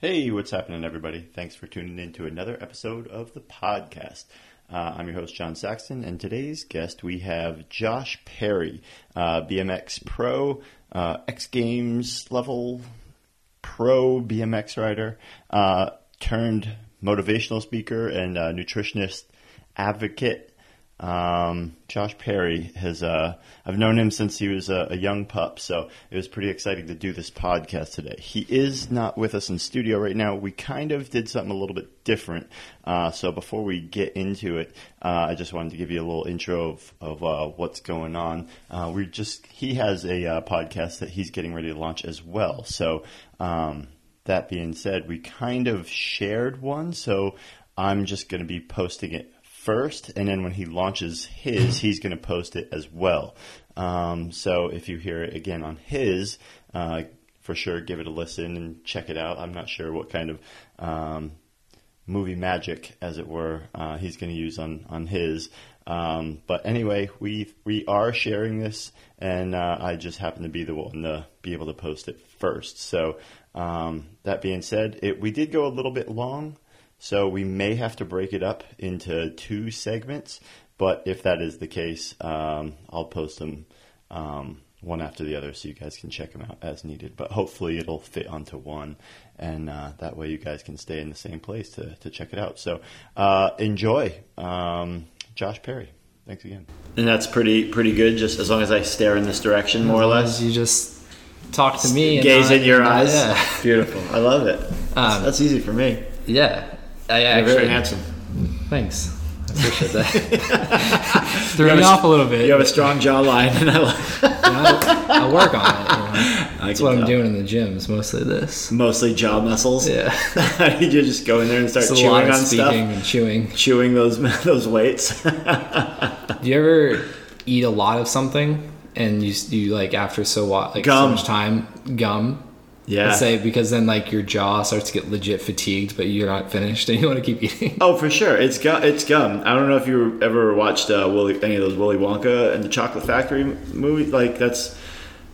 Hey, what's happening, everybody? Thanks for tuning in to another episode of the podcast. Uh, I'm your host, John Saxton, and today's guest we have Josh Perry, uh, BMX pro, uh, X Games level pro BMX rider, uh, turned motivational speaker and uh, nutritionist advocate. Um, Josh Perry has, uh, I've known him since he was a, a, young pup, so it was pretty exciting to do this podcast today. He is not with us in studio right now. We kind of did something a little bit different. Uh, so before we get into it, uh, I just wanted to give you a little intro of, of uh, what's going on. Uh, we just, he has a uh, podcast that he's getting ready to launch as well. So, um, that being said, we kind of shared one, so I'm just going to be posting it first, and then when he launches his, he's going to post it as well. Um, so if you hear it again on his, uh, for sure give it a listen and check it out. I'm not sure what kind of um, movie magic, as it were, uh, he's going to use on on his. Um, but anyway, we we are sharing this, and uh, I just happen to be the one to be able to post it first. So um, that being said, it, we did go a little bit long. So we may have to break it up into two segments, but if that is the case, um, I'll post them um, one after the other so you guys can check them out as needed. But hopefully it'll fit onto one, and uh, that way you guys can stay in the same place to, to check it out. So uh, enjoy. Um, Josh Perry. Thanks again. And that's pretty pretty good. Just as long as I stare in this direction, more or less. You just talk to me, gaze in your eyes. Yeah. Beautiful. I love it. That's, Um, that's easy for me. Yeah, I You're actually. very handsome. Thanks. I appreciate that. Threw me off a little bit. You have a strong jawline, and I. You I'll work on it. You know. That's what I'm doing in the gym. Is mostly this. Mostly jaw muscles. Yeah, you just go in there and start it's chewing on speaking stuff, and chewing. chewing those those weights. Do you ever eat a lot of something and you you like after so what like Gum. so much time gum? Yeah. Let's say because then like your jaw starts to get legit fatigued, but you're not finished and you want to keep eating. Oh, for sure. It's gum. It's gum. I don't know if you ever watched uh, Willy, any of those Willy Wonka and the Chocolate Factory movies. Like that's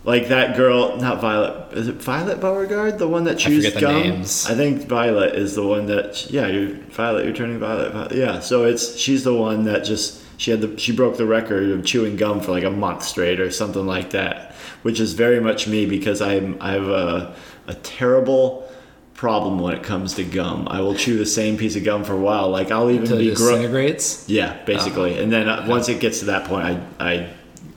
like that girl, not Violet. Is it Violet Beauregarde, the one that chews the gum? names. I think Violet is the one that. Yeah, you're Violet. You're turning Violet. Violet. Yeah. So it's she's the one that just she had the she broke the record of chewing gum for like a month straight or something like that, which is very much me because I'm I have a a terrible problem when it comes to gum. I will chew the same piece of gum for a while. Like I'll even Until it be gro- disintegrates. yeah, basically. and then uh, once it gets to that point, I I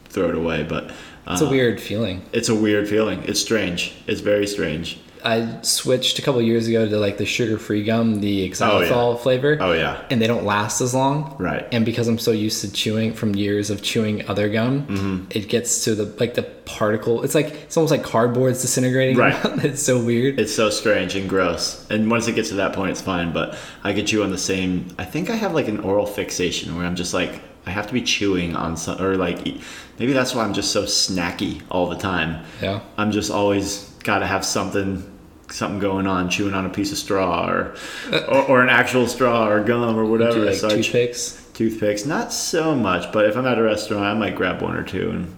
throw it away. But uh, It's a weird feeling. it's a weird feeling. It's strange. It's very strange. I switched a couple years ago to like the sugar-free gum, the Oh, yeah. xylitol flavor. Oh yeah, and they don't last as long. Right. And because I'm so used to chewing from years of chewing other gum, Mm-hmm. it gets to the like the particle. It's like it's almost like cardboard's disintegrating. Right. it's so weird. it's so strange and gross. And once it gets to that point, it's fine. But I get chew on the same. I think I have like an oral fixation where I'm just like I have to be chewing on some or like maybe that's why I'm just so snacky all the time. yeah. I'm just always got to have something something going on, chewing on a piece of straw or or, or an actual straw or gum or whatever. Do like So toothpicks. toothpicks, not so much, but if I'm at a restaurant, I might grab one or two and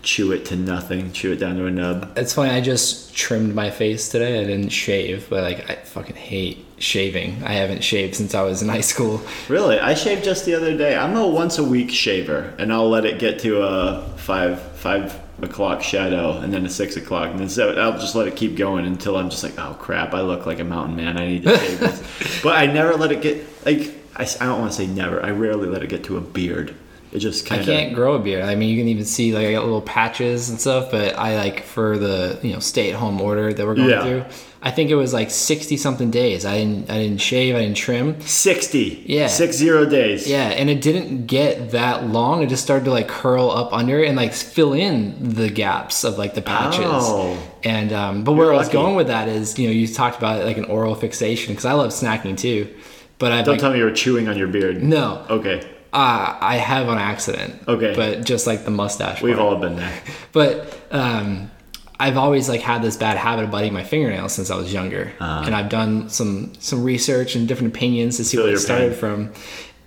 chew it to nothing, chew it down to a nub. It's funny. I just trimmed my face today. I didn't shave, but like I fucking hate shaving. I haven't shaved since I was in high school. Really, I shaved just the other day. I'm a once a week shaver, and I'll let it get to a five five o'clock shadow, and then a six o'clock, and then so I'll just let it keep going until I'm just like, oh crap, I look like a mountain man. I need to shave this. but I never let it get like I don't want to say never. I rarely let it get to a beard. It just I can't grow a beard. I mean, you can even see like I got little patches and stuff. But I like for the you know stay at home order that we're going Yeah. through. I think it was like sixty something days. I didn't I didn't shave. I didn't trim. sixty. Yeah. six zero days. Yeah, and it didn't get that long. It just started to like curl up under and like fill in the gaps of like the patches. Oh. And um, but where I was going with that is, you know, you talked about like an oral fixation because I love snacking too. But I Don't like tell me you were chewing on your beard. no, Okay, uh, I have on accident. Okay. but just like the mustache. we've part. all been there. But um, I've always like had this bad habit of biting my fingernails since I was younger, and I've done some some research and different opinions to see. Where it started pain. from.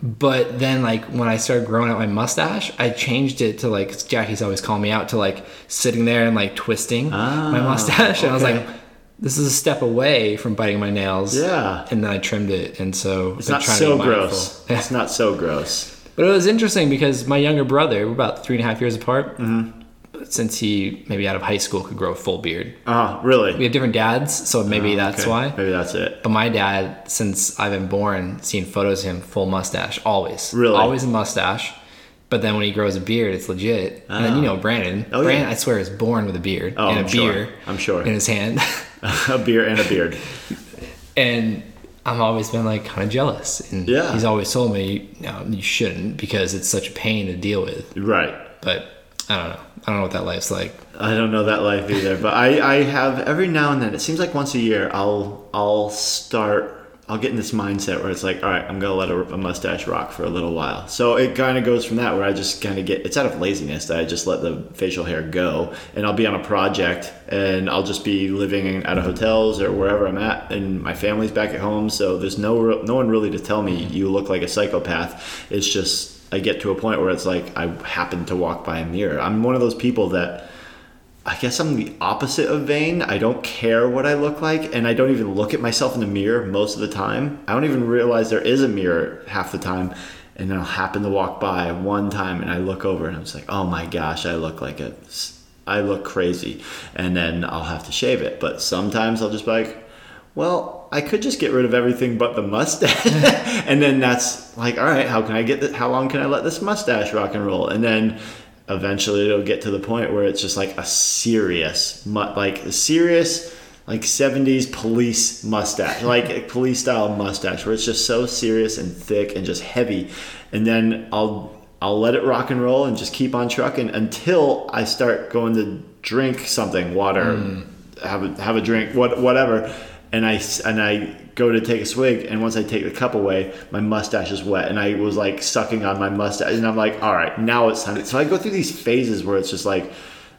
But then, like when I started growing out my mustache, I changed it to like Jackie's always calling me out to like sitting there and like twisting my Ah, mustache, and I was like, this is a step away from biting my nails. Yeah. And then I trimmed it, and so It's not so gross. it's not so gross. But it was interesting because my younger brother, we're about three and a half years apart. Mm-hmm. Since he maybe out of high school could grow a full beard, Ah, really? we have different dads, so maybe that's Okay, why. Maybe that's it. But my dad, since I've been born, seen photos of him full mustache, always, Really? always a mustache. But then when he grows a beard, it's legit. And then you know Brandon. Oh, yeah. Brandon, I swear, is born with a beard Oh, and a I'm sure. beer. I'm sure. in his hand. a beer and a beard. and I've always been like kind of jealous. And Yeah. he's always told me, no, you shouldn't because it's such a pain to deal with. Right. But I don't know. I don't know what that life's like. I don't know that life either, but I, I have every now and then. It seems like once a year, I'll I'll start. I'll get in this mindset where it's like, all right, I'm gonna let a, a mustache rock for a little while. So it kind of goes from that where I just kind of get. It's out of laziness that I just let the facial hair go, and I'll be on a project, and I'll just be living in, out of hotels or wherever I'm at, and my family's back at home. So there's no no one really to tell me you look like a psychopath. It's just I get to a point where it's like I happen to walk by a mirror. I'm one of those people that. I guess I'm the opposite of vain. I don't care what I look like, and I don't even look at myself in the mirror most of the time. I don't even realize there is a mirror half the time, and then I'll happen to walk by one time, and I look over, and I'm just like, oh my gosh, I look like a, I look crazy, and then I'll have to shave it. But sometimes I'll just be like, well, I could just get rid of everything but the mustache, and then that's like, all right, how can I get this? How long can I let this mustache rock and roll? And then eventually it'll get to the point where it's just like a serious, like a serious, like 70s police mustache, like a police style mustache, where it's just so serious and thick and just heavy. And then I'll I'll let it rock and roll and just keep on trucking until I start going to drink something, water, hmm. have a have a drink, what whatever, and I and I go to take a swig, and once I take the cup away, my mustache is wet, and I was like sucking on my mustache, and I'm like, all right, now it's time. So I go through these phases where it's just like,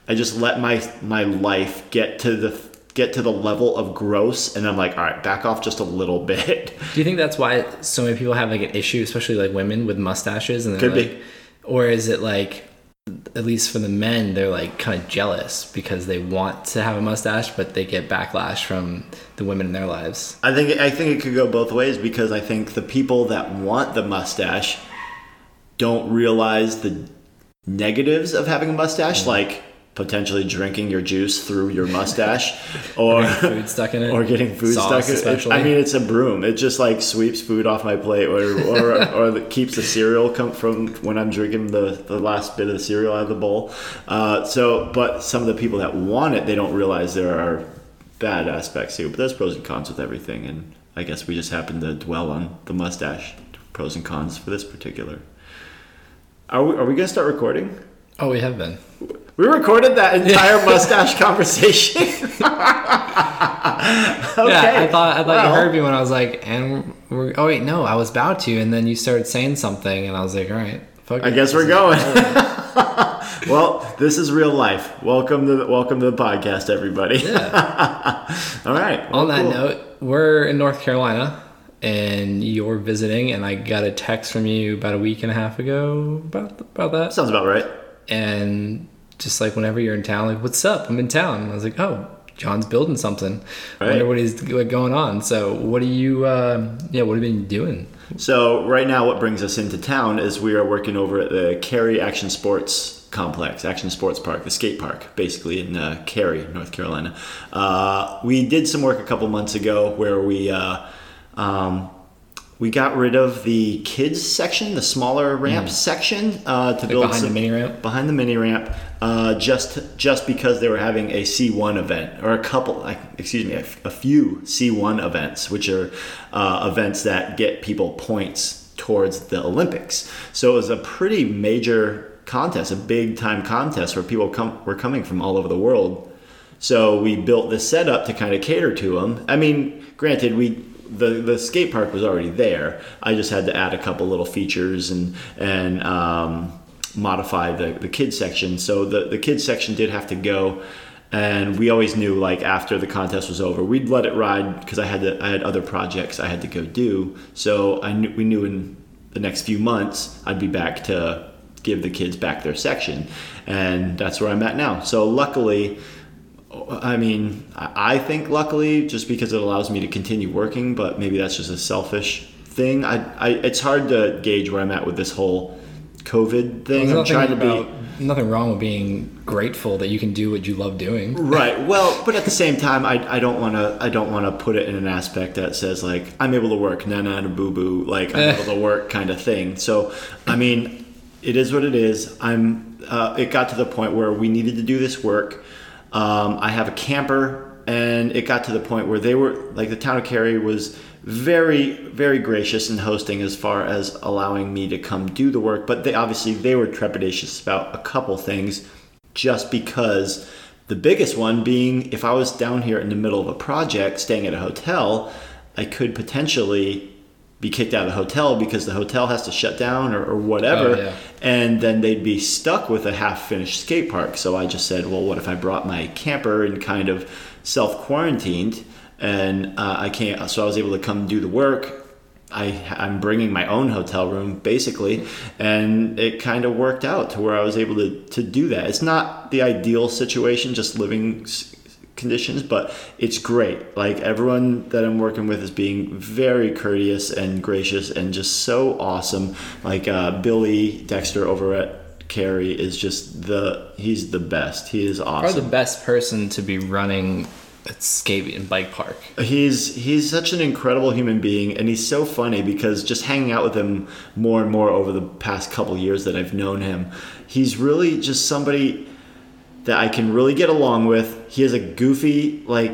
I just let my my life get to the get to the level of gross, and I'm like, all right, back off just a little bit. Do you think that's why so many people have like an issue, especially like women with mustaches? And Could be. Or is it like, at least for the men, they're like kind of jealous because they want to have a mustache, but they get backlash from the women in their lives. I think I think it could go both ways because I think the people that want the mustache don't realize the negatives of having a mustache, mm. like potentially drinking your juice through your mustache, or Food stuck in it, or getting food Sauce stuck. in it. especially. I mean, it's a broom. It just like sweeps food off my plate, or or, or keeps the cereal come from when I'm drinking the the last bit of the cereal out of the bowl. Uh, so, but some of the people that want it, they don't realize there are bad aspects too. But there's pros and cons with everything, and I guess we just happen to dwell on the mustache pros and cons for this particular. Are we, are we gonna start recording? oh, we have been. We recorded that entire mustache conversation. okay. Yeah, I thought I thought Well, you heard me when I was like, and we're, oh wait, no, I was about to, and then you started saying something, and I was like, all right, fuck I it, guess we're going. well, this is real life. Welcome to the, welcome to the podcast, everybody. Yeah. All right. On that cool. note, we're in North Carolina, and you're visiting, and I got a text from you about a week and a half ago about about that, sounds about right. and just like whenever you're in town, like, what's up? I'm in town. And I was like, oh. John's building something. I wonder Right. what he's like, going on. So, what are you? Uh, yeah, what have you been doing? So right now, what brings us into town is we are working over at the Cary Action Sports Complex, Action Sports Park, the skate park, basically in uh, Cary, North Carolina. Uh, we did some work a couple months ago where we uh, um, we got rid of the kids section, the smaller ramp section, uh, to build behind the some, mini ramp? behind the mini ramp, uh, just just because they were having a C1 event or a couple, excuse me, a, a few C1 events, which are uh, events that get people points towards the Olympics. So it was a pretty major contest, a big time contest where people come were coming from all over the world. So we built this setup to kind of cater to them. I mean, granted, we the the skate park was already there. I just had to add a couple little features and and um, modify the the kids section. So the the kids section did have to go. And we always knew, like after the contest was over, we'd let it ride because I had to. I had other projects I had to go do. So I knew we knew in the next few months I'd be back to give the kids back their section, and that's where I'm at now. So luckily, I mean, I think luckily, just because it allows me to continue working, but maybe that's just a selfish thing. I, I it's hard to gauge where I'm at with this whole COVID thing. There's I'm trying to nothing be nothing wrong with being grateful that you can do what you love doing. right. Well, but at the same time, I, I don't want to I don't want to put it in an aspect that says like I'm able to work na na na boo boo like I'm able to work kind of thing. So I mean, it is what it is. I'm. Uh, it got to the point where we needed to do this work. Um, I have a camper, and it got to the point where they were like the town of Cary was very very gracious in hosting as far as allowing me to come do the work. But they obviously they were trepidatious about a couple things, just because. The biggest one being if I was down here in the middle of a project, staying at a hotel, I could potentially be kicked out of the hotel because the hotel has to shut down or, or whatever. Oh, yeah. And then they'd be stuck with a half finished skate park. So I just said, well, what if I brought my camper and kind of self quarantined? And uh, I can't, so I was able to come do the work. I, I'm bringing my own hotel room basically, and it kind of worked out to where I was able to, to do that. It's not the ideal situation, just living s- conditions, but it's great. Like everyone that I'm working with is being very courteous and gracious and just so awesome. Like uh, Billy Dexter over at Cary is just the he's the best. He is Probably awesome. the best person to be running skate and bike park. He's he's such an incredible human being, and he's so funny because just hanging out with him more and more over the past couple years that I've known him, he's really just somebody that I can really get along with. He has a goofy like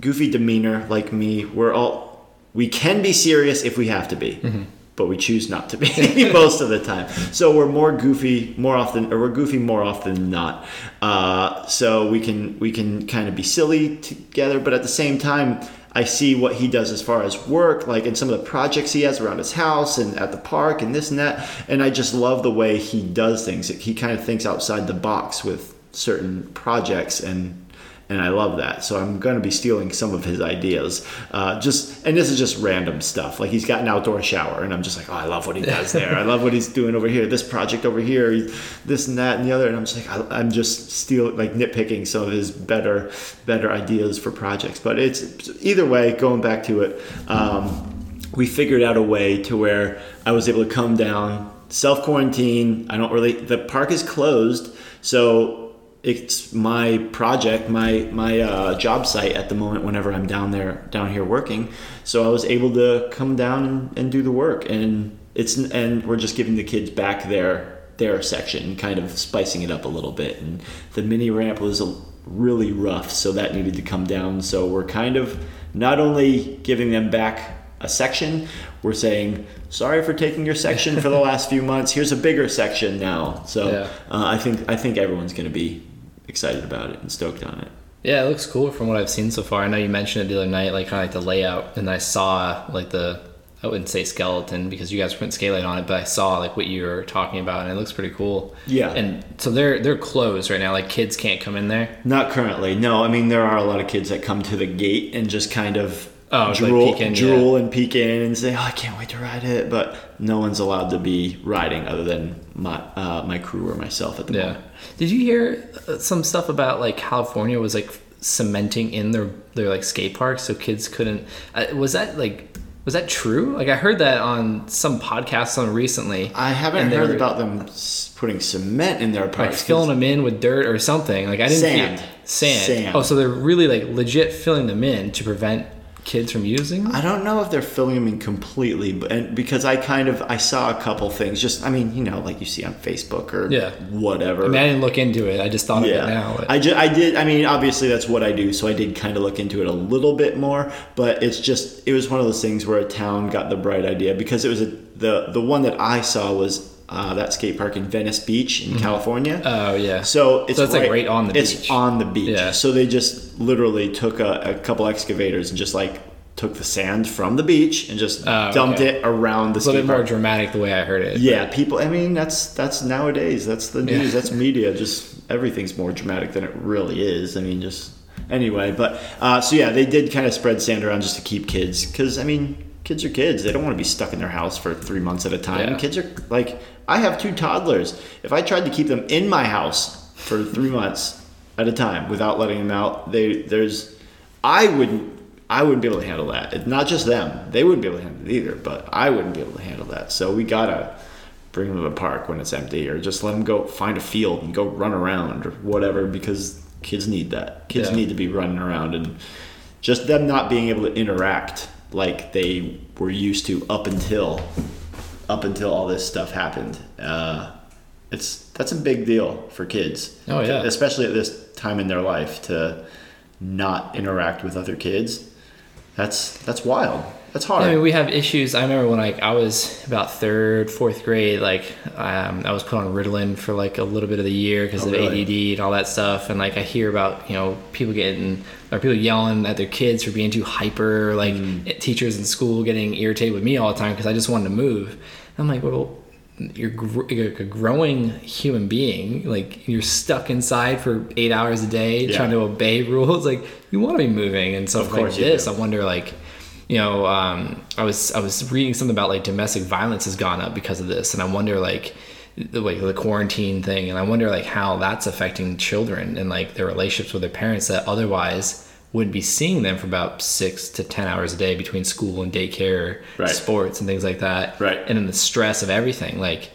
goofy demeanor like me. We're all we can be serious if we have to be. Mm-hmm. But we choose not to be most of the time. So we're more goofy more often, or we're goofy more often than not. Uh, so we can we can kind of be silly together, but at the same time, I see what he does as far as work, like in some of the projects he has around his house and at the park and this and that. And I just love the way he does things. He kind of thinks outside the box with certain projects and and I love that. So I'm going to be stealing some of his ideas. Uh, just and this is just random stuff. Like he's got an outdoor shower, and I'm just like, oh, I love what he does there. I love what he's doing over here. This project over here, this and that and the other. And I'm just like, I, I'm just stealing, like nitpicking some of his better, better ideas for projects. But it's either way. Going back to it, um, we figured out a way to where I was able to come down, self quarantine. I don't really. The park is closed, so it's my project, my my uh, job site at the moment. Whenever I'm down there, down here working, so I was able to come down and, and do the work, and it's and we're just giving the kids back their their section, kind of spicing it up a little bit. And the mini ramp was a, really rough, so that needed to come down. So we're kind of not only giving them back a section, we're saying sorry for taking your section for the last few months. Here's a bigger section now. So Yeah. uh, I think I think everyone's going to be excited about it and stoked on it. Yeah, it looks cool from what I've seen so far. I know you mentioned it the other night, like kind of like the layout, and I saw like the I wouldn't say skeleton because you guys put scaling on it, but I saw like what you were talking about, and it looks pretty cool. Yeah. And so they're they're closed right now. Like kids can't come in there. Not currently. No, I mean there are a lot of kids that come to the gate and just kind of Oh, like drool, peek in, drool and peek in and say, "Oh, I can't wait to ride it," but no one's allowed to be riding other than my uh, my crew or myself at the Yeah. moment. Did you hear uh, some stuff about like California was like cementing in their their like skate parks so kids couldn't? Uh, was that like was that true? Like I heard that on some podcast on recently. I haven't heard were- about them putting cement in their like parks. filling them in with dirt or something. Like I didn't Sand. sand. Sand. Oh, so they're really like legit filling them in to prevent kids from using them. I don't know if they're filling them in completely, but and because I kind of I saw a couple things. Just I mean, you know, like you see on Facebook or Yeah. whatever. I mean, I didn't look into it. I just thought of it now. I, ju- I did. I mean, obviously that's what I do, so I did kind of look into it a little bit more. But it's just it was one of those things where a town got the bright idea because it was a, the the one that I saw was uh, that skate park in Venice Beach in California. oh yeah. So it's So it's, like, right on the it's beach. It's on the beach. Yeah. So they just literally took a, a couple excavators and just like took the sand from the beach and just Oh, dumped okay. it around the It's a little skate bit more dramatic the way I heard it. Yeah, people. I mean, that's that's nowadays. That's the news. Yeah. That's media. Just everything's more dramatic than it really is. I mean, just anyway. But uh, so yeah, they did kind of spread sand around just to keep kids, because I mean, kids are kids. They don't want to be stuck in their house for three months at a time. Yeah. Kids are like, I have two toddlers. If I tried to keep them in my house for three months, at a time without letting them out. They there's I wouldn't I wouldn't be able to handle that. It- Not just them; they wouldn't be able to handle it either. But I wouldn't be able to handle that. So we gotta bring them to the park when it's empty, or just let them go find a field and go run around or whatever. Because kids need that. Kids Yeah. need to be running around, and just them not being able to interact like they were used to up until up until all this stuff happened. Uh, it's that's a big deal for kids. Oh, yeah. especially at this time in their life to not interact with other kids. That's that's wild. That's hard. I mean, we have issues. I remember when like I was about third, fourth grade, like um, I was put on Ritalin for like a little bit of the year because Oh, of really? ADD and all that stuff. And like I hear about you know people getting or people yelling at their kids for being too hyper, like Mm. teachers in school getting irritated with me all the time because I just wanted to move. I'm like, well, you're, gr- you're a growing human being. Like you're stuck inside for eight hours a day Yeah. trying to obey rules. Like you want to be moving and stuff Of like this. do. I wonder like you know um, i was i was reading something about like domestic violence has gone up because of this and i wonder like the like the quarantine thing and i wonder like how that's affecting children and like their relationships with their parents that otherwise wouldn't be seeing them for about six to ten hours a day between school and daycare Right. sports and things like that Right. and then the stress of everything like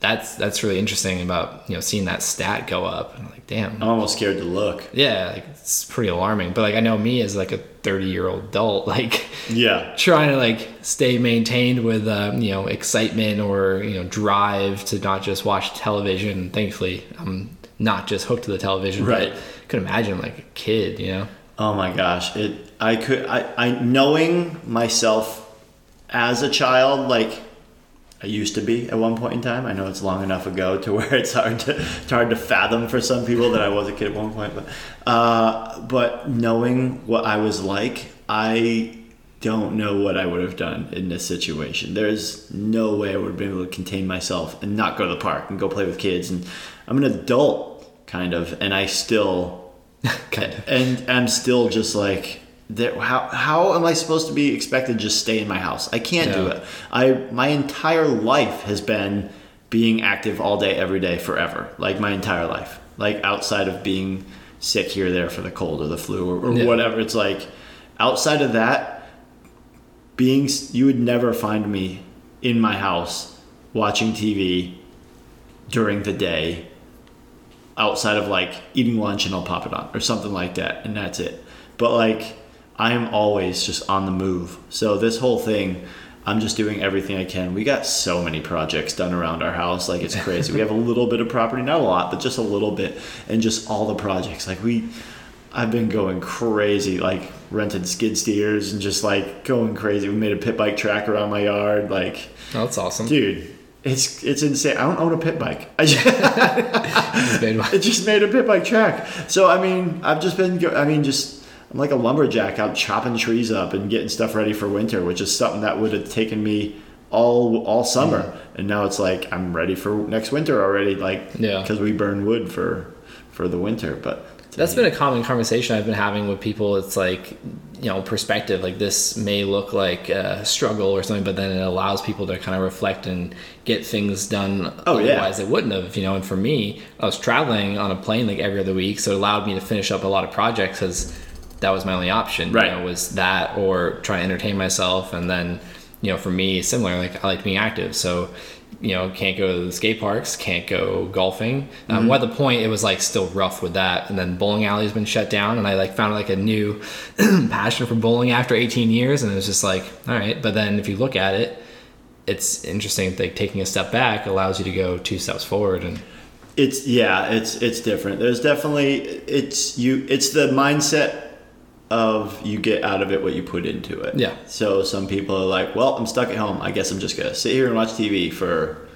that's that's really interesting about you know seeing that stat go up and I'm like damn I'm almost scared to look. yeah like it's pretty alarming but like i know me as like a 30 year old adult like Yeah, trying to like stay maintained with um, you know excitement or you know drive to not just watch television thankfully i'm not just hooked to the television Right. but I could imagine like a kid you know Oh my gosh, it. I could. I. I knowing myself as a child, like I used to be at one point in time. I know it's long enough ago to where it's hard to it's hard to fathom for some people that I was a kid at one point. But uh, but knowing what I was like, I don't know what I would have done in this situation. There's no way I would have been able to contain myself and not go to the park and go play with kids. And I'm an adult, kind of, and I still kind of and I'm still just like there how how am I supposed to be expected to just stay in my house? I can't do it. I my entire life has been being active all day every day forever. Like my entire life. Like outside of being sick here or there for the cold or the flu or, or Yeah. whatever. It's like outside of that being you would never find me in my house watching TV during the day outside of like eating lunch and I'll pop it on or something like that and that's it. But like I am always just on the move. So this whole thing I'm just doing everything I can. We got so many projects done around our house like it's crazy. we have a little bit of property, not a lot, but just a little bit and just all the projects. Like we I've been going crazy like rented skid steers and just like going crazy. We made a pit bike track around my yard like oh, that's awesome dude it's it's insane. I don't own a pit bike. I just, Just made one. it just made a pit bike track. So I mean, I've just been. I mean, just I'm like a lumberjack out chopping trees up and getting stuff ready for winter, which is something that would have taken me all all summer, mm. and now it's like I'm ready for next winter already. Like Yeah. because we burn wood for for the winter, but That's been a common conversation I've been having with people. It's like, you know, perspective. Like this may look like a struggle or something, but then it allows people to kind of reflect and get things done. Oh, yeah. otherwise they wouldn't have. You know, and for me, I was traveling on a plane like every other week, so it allowed me to finish up a lot of projects because that was my only option. Right. You know, was that or try to entertain myself, and then, you know, for me, similar. Like I like being active, so. You know, can't go to the skate parks, can't go golfing. Um, Mm-hmm. At the point, it was like still rough with that, and then bowling alley has been shut down, and I like found like a new passion for bowling after 18 years, and it was just like, all right. But then if you look at it, it's interesting. Like taking a step back allows you to go two steps forward, and It's yeah, it's it's different. There's definitely it's you it's the mindset of you get out of it what you put into it. Yeah. So some people are like, well, I'm stuck at home. I guess I'm just gonna sit here and watch TV for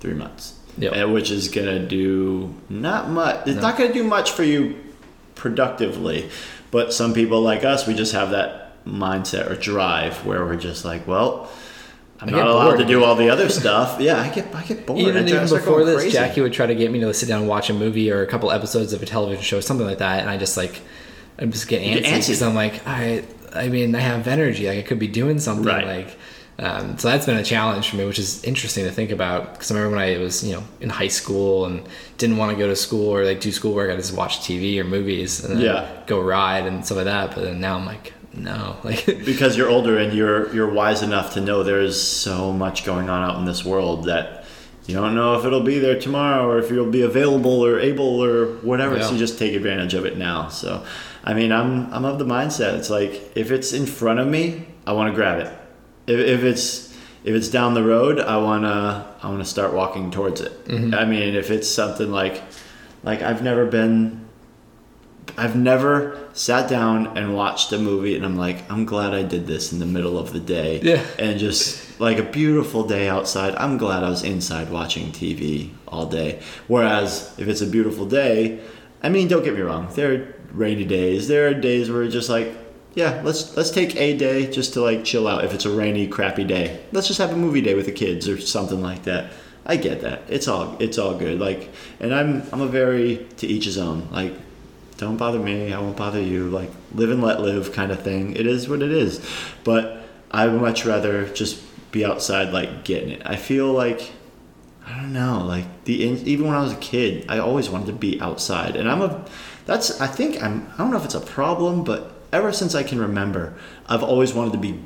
three months. Yep. And which is gonna do not much. It's not gonna do much for you productively. But some people like us, we just have that mindset or drive where we're just like, well. I'm not allowed bored. to do all the other stuff. Yeah, I get I get bored. I even even before this, crazy. Jackie would try to get me to sit down and watch a movie or a couple episodes of a television show, something like that, and I just like, I'm just get antsy because I'm like, I, I mean, I have energy, like I could be doing something, Right. like, Um, so that's been a challenge for me, which is interesting to think about. Because I remember when I was, you know, in high school and didn't want to go to school or like do schoolwork, I just watch TV or movies and then Yeah. go ride and stuff like that. But then now I'm like, no, like because you're older and you're you're wise enough to know there's so much going on out in this world that you don't know if it'll be there tomorrow or if you'll be available or able or whatever. Yeah. So you just take advantage of it now. So, I mean, I'm I'm of the mindset. It's like if it's in front of me, I want to grab it. If, if it's if it's down the road, I wanna I wanna start walking towards it. Mm-hmm. I mean, if it's something like like I've never been I've never sat down and watched a movie and I'm like, I'm glad I did this in the middle of the day. Yeah. And just like a beautiful day outside, I'm glad I was inside watching TV all day. Whereas if it's a beautiful day, I mean, don't get me wrong, there rainy days. There are days where it's just like, yeah, let's let's take a day just to like chill out if it's a rainy, crappy day. Let's just have a movie day with the kids or something like that. I get that. It's all it's all good. Like and I'm I'm a very to each his own. Like don't bother me, I won't bother you. Like live and let live kind of thing. It is what it is. But I would much rather just be outside like getting it. I feel like I don't know, like the even when I was a kid, I always wanted to be outside. And I'm a that's I think I'm I don't know if it's a problem, but ever since I can remember, I've always wanted to be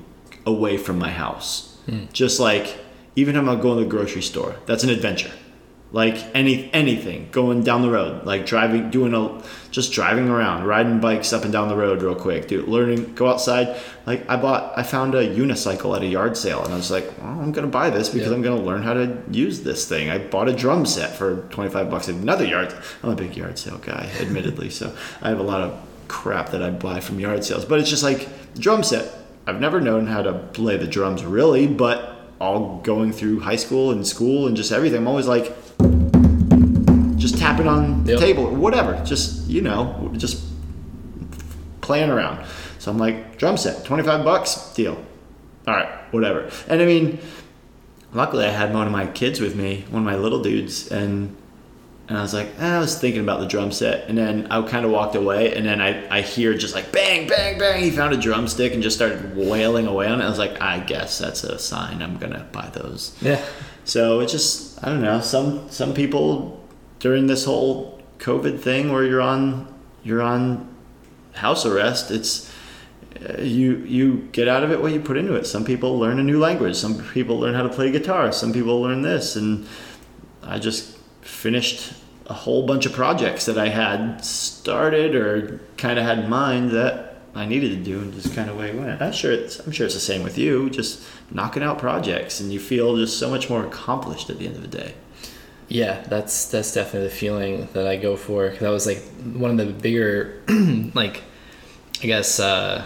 away from my house. Hmm. Just like even if I'm going to the grocery store, that's an adventure like any anything. Going down the road. Like driving doing a just driving around. Riding bikes up and down the road real quick. Dude learning go outside. Like i bought i found a unicycle at a yard sale and i was like well, i'm gonna buy this because Yeah. i'm gonna learn how to use this thing. I bought a drum set for 25 bucks at another yard i'm a big yard sale guy admittedly so i have a lot of crap that i buy from yard sales. But it's just like drum set. I've never known how to play the drums really but all going through high school and school and just everything i'm always like just tapping on the Yep. table or whatever. Just you know, just playing around. So I'm like, drum set, twenty five bucks, deal. All right, whatever. And I mean, luckily I had one of my kids with me, one of my little dudes, and and I was like, eh, I was thinking about the drum set, and then I kind of walked away, and then I, I hear just like bang, bang, bang. He found a drumstick and just started wailing away on it. I was like, I guess that's a sign. I'm gonna buy those. yeah, So it just I don't know. Some some people during this whole COVID thing where you're on you're on house arrest, it's uh, you you get out of it what you put into it. Some people learn a new language. Some people learn how to play guitar. Some people learn this, and I just finished a whole bunch of projects that I had started or kind of had in mind that I needed to do, and just kind of way went. I'm sure it's I'm sure it's the same with you. Just knocking out projects, and you feel just so much more accomplished at the end of the day. Yeah. That's that's definitely the feeling that I go for. That was like one of the bigger, like, I guess uh,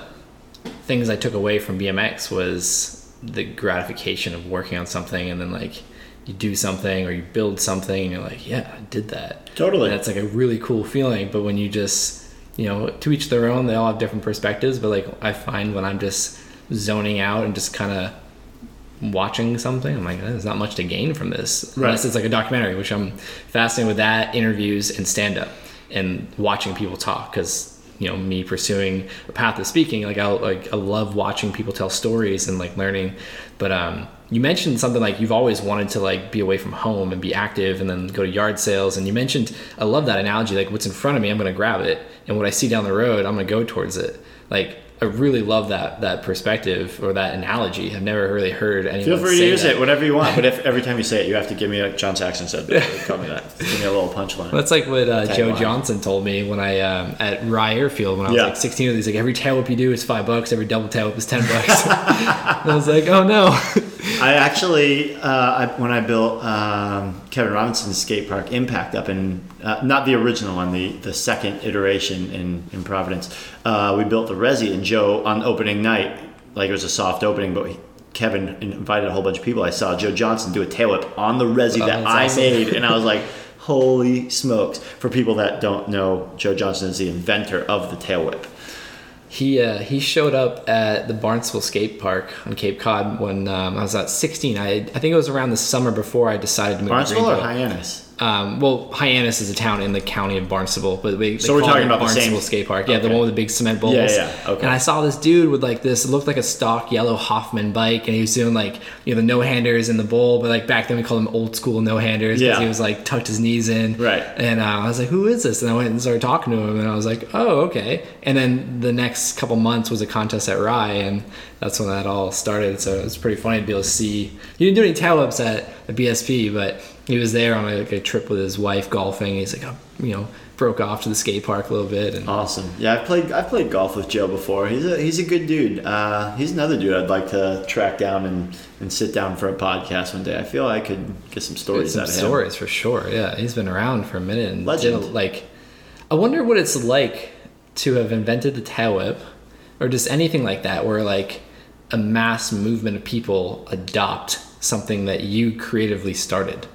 things I took away from BMX was the gratification of working on something and then like you do something or you build something and you're like, yeah, I did that. Totally. And it's like a really cool feeling. But when you just, you know, to each their own, they all have different perspectives. But like I find when I'm just zoning out and just kind of watching something, I'm like, there's not much to gain from this. Right. Unless it's like a documentary, which I'm fascinated with that, interviews and stand up and watching people talk because you know me pursuing a path of speaking like I like I love watching people tell stories and like learning but um you mentioned something like you've always wanted to like be away from home and be active and then go to yard sales and you mentioned I love that analogy like what's in front of me I'm going to grab it and what I see down the road I'm going to go towards it like I really love that that perspective or that analogy I've never really heard anyone Feel free to use that. it whenever you want, but if every time you say it, you have to give me like John Saxton said. Call me that. Give me a little punchline. That's like what uh, Joe Tagline. Johnson told me when I um, at Rye Airfield when I was Yeah. like 16. He's like, every tail whip you do is five bucks. Every double tail whip is ten bucks. and I was like, oh no. I actually, uh, I, when I built um, Kevin Robinson's skate park Impact up in, uh, not the original one, the, the second iteration in, in Providence, uh, we built the Resi and Joe on opening night, like it was a soft opening, but he, Kevin invited a whole bunch of people. I saw Joe Johnson do a tail whip on the Resi Oh, that I awesome. made, and I was like, holy smokes. For people that don't know, Joe Johnson is the inventor of the tail whip. He uh, he showed up at the Barnesville Skate Park on Cape Cod when um, I was at 16. I I think it was around the summer before I decided to move Barnesville to or Greenville. Hyannis? Um, well, Hyannis is a town in the county of Barnstable, but they So we're talking about the Barnstable same- skate park. Yeah, the one with the big cement bowls. Yeah, yeah, okay. And I saw this dude with like this, it looked like a stock yellow Hoffman bike, and he was doing like you know the no handers in the bowl, but like back then we called them old school no handers because Yeah. he was like tucked his knees in. Right. And uh, I was like, who is this? And I went and started talking to him, and I was like, oh, okay. And then the next couple months was a contest at Rye, and that's when that all started. So it was pretty funny to be able to see. You didn't do any tail whips at the BSP, but he was there on a, like a trip with his wife golfing. He's like, you know, broke off to the skate park a little bit, and Awesome. Yeah, I've played I've played golf with Joe before. He's a he's a good dude. Uh, he's another dude I'd like to track down and, and sit down for a podcast one day. I feel I could get some stories some out of him. stories for sure. Yeah, he's been around for a minute and did Legend. like, I wonder what it's like to have invented the tail whip, or just anything like that, where like a mass movement of people adopt something that you creatively started.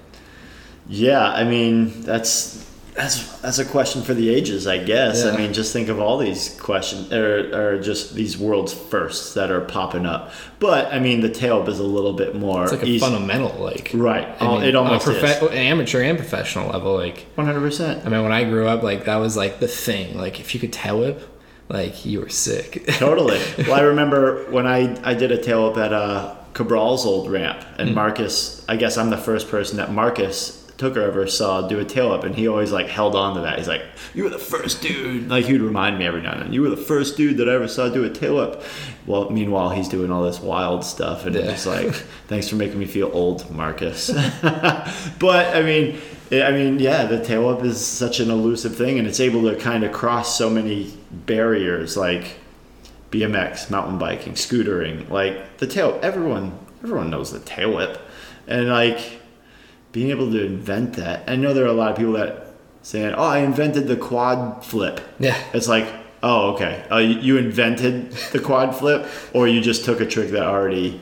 Yeah, I mean that's that's that's a question for the ages, I guess. Yeah. I mean, just think of all these questions or or just these world's firsts that are popping up. But I mean, the tail whip is a little bit more It's like a easy. fundamental, like Right. I mean, it almost on a is. amateur and professional level. Like, One hundred percent. I mean, when I grew up, like that was like the thing. Like, if you could tail whip, like you were sick. Totally. Well, I remember when I, I did a tail whip at uh, Cabral's old ramp, and Marcus, I guess I'm the first person that Marcus Tooker ever saw do a tail whip, and he always like held on to that. He's like, "You were the first dude." Like he would remind me every now and then, "You were the first dude that I ever saw do a tail whip." Well, meanwhile, he's doing all this wild stuff, and Yeah. it's like, "Thanks for making me feel old, Marcus." but I mean. I mean, yeah, the tail up is such an elusive thing, and it's able to kind of cross so many barriers, like BMX, mountain biking, scootering, like the tail. Everyone, everyone knows the tail whip, and like being able to invent that. I know there are a lot of people that saying, "Oh, I invented the quad flip." Yeah. it's like, oh, okay, uh, you invented the quad flip, or you just took a trick that already.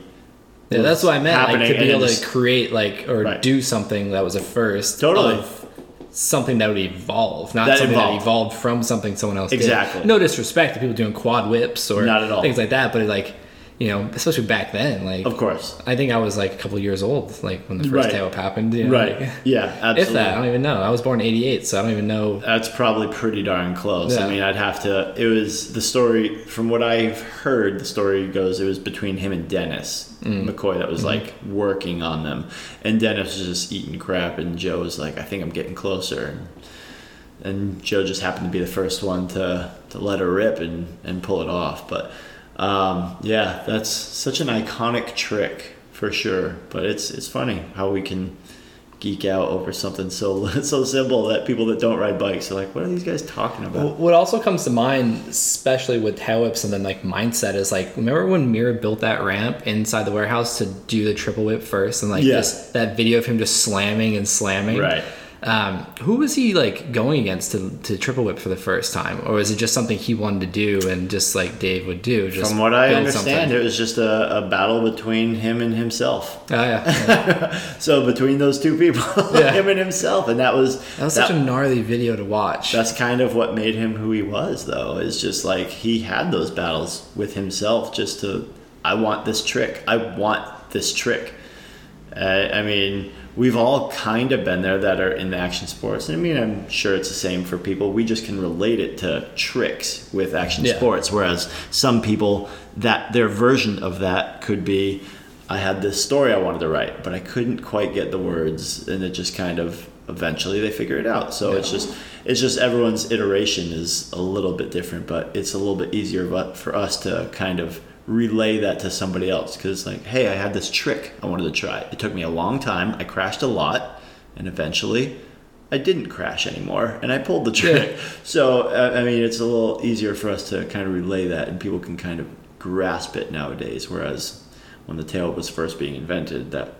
Yeah, that's what I meant. Like to be able just- to create like or Right. do something that was a first Totally. of something that would evolve, not That something evolved. that evolved from something someone else Exactly. did. Exactly. No disrespect to people doing quad whips or Not at all. things like that, but like you know, especially back then, like Of course, I think I was like a couple years old, like when the first Right. tail happened. You know, right? like, Yeah, absolutely. if that, I don't even know. I was born in '88, so I don't even know. That's probably pretty darn close. Yeah. I mean, I'd have to. It was the story from what I've heard. The story goes it was between him and Dennis Mm. McCoy that was Mm-hmm. like working on them, and Dennis was just eating crap, and Joe was like, "I think I'm getting closer." And, and Joe just happened to be the first one to, to let her rip and, and pull it off. But um, yeah, that's such an iconic trick for sure. But it's it's funny how we can geek out over something so so simple that people that don't ride bikes are like, what are these guys talking about? What also comes to mind, especially with tail whips and then like mindset, is like remember when Mirra built that ramp inside the warehouse to do the triple whip first, and like Yeah. just that video of him just slamming and slamming. Right. Um, who was he like going against to, to triple whip for the first time, or was it just something he wanted to do and just like Dave would do? Just From what I understand, something? it was just a, a battle between him and himself. Oh yeah, yeah. So between those two people, Yeah. him and himself, and that was that was such a gnarly video to watch. That's kind of what made him who he was, though. Is just like he had those battles with himself, just to, I want this trick. I want this trick. Uh, I mean, we've all kind of been there that are in the action sports. And I mean, I'm sure it's the same for people. We just can relate it to tricks with action Yeah. sports, whereas some people that their version of that could be. I had this story I wanted to write, but I couldn't quite get the words, and it just kind of eventually they figure it out. So it's just it's just everyone's iteration is a little bit different, but it's a little bit easier but for us to kind of relay that to somebody else because like, hey, I had this trick I wanted to try. It took me a long time. I crashed a lot, and eventually. I didn't crash anymore, and I pulled the trick. So uh, I mean, it's a little easier for us to kind of relay that, and people can kind of grasp it nowadays. Whereas when the tail was first being invented, that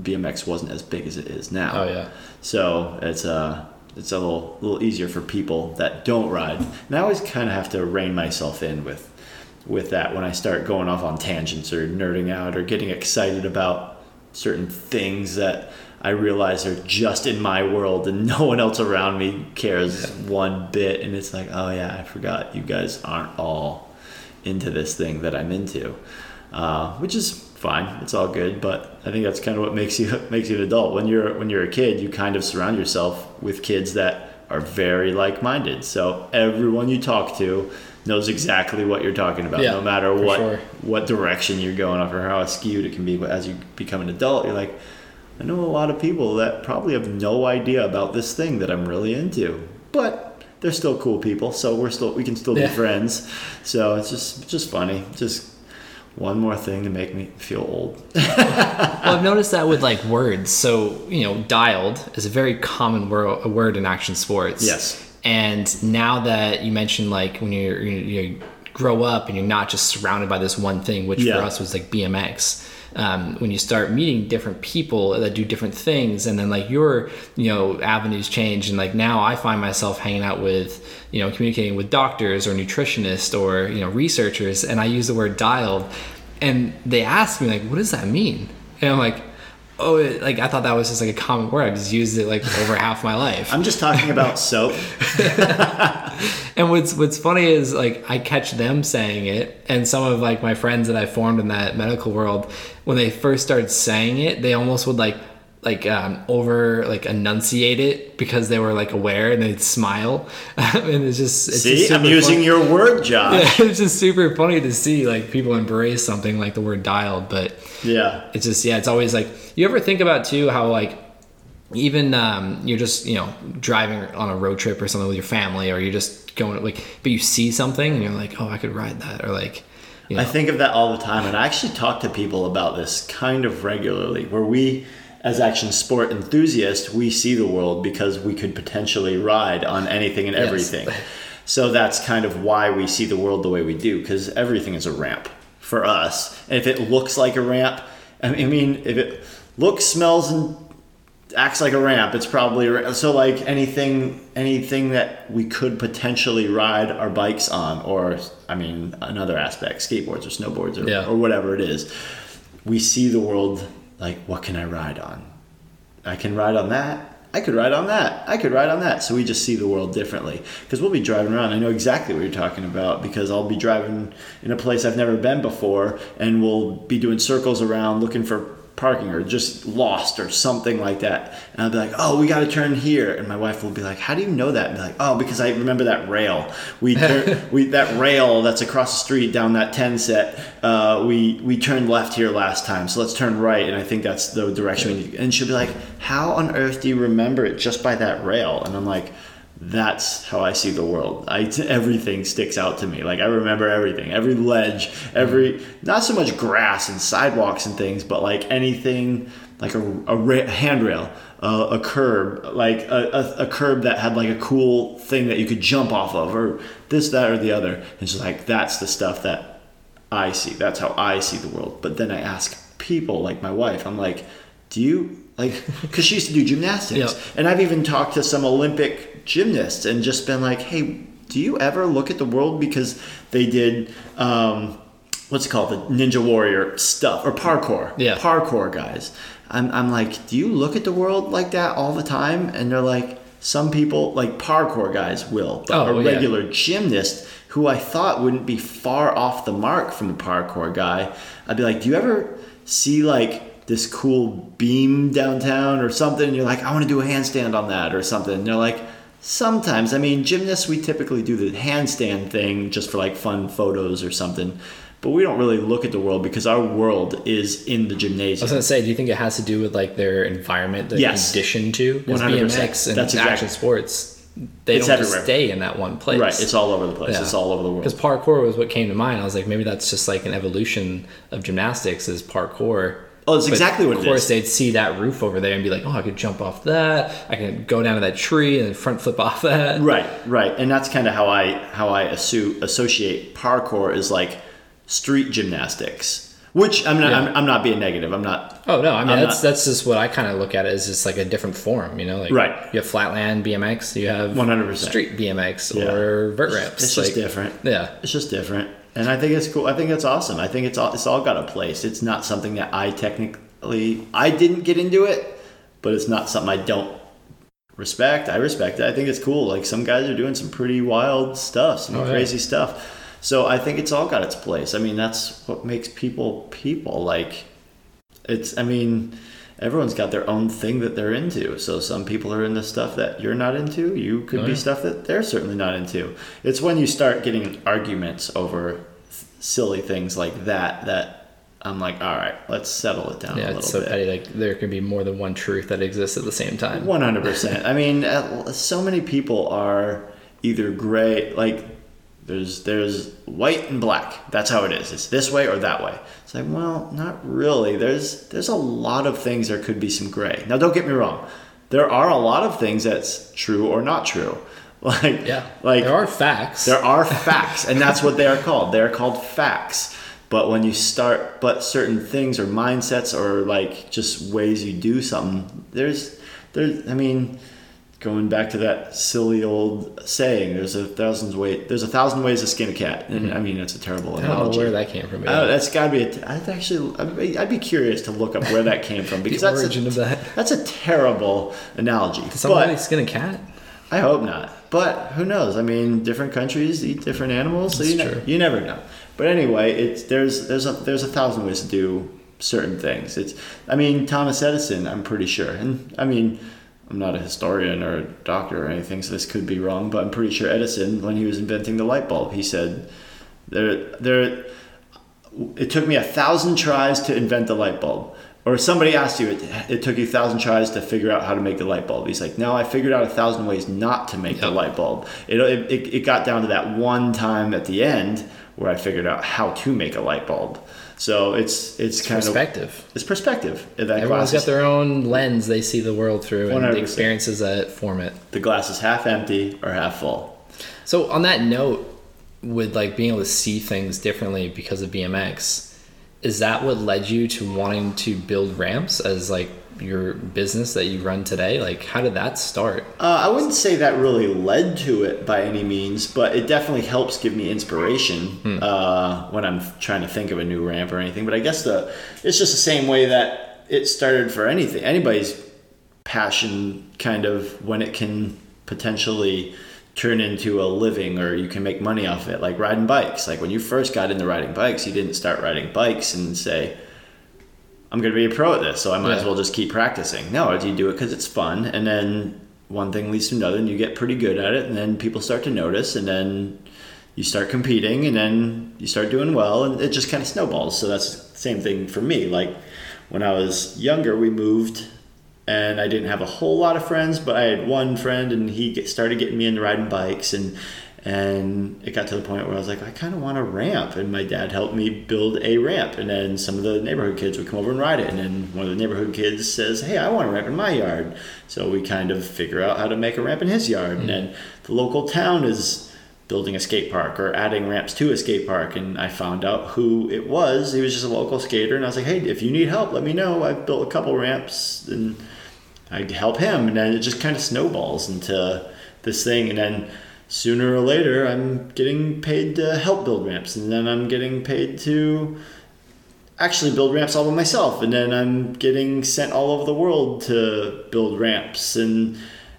BMX wasn't as big as it is now. oh yeah. So it's uh it's a little little easier for people that don't ride. And I always kind of have to rein myself in with with that when I start going off on tangents or nerding out or getting excited about certain things that I realize are just in my world and no one else around me cares one bit and it's like, "Oh yeah, I forgot you guys aren't all into this thing that I'm into." uh, which is fine. It's all good, but I think that's kind of what makes you makes you an adult. When you're when you're a kid, you kind of surround yourself with kids that are very like-minded. So everyone you talk to knows exactly what you're talking about, Yeah, no matter what sure. what direction you're going off or how skewed it can be. But as you become an adult, you're like, I know a lot of people that probably have no idea about this thing that I'm really into, but they're still cool people, so we're still we can still Yeah. be friends. So it's just just funny, just one more thing to make me feel old. Well, I've noticed that with like words. So you know, dialed is a very common word, a word in action sports. Yes. And now that you mentioned like when you're you, you grow up and you're not just surrounded by this one thing, which Yeah. for us was like BMX. Um, when you start meeting different people that do different things, and then like your you know avenues change, and like now I find myself hanging out with you know communicating with doctors or nutritionists or you know researchers, and I use the word dialed, and they ask me like, what does that mean? And I'm like, oh, it, like I thought that was just like a common word. I've just used it like over half my life. I'm just talking about soap. And what's what's funny is like I catch them saying it, and some of like my friends that I formed in that medical world, when they first started saying it, they almost would like like um, over like enunciate it because they were like aware, and they'd smile, and it's just it's See, just I'm using fun- your word, Josh. Yeah, it's just super funny to see like people embrace something like the word dialed, but Yeah. it's just yeah, it's always like you ever think about too how like even um, you're just you know driving on a road trip or something with your family, or you're just going like, but you see something and you're like, oh, I could ride that, or like, you know, I think of that all the time, and I actually talk to people about this kind of regularly. Where we, as action sport enthusiasts, we see the world because we could potentially ride on anything and Yes. everything. So that's kind of why we see the world the way we do, because everything is a ramp for us. And if it looks like a ramp, I mean, if it looks, smells, and acts like a ramp it's probably a ra- so like anything anything that we could potentially ride our bikes on or i mean another aspect skateboards or snowboards or, Yeah. or whatever it is we see the world like what can i ride on? I can ride on that. I could ride on that. I could ride on that. So we just see the world differently. Because we'll be driving around. I know exactly what you're talking about because i'll be driving in a place i've never been before and we'll be doing circles around looking for parking or just lost or something like that. And I'll be like, oh, we got to turn here. And my wife will be like, how do you know that? And be like, oh, because I remember that rail. We, tur- we that rail that's across the street down that 10 set. Uh, we we turned left here last time, so let's turn right. And I think that's the direction. We need. And she'll be like, how on earth do you remember it just by that rail? And I'm like. That's how I see the world. I, everything sticks out to me. Like I remember everything, every ledge, every not so much grass and sidewalks and things, but like anything, like a, a ra- handrail, uh, a curb, like a, a, a curb that had like a cool thing that you could jump off of, or this, that, or the other. And it's like that's the stuff that I see. That's how I see the world. But then I ask people, like my wife, I'm like, do you like? Because she used to do gymnastics, Yep. and I've even talked to some Olympic gymnasts and just been like, hey, do you ever look at the world because they did um, what's it called, the Ninja Warrior stuff or parkour? Yeah. parkour guys. I'm, I'm like, do you look at the world like that all the time? And they're like, some people, like parkour guys, will, but Oh, a yeah. regular gymnast who I thought wouldn't be far off the mark from the parkour guy, I'd be like, do you ever see like this cool beam downtown or something? And you're like, I want to do a handstand on that or something. And they're like, sometimes. I mean, gymnasts, we typically do the handstand thing just for like fun photos or something. But we don't really look at the world because our world is in the gymnasium. I was gonna say, do you think it has to do with like their environment, they're Yes. conditioned to? 'Cause 100%. BMX and That's exactly- action sports, they It's don't just stay in that one place. Right, it's all over the place. Yeah. It's all over the world. Because parkour was what came to mind. I was like, maybe that's just like an evolution of gymnastics is parkour. Oh, it's But exactly what it is. Of course, they'd see that roof over there and be like, "Oh, I could jump off that. I can go down to that tree and front flip off that." Right, right, and that's kind of how I how I assu- associate parkour is like street gymnastics. Which I'm not. Yeah. I'm, I'm not being negative. I'm not. Oh no, I mean I'm that's not- that's just what I kind of look at it as just like a different form, you know, like Right. You have flatland BMX, you have 100%. street BMX Yeah. or vert ramps. It's just like- different. Yeah, It's just different, and I think it's cool. I think it's awesome. I think it's all. It's all got a place. It's not something that I technically. I didn't get into it, but it's not something I don't respect. I respect it. I think it's cool. Like some guys are doing some pretty wild stuff, some Oh, yeah. crazy stuff. So I think it's all got its place. I mean, that's what makes people people. Like, it's. I mean, everyone's got their own thing that they're into. So some people are into stuff that you're not into. You could Oh, be yeah. stuff that they're certainly not into. It's when you start getting arguments over silly things like that that I'm like, all right, let's settle it down a Yeah, little it's so bit. petty. Like there can be more than one truth that exists at the same time. One hundred percent. I mean, uh, so many people are either gray, like there's there's white and black. That's how it is. It's this way or that way. It's like, well, not really. There's there's a lot of things there could be some gray. Now, don't get me wrong. There are a lot of things that's true or not true. Like Yeah, like there are facts. there are facts, and that's what they are called. They are called facts. But when you start, but certain things or mindsets or like just ways you do something, there's, there's, I mean, going back to that silly old saying, there's a thousand way, there's a thousand ways to skin a cat, and I mean that's a terrible I don't know analogy. where that came from. Uh, that's got to be. A, I'd actually, I'd be, I'd be curious to look up where that came from because the that's origin a, of that. that's a terrible analogy. Did someone But- skin a cat? I hope not. But who knows? I mean, different countries eat different animals, so That's you, ne- you never know. But anyway, it's there's there's a there's a thousand ways to do certain things. It's I mean Thomas Edison, I'm pretty sure, and I mean I'm not a historian or a doctor or anything, so this could be wrong, but I'm pretty sure Edison, when he was inventing the light bulb, he said there there it took me a thousand tries to invent the light bulb. Or somebody asked you, it, it took you a thousand tries to figure out how to make the light bulb. He's like, no, I figured out a thousand ways not to make the light bulb. It, it, it got down to that one time at the end where I figured out how to make a light bulb. So it's it's kind of Perspective. it's perspective. That Everyone's got their own lens they see the world through and 100%. the experiences that form it. the glass is half empty or half full. So on that note, with like being able to see things differently because of BMX, is that what led you to wanting to build ramps as like your business that you run today? Like how did that start? Uh, I wouldn't say that really led to it by any means, but it definitely helps give me inspiration uh, when I'm trying to think of a new ramp or anything. But I guess the it's just the same way that it started for anything. Anybody's passion, kind of, when it can potentially turn into a living or you can make money off it, like riding bikes. Like when you first got into riding bikes, you didn't start riding bikes and say, I'm going to be a pro at this, so I might as well just keep practicing. No, you do it because it's fun, and then one thing leads to another, and you get pretty good at it, and then people start to notice, and then you start competing, and then you start doing well, and it just kind of snowballs. So that's the same thing for me. Like when I was younger, we moved, and I didn't have a whole lot of friends, but I had one friend, and he started getting me into riding bikes, and and it got to the point where I was like, I kind of want a ramp, and my dad helped me build a ramp, and then some of the neighborhood kids would come over and ride it, and then one of the neighborhood kids says, Hey, I want a ramp in my yard, so we kind of figure out how to make a ramp in his yard, and mm. then the local town is building a skate park or adding ramps to a skate park. And I found out who it was. He was just a local skater. And I was like, Hey, if you need help, let me know. I've built a couple ramps. And I'd help him. And then it just kind of snowballs into this thing. And then sooner or later I'm getting paid to help build ramps and then I'm getting paid to actually build ramps all by myself and then I'm getting sent all over the world to build ramps and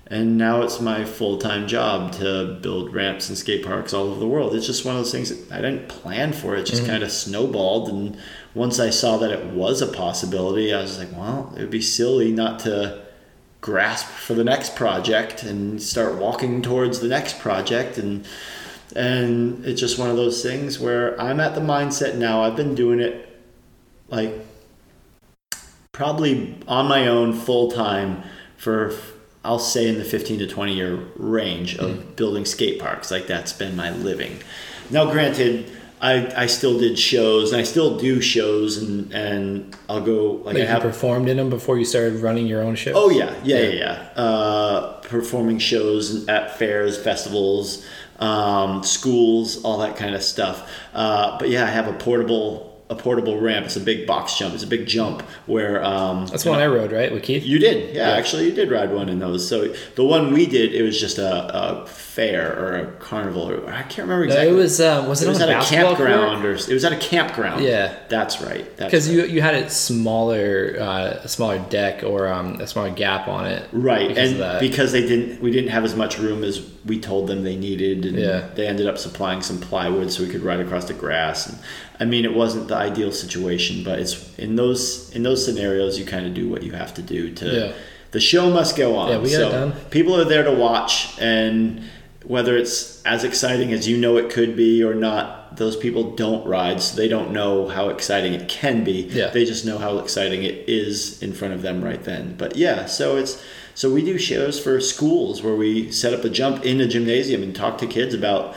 and now it's my full-time job to build ramps and skate parks all over the world. It's just one of those things that I didn't plan for. It just mm-hmm. kind of snowballed and once I saw that it was a possibility, I was like, well, it would be silly not to grasp for the next project and start walking towards the next project and and it's just one of those things where I'm at the mindset now. I've been doing it like probably on my own full time for I'll say in the 15 to 20 year range of mm-hmm. building skate parks. Like that's been my living. Now, granted, I, I still did shows and I still do shows and, and I'll go like, Like I you have performed in them before you started running your own show? Oh yeah, yeah, yeah, yeah. Uh, performing shows at fairs, festivals, um, schools, all that kind of stuff. Uh, but yeah, I have a portable a portable ramp. It's a big box jump. It's a big jump where um, That's one I rode, right? With Keith? you did, yeah, Yeah. Actually, you did ride one in those. So the one we did, it was just a, a fair or a carnival. Or, I can't remember exactly. No, it was, uh, was it, It was at a a campground, court? or it was at a campground. Yeah. that's right. That's Because you you had it smaller, uh, a smaller deck or um, a smaller gap on it. Right, because and because they didn't, we didn't have as much room as we told them they needed, and Yeah. they ended up supplying some plywood so we could ride across the grass. And I mean, it wasn't the ideal situation, but it's in those in those scenarios you kind of do what you have to do to. Yeah. The show must go on. Yeah, we so done. people are there to watch, and whether it's as exciting as you know it could be or not, those people don't ride, so they don't know how exciting it can be. Yeah. They just know how exciting it is in front of them right then. But yeah, so it's so we do shows for schools where we set up a jump in a gymnasium and talk to kids about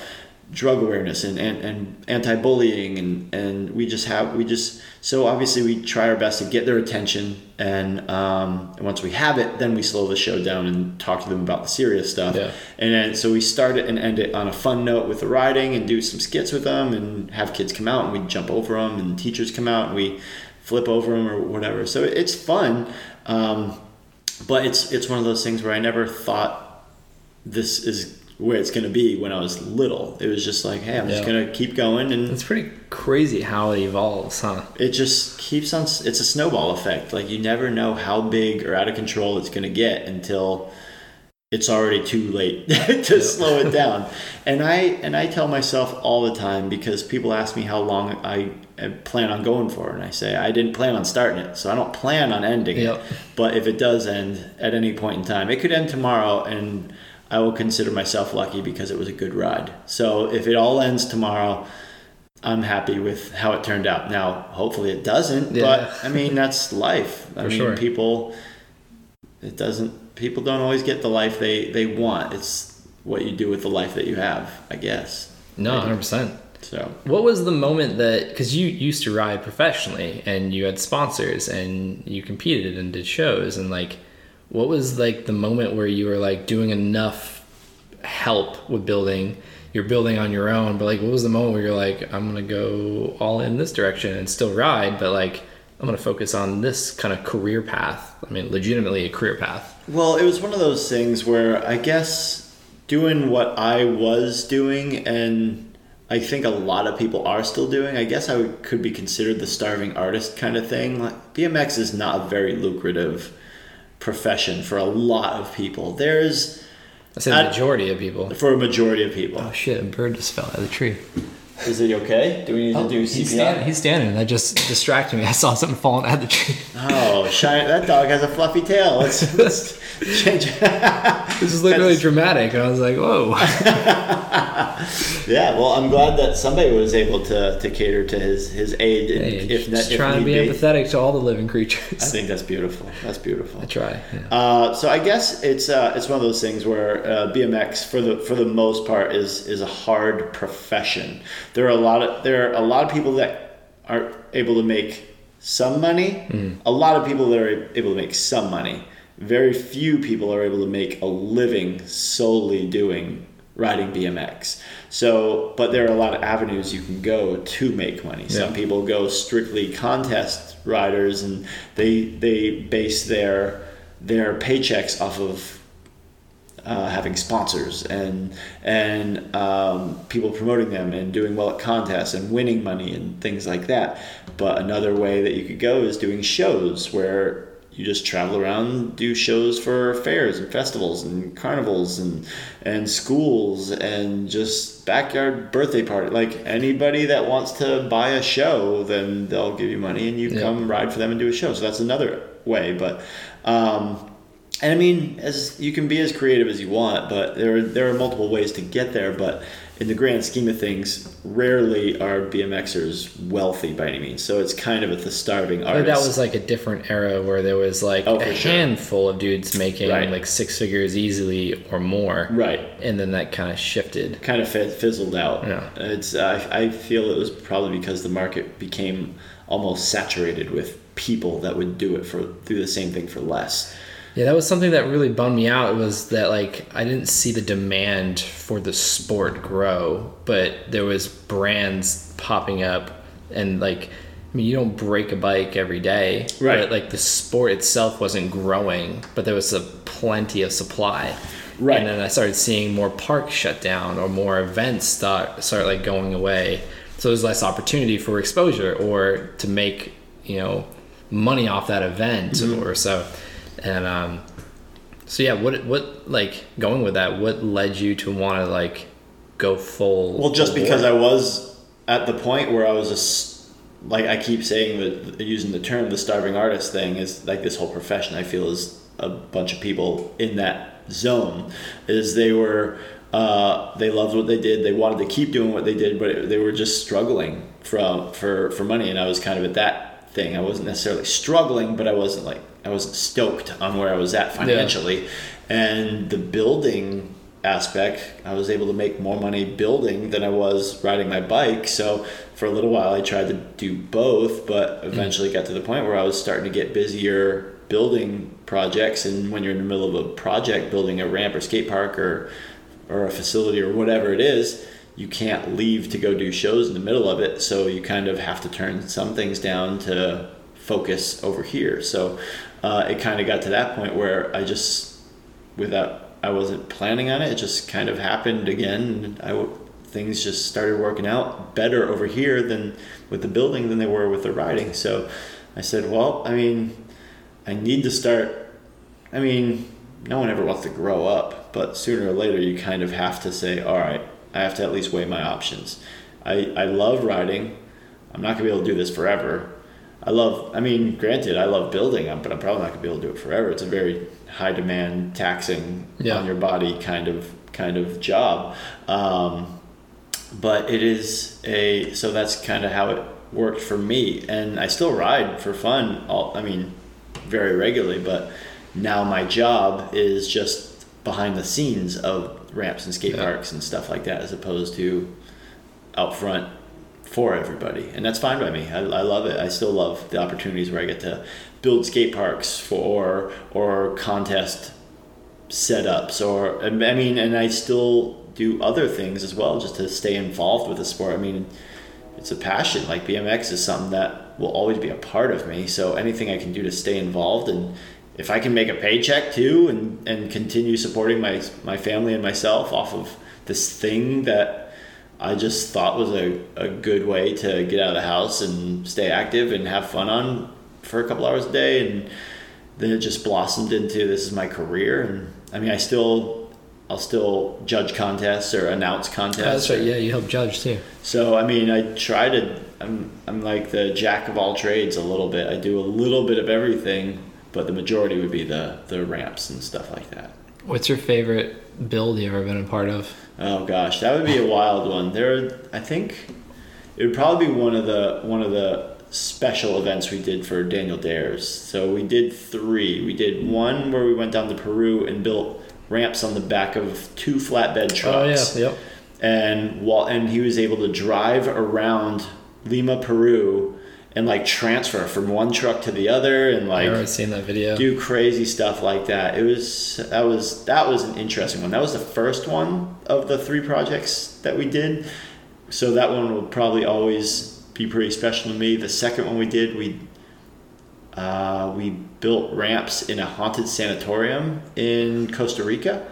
drug awareness and, and, and anti-bullying and, and we just have we just so obviously we try our best to get their attention and um, and once we have it then we slow the show down and talk to them about the serious stuff. Yeah. and then so we start it and end it on a fun note with the riding and do some skits with them and have kids come out and we jump over them and teachers come out and we flip over them or whatever. So it's fun. Um, but it's it's one of those things where I never thought this is where it's going to be when I was little. It was just like, hey, I'm just going to keep going, and It's pretty crazy how it evolves, huh? it just keeps on. It's a snowball effect. Like you never know how big or out of control it's going to get until it's already too late to slow it down. And I and I tell myself all the time because people ask me how long I I plan on going for, and I say I didn't plan on starting it, so I don't plan on ending Yep. it. But if it does end at any point in time, it could end tomorrow, and I will consider myself lucky because it was a good ride. So if it all ends tomorrow, I'm happy with how it turned out. Now, hopefully it doesn't, Yeah. but I mean that's life. I For mean sure. people it doesn't people don't always get the life they they want. It's what you do with the life that you have, I guess. No, hundred percent. So, What was the moment that because you used to ride professionally and you had sponsors and you competed and did shows and like what was like the moment where you were like doing enough help with building? You're building on your own but like what was the moment where you're like I'm gonna go all in this direction and still ride but like I'm gonna focus on this kind of career path I mean legitimately a career path? Well, it was one of those things where I guess doing what I was doing and I think a lot of people are still doing, I guess I would, could be considered the starving artist kind of thing. Like BMX is not a very lucrative profession for a lot of people. There's I said the majority of people for a majority of people. oh shit a bird just fell out of the tree Is it okay? Do we need to oh, do Oh, he's, standing, he's standing. That just distracted me. I saw something falling out of the tree. Oh, shine, that dog has a fluffy tail. Let's, let's change. This is like really dramatic, and I was like, "Whoa!" Yeah, well, I'm glad that somebody was able to, to cater to his, his aid. if just if trying to be empathetic to all the living creatures. I think that's beautiful. That's beautiful. I try. Yeah. Uh, so I guess it's uh, it's one of those things where uh, BMX for the for the most part is is a hard profession. There are a lot of there are a lot of people that are able to make some money. A lot of people that are able to make some money. Very few people are able to make a living solely doing riding BMX. So, but there are a lot of avenues you can go to make money. Some Yeah. people go strictly contest riders, and they they base their their paychecks off of uh, having sponsors and and um, people promoting them and doing well at contests and winning money and things like that. But another way that you could go is doing shows where you just travel around, do shows for fairs and festivals and carnivals and and schools and just backyard birthday party. Like anybody that wants to buy a show, then they'll give you money and you Yeah. come ride for them and do a show. So that's another way. But um, and I mean, as you can be as creative as you want, but there are, there are multiple ways to get there. But in the grand scheme of things, rarely are BMXers wealthy by any means. So it's kind of at the starving But artist. that was like a different era where there was like Oh, a sure. handful of dudes making Right. like six figures easily or more, right. and then that kind of shifted. Kind of fizzled out. Yeah. It's I I feel it was probably because the market became almost saturated with people that would do it for do the same thing for less. Yeah, that was something that really bummed me out. Was that like I didn't see the demand for the sport grow, but there was brands popping up, and like I mean, you don't break a bike every day, Right. But like the sport itself wasn't growing, but there was a plenty of supply, Right. And then I started seeing more parks shut down or more events start start like going away. So there's less opportunity for exposure or to make you know money off that event Mm-hmm. or so. And um, So yeah, what what like going with that? What led you to want to like go full? Well, just because I was at the point where I was just like I keep saying that using the term the starving artist thing is like this whole profession. I feel is a bunch of people in that zone. Is they were uh, they loved what they did. They wanted to keep doing what they did, but they were just struggling from for for money. And I was kind of at that thing. I wasn't necessarily struggling, but I wasn't like I wasn't stoked on where I was at financially. And the building aspect, I was able to make more money building than I was riding my bike. So for a little while, I tried to do both, but mm. eventually got to the point where I was starting to get busier building projects. And when you're in the middle of a project, building a ramp or skate park or or a facility or whatever it is, you can't leave to go do shows in the middle of it. So you kind of have to turn some things down to focus over here. So uh, it kind of got to that point where I just, without, I wasn't planning on it. It just kind of happened again. I things just started working out better over here than with the building than they were with the riding. So I said, well, I mean, I need to start. I mean, no one ever wants to grow up, but sooner or later you kind of have to say, all right, I have to at least weigh my options. I, I love riding. I'm not to be able to do this forever. I love, I mean, granted, I love building, but I'm probably not to be able to do it forever. It's a very high demand, taxing Yeah. on your body kind of kind of job. Um, but it is a so that's kind of how it worked for me and i still ride for fun all i mean very regularly but now my job is just behind the scenes of ramps and skate Yeah. parks and stuff like that as opposed to out front for everybody and that's fine by me I, I love it i still love the opportunities where i get to build skate parks for or contest setups or I mean and I still do other things as well just to stay involved with the sport. I mean it's a passion like BMX is something that will always be a part of me. So anything I can do to stay involved and if I can make a paycheck too and and continue supporting my my family and myself off of this thing that I just thought was a, a good way to get out of the house and stay active and have fun on for a couple hours a day and then it just blossomed into this is my career and i mean i still i'll still judge contests or announce contests That's right. Yeah, you help judge too. so i mean i try to i'm i'm like the jack of all trades a little bit i do a little bit of everything but the majority would be the the ramps and stuff like that What's your favorite build you've ever been a part of? Oh gosh, that would be a wild one. There, I think it would probably be one of the one of the special events we did for Daniel Dhers. So we did three. We did one where we went down to Peru and built ramps on the back of two flatbed oh, trucks. Oh yeah, yep. And while and he was able to drive around Lima, Peru, and like transfer from one truck to the other, and like I've seen that video. do crazy stuff like that. It was that was that was an interesting one. That was the first one of the three projects that we did. So that one will probably always be pretty special to me. The second one we did, we uh, we built ramps in a haunted sanatorium in Costa Rica,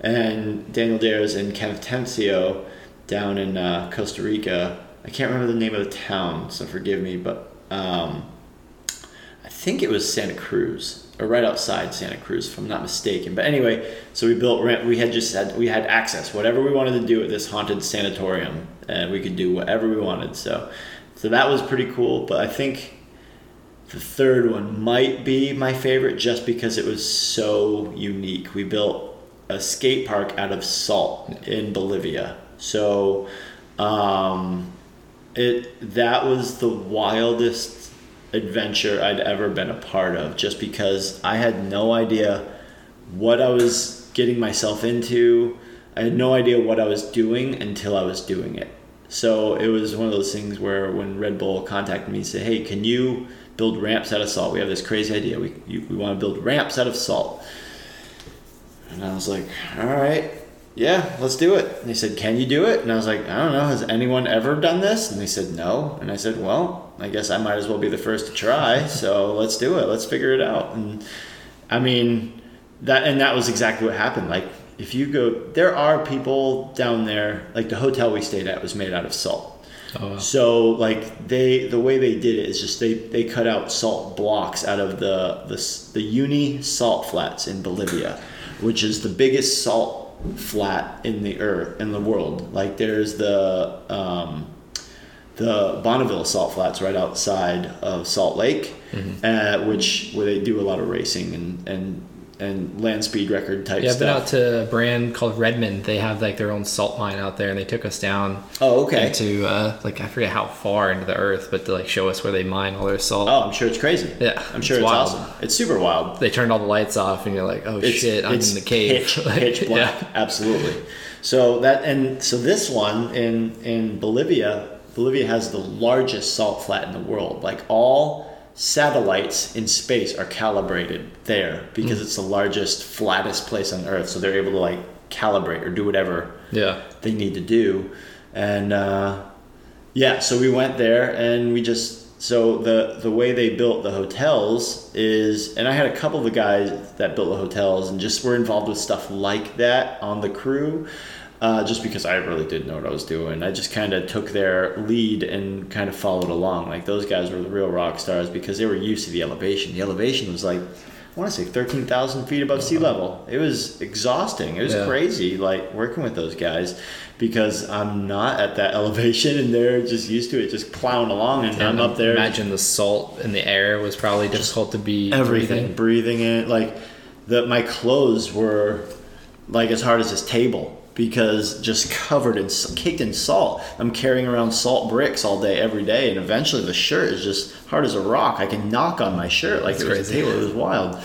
and Daniel Dhers and Kenneth Tencio down in uh, Costa Rica. I can't remember the name of the town, so forgive me, but um, I think it was Santa Cruz or right outside Santa Cruz, if I'm not mistaken. But anyway, so we built. We had just had we had access, whatever we wanted to do at this haunted sanatorium, and we could do whatever we wanted. So, so that was pretty cool. But I think the third one might be my favorite, just because it was so unique. We built a skate park out of salt in Bolivia. So, um, it that was the wildest adventure I'd ever been a part of just because I had no idea what I was getting myself into. I had no idea what I was doing until I was doing it. So it was one of those things where when Red Bull contacted me and said, "Hey, can you build ramps out of salt? We have this crazy idea. We you, we want to build ramps out of salt." And I was like, "All right, yeah, let's do it." And they said, "Can you do it?" And I was like, "I don't know. Has anyone ever done this?" And they said, "No." And I said, "Well, I guess I might as well be the first to try. So let's do it. Let's figure it out." And I mean, that and that was exactly what happened. Like if you go, there are people down there. Like the hotel we stayed at was made out of salt. Oh, wow. So like they the way they did it is just they they cut out salt blocks out of the the the Uyuni salt flats in Bolivia, which is the biggest salt flat in the earth in the world. Like there's the um, the Bonneville Salt Flats right outside of Salt Lake, uh, which where they do a lot of racing and and and land speed record type Yeah, I've been out to a brand called Redmond. They have like their own salt mine out there, and they took us down oh, okay. into uh, like I forget how far into the earth, but to like show us where they mine all their salt. Oh, I'm sure it's crazy. Yeah, I'm sure it's it's, awesome. It's super wild. They turned all the lights off, and you're like, oh It's, shit, I'm in the cave. Pitch, Like, pitch black. yeah. Absolutely. So that and so this one in in Bolivia, Bolivia has the largest salt flat in the world. Like all satellites in space are calibrated there because it's the largest, flattest place on Earth. So they're able to like calibrate or do whatever Yeah. they need to do. And uh, yeah, so we went there and we just so the the way they built the hotels is and I had a couple of the guys that built the hotels and just were involved with stuff like that on the crew. Uh, just because I really didn't know what I was doing, I just kind of took their lead and kind of followed along. Like those guys were the real rock stars because they were used to the elevation. The elevation was like, I want to say thirteen thousand feet above sea level. It was exhausting. It was Yeah. crazy, like working with those guys because I'm not at that elevation and they're just used to it, just plowing along, and I'm up there. Imagine the salt in the air was probably difficult to be everything, breathing. breathing in like the my clothes were like as hard as this table because just covered in caked in salt. I'm carrying around salt bricks all day, every day, and eventually the shirt is just hard as a rock. I can knock on my shirt like That's it was a crazy. table. It was wild.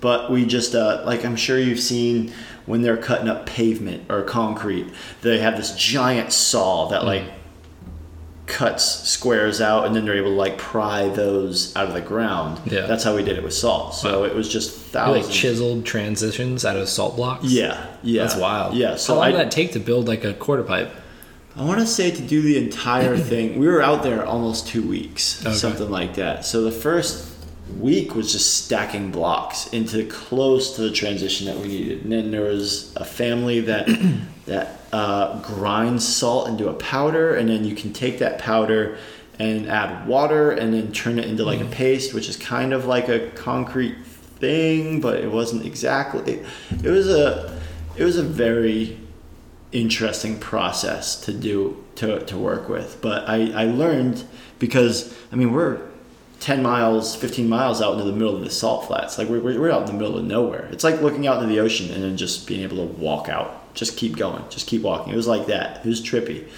But we just uh, like I'm sure you've seen when they're cutting up pavement or concrete, they have this giant saw that like cuts squares out and then they're able to like pry those out of the ground. Yeah. That's how we did it with salt. So Wow. it was just thousands. like chiseled transitions out of salt blocks. yeah, yeah. That's wild. Yeah. So how long I, did that take to build like a quarter pipe? I want to say to do the entire thing, we were out there almost two weeks, Okay. something like that. So the first week was just stacking blocks into close to the transition that we needed, and then there was a family that that uh, grinds salt into a powder, and then you can take that powder and add water, and then turn it into like a paste, which is kind of like a concrete thing, but it wasn't exactly. It was a it was a very interesting process to do to, to work with. But I, I learned because i mean we're 10 miles 15 miles out into the middle of the salt flats. Like we're we're out in the middle of nowhere. It's like looking out into the ocean and then just being able to walk out just keep going just keep walking it was like that it was trippy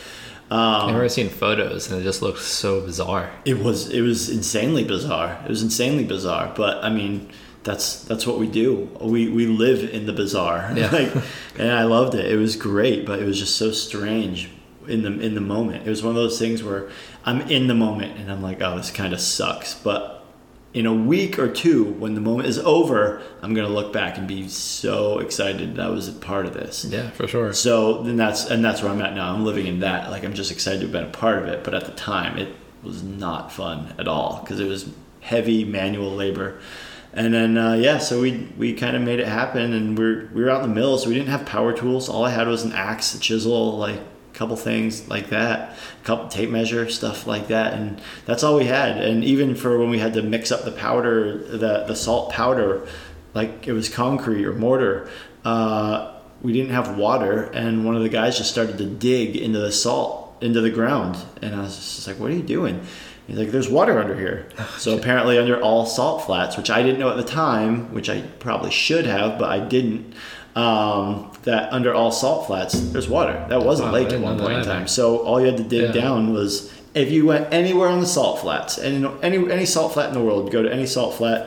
I um, remember seeing photos and it just looked so bizarre. it was it was insanely bizarre. It was insanely bizarre, but I mean that's that's what we do. We we live in the bizarre. Yeah. like and I loved it. It was great, but it was just so strange in the in the moment. It was one of those things where I'm in the moment and I'm like, "Oh, this kind of sucks." But in a week or two when the moment is over, I'm going to look back and be so excited that I was a part of this. Yeah, for sure. So then that's and that's where I'm at now. I'm living in that. Like I'm just excited to have been a part of it. But at the time, it was not fun at all because it was heavy manual labor. And then uh, yeah, so we we kind of made it happen, and we're we were out in the mill, so we didn't have power tools. All I had was an axe, a chisel, like couple things like that, a couple tape measure stuff like that, and that's all we had. And even for when we had to mix up the powder, the the salt powder, like it was concrete or mortar. Uh, we didn't have water, and one of the guys just started to dig into the salt into the ground, and I was just like, "What are you doing?" He's like, "There's water under here." so apparently, under all salt flats, which I didn't know at the time, which I probably should have, but I didn't. Um, that under all salt flats, there's water. That was a Wow, lake at one point in time. So all you had to dig Yeah. down was if you went anywhere on the salt flats, and any any salt flat in the world, go to any salt flat.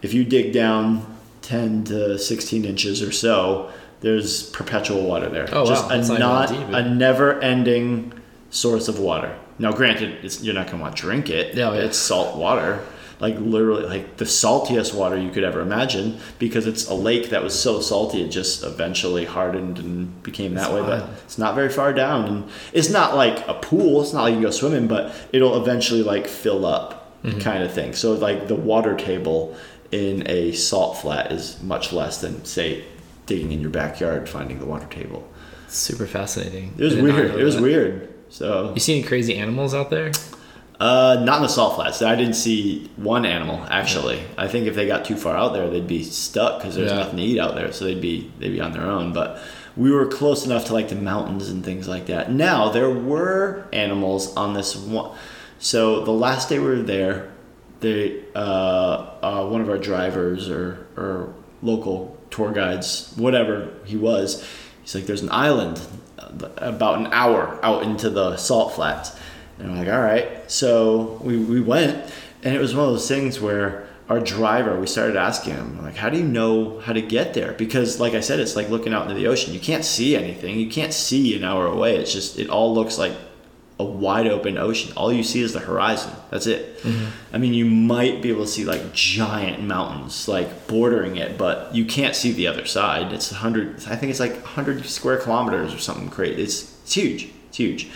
If you dig down ten to sixteen inches or so, there's perpetual water there. Oh, wow. Just That's a not not a never-ending source of water. Now, granted, it's, you're not gonna want to drink it. Yeah, yeah. It's salt water, like literally, like the saltiest water you could ever imagine, because it's a lake that was so salty it just eventually hardened and became that That's way. wild. But it's not very far down, and it's not like a pool. It's not like you can go swimming, but it'll eventually like fill up, Mm-hmm. kind of thing. So like the water table in a salt flat is much less than say digging in your backyard finding the water table. Super fascinating. It was I did not weird. It was that. weird. So You see any crazy animals out there? Uh, not in the salt flats. I didn't see one animal actually. I think if they got too far out there, they'd be stuck because there's Yeah. nothing to eat out there. So they'd be they'd be on their own. But we were close enough to like the mountains and things like that. Now there were animals on this one. So the last day we were there, they uh, uh, one of our drivers or or local tour guides, whatever he was, he's like, "There's an island uh, about an hour out into the salt flats." And I'm like, "All right." So we we went, and it was one of those things where our driver, we started asking him, like, "How do you know how to get there?" Because, like I said, it's like looking out into the ocean. You can't see anything. You can't see an hour away. It's just it all looks like a wide open ocean. All you see is the horizon. That's it. Mm-hmm. I mean, you might be able to see like giant mountains like bordering it, but you can't see the other side. It's 100 I think it's like 100 square kilometers or something crazy. It's it's huge. It's huge.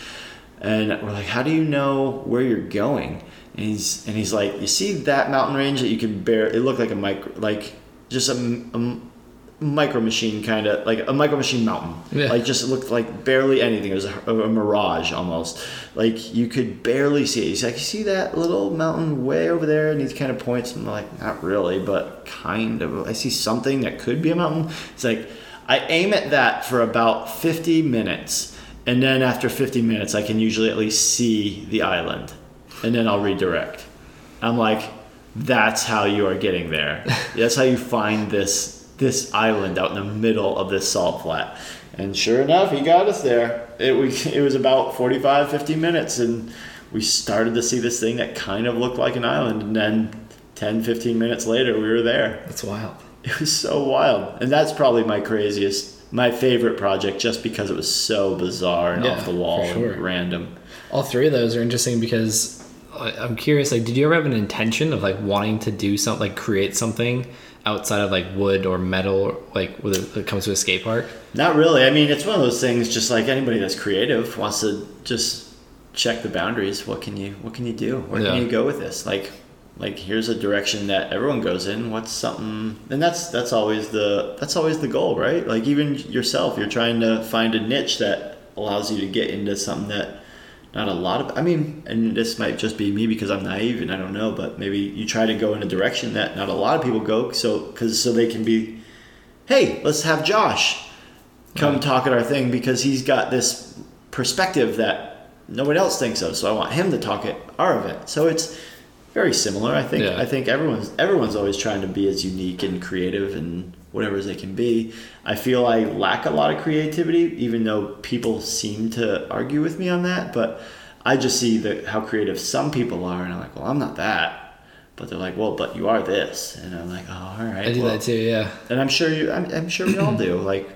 And we're like, "How do you know where you're going?" And he's and he's like, "You see that mountain range that you can bear it looked like a micro like just a, a micro machine kind of like a micro machine mountain. Yeah. like just looked like barely anything. It was a, a mirage almost. Like you could barely see it. He's like you see that little mountain way over there and he kind of points? And I'm like not really but kind of i see something that could be a mountain. It's like i aim at that for about 50 minutes and then after 50 minutes i can usually at least see the island. And then i'll redirect. I'm like that's how you are getting there. That's how you find this this island out in the middle of this salt flat. And sure enough he got us there. It, we, it was about 45 50 minutes and we started to see this thing that kind of looked like an island. And then 10 15 minutes later we were there. That's wild. it was so wild. And that's probably my craziest my favorite project just because it was so bizarre and Yeah, off the wall sure. and random All three of those are interesting because I- I'm curious. Like, did you ever have an intention of like wanting to do something, like create something outside of like wood or metal, like when it- it comes to a skate park? Not really. I mean, it's one of those things. Just like anybody that's creative wants to just check the boundaries. What can you What can you do? Where Yeah. can you go with this? Like, like here's a direction that everyone goes in. What's something? And that's that's always the that's always the goal, right? Like even yourself, you're trying to find a niche that allows you to get into something that not a lot of. I mean, and this might just be me because I'm naive and I don't know, but maybe you try to go in a direction that not a lot of people go. So because so they can be, hey, let's have Josh come talk at our thing because he's got this perspective that nobody else thinks of. So I want him to talk at our event. So it's very similar. I think Yeah. I think everyone's everyone's always trying to be as unique and creative and whatever as they can be. I feel I lack a lot of creativity, even though people seem to argue with me on that. But I just see that how creative some people are, and I'm like, well, I'm not that. But they're like, well, but you are this, and I'm like, oh, all right. I do well, that too. Yeah. and I'm sure you. I'm, I'm sure we all do. Like,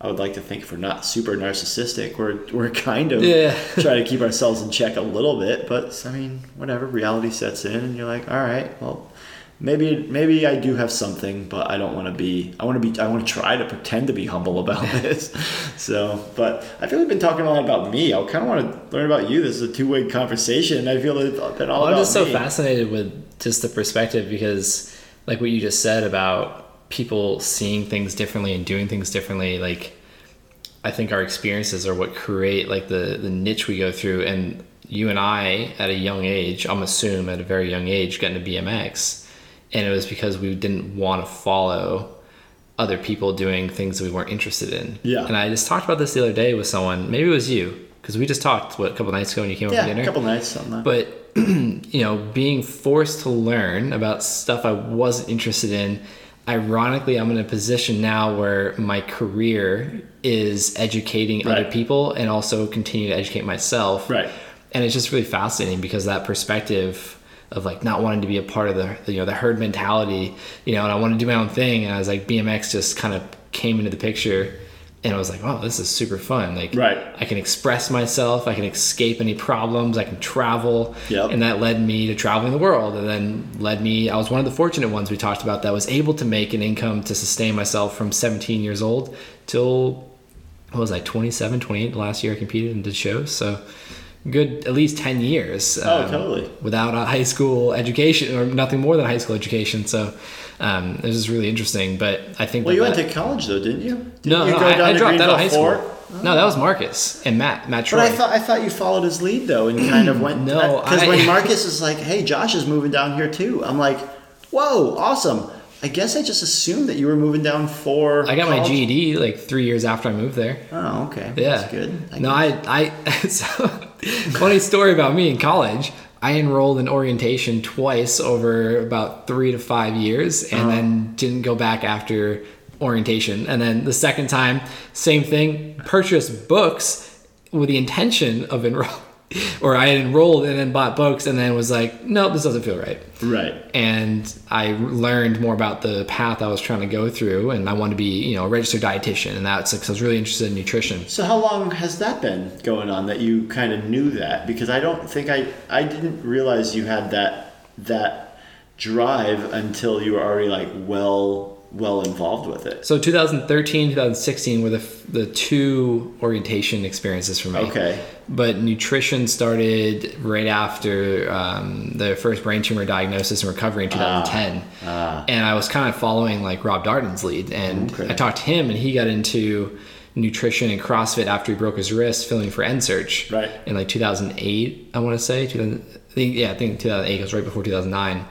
I would like to think if we're not super narcissistic, we're we're kind of Yeah. try to keep ourselves in check a little bit. But I mean, whatever. Reality sets in, and you're like, all right, well, maybe maybe I do have something, but I don't want to be. I want to be. I want to try to pretend to be humble about this. so, but I feel we've been talking a lot about me. I kind of want to learn about you. This is a two way conversation. I feel it's been all Well, I'm just so me. fascinated with just the perspective because, like what you just said about people seeing things differently and doing things differently, like I think our experiences are what create like the the niche we go through. And you and I, at a young age, I'm assume at a very young age, got into BMX, and it was because we didn't want to follow other people doing things that we weren't interested in. Yeah. And I just talked about this the other day with someone. Maybe it was you because we just talked what a couple nights ago when you came over Yeah, for dinner. a couple nights, something. Like But you know, being forced to learn about stuff I wasn't interested in, ironically, I'm in a position now where my career is educating other people and also continue to educate myself. Right. And it's just really fascinating because that perspective of like not wanting to be a part of the you know the herd mentality, you know, and I want to do my own thing, and I was like BMX just kind of came into the picture. And I was like, wow, this is super fun. Like, Right. I can express myself. I can escape any problems. I can travel. Yep. And that led me to traveling the world and then led me, I was one of the fortunate ones we talked about that was able to make an income to sustain myself from 17 years old till, what was I, 27, 28 the last year I competed and did shows. So good, at least 10 years. um, Oh, totally. Without a high school education or nothing more than a high school education. So um, it was really interesting. But I think Well, that you went to college though, didn't you? Didn't No, you no, I- I dropped out of high school. Fort? No, that was Marcus and Matt. Matt Troy. But I thought I thought you followed his lead though, and kind of went. No, because when Marcus is like, "Hey, Josh is moving down here too," I'm like, "Whoa, awesome!" I guess I just assumed that you were moving down for. I got my. GED like three years after I moved there. Oh, okay. Yeah, That's good. no, I, I, so, funny story about me in college. I enrolled in orientation twice over about three to five years, and Uh-huh. then didn't go back after orientation. And then the second time, same thing. Purchased books with the intention of enroll, or I had enrolled and then bought books, and then was like, nope, this doesn't feel right. right. and I learned more about the path I was trying to go through, and I wanted to be, you know, a registered dietitian, and that's because I was really interested in nutrition. So how long has that been going on that you kind of knew that? Because I don't think I I didn't realize you had that that drive until you were already like well well involved with it. So 2013, 2016 were the the two orientation experiences for me. Okay. But nutrition started right after um, the first brain tumor diagnosis and recovery in 2010. ah. and I was kind of following like Rob Darden's lead. And Okay. I talked to him, and he got into nutrition and CrossFit after he broke his wrist filming for NSearch Right. in like 2008, I want to say. 2000, I think, yeah, I think 2008 was right before 2009.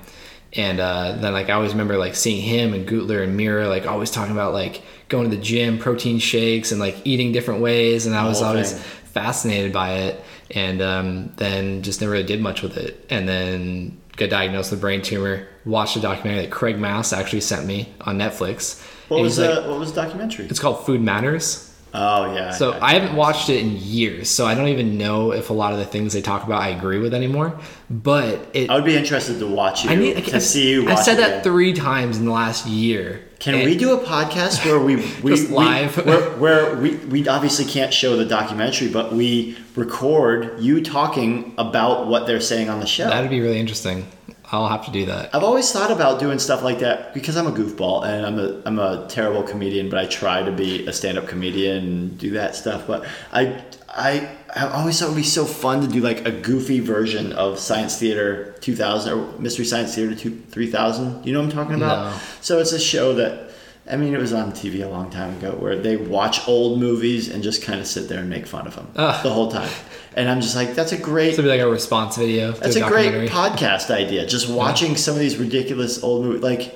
And uh, then like I always remember like seeing him and Gutler and Mirra like always talking about like going to the gym, protein shakes, and like eating different ways. And I was always thing. fascinated by it and um, then just never really did much with it and then got diagnosed with a brain tumor watched a documentary that craig mass actually sent me on netflix What was he's like- what was the documentary? it's called food matters Oh yeah. so I haven't watched it in years so i don't even know if a lot of the things they talk about i agree with anymore but it I would be interested to watch you I need to see you. I said that again. three times in the last year. Can And- we do a podcast where we, we Just we- live? where, where we, we obviously can't show the documentary, but we record you talking about what they're saying on the show. That'd be really interesting. I'll have to do that. I've always thought about doing stuff like that because I'm a goofball and I'm a I'm a terrible comedian, but I try to be a stand-up comedian and do that stuff. But I I I always thought it would be so fun to do like a goofy version of Science Theater 2000 or Mystery Science Theater 2, 3000. You know what I'm talking about? No. So it's a show that I mean, it was on TV a long time ago where they watch old movies and just kind of sit there and make fun of them Ugh. Ah. the whole time. And I'm just like, that's a great So be like a response video. that's a documentary. great podcast idea. Just watching some of these ridiculous old movies, like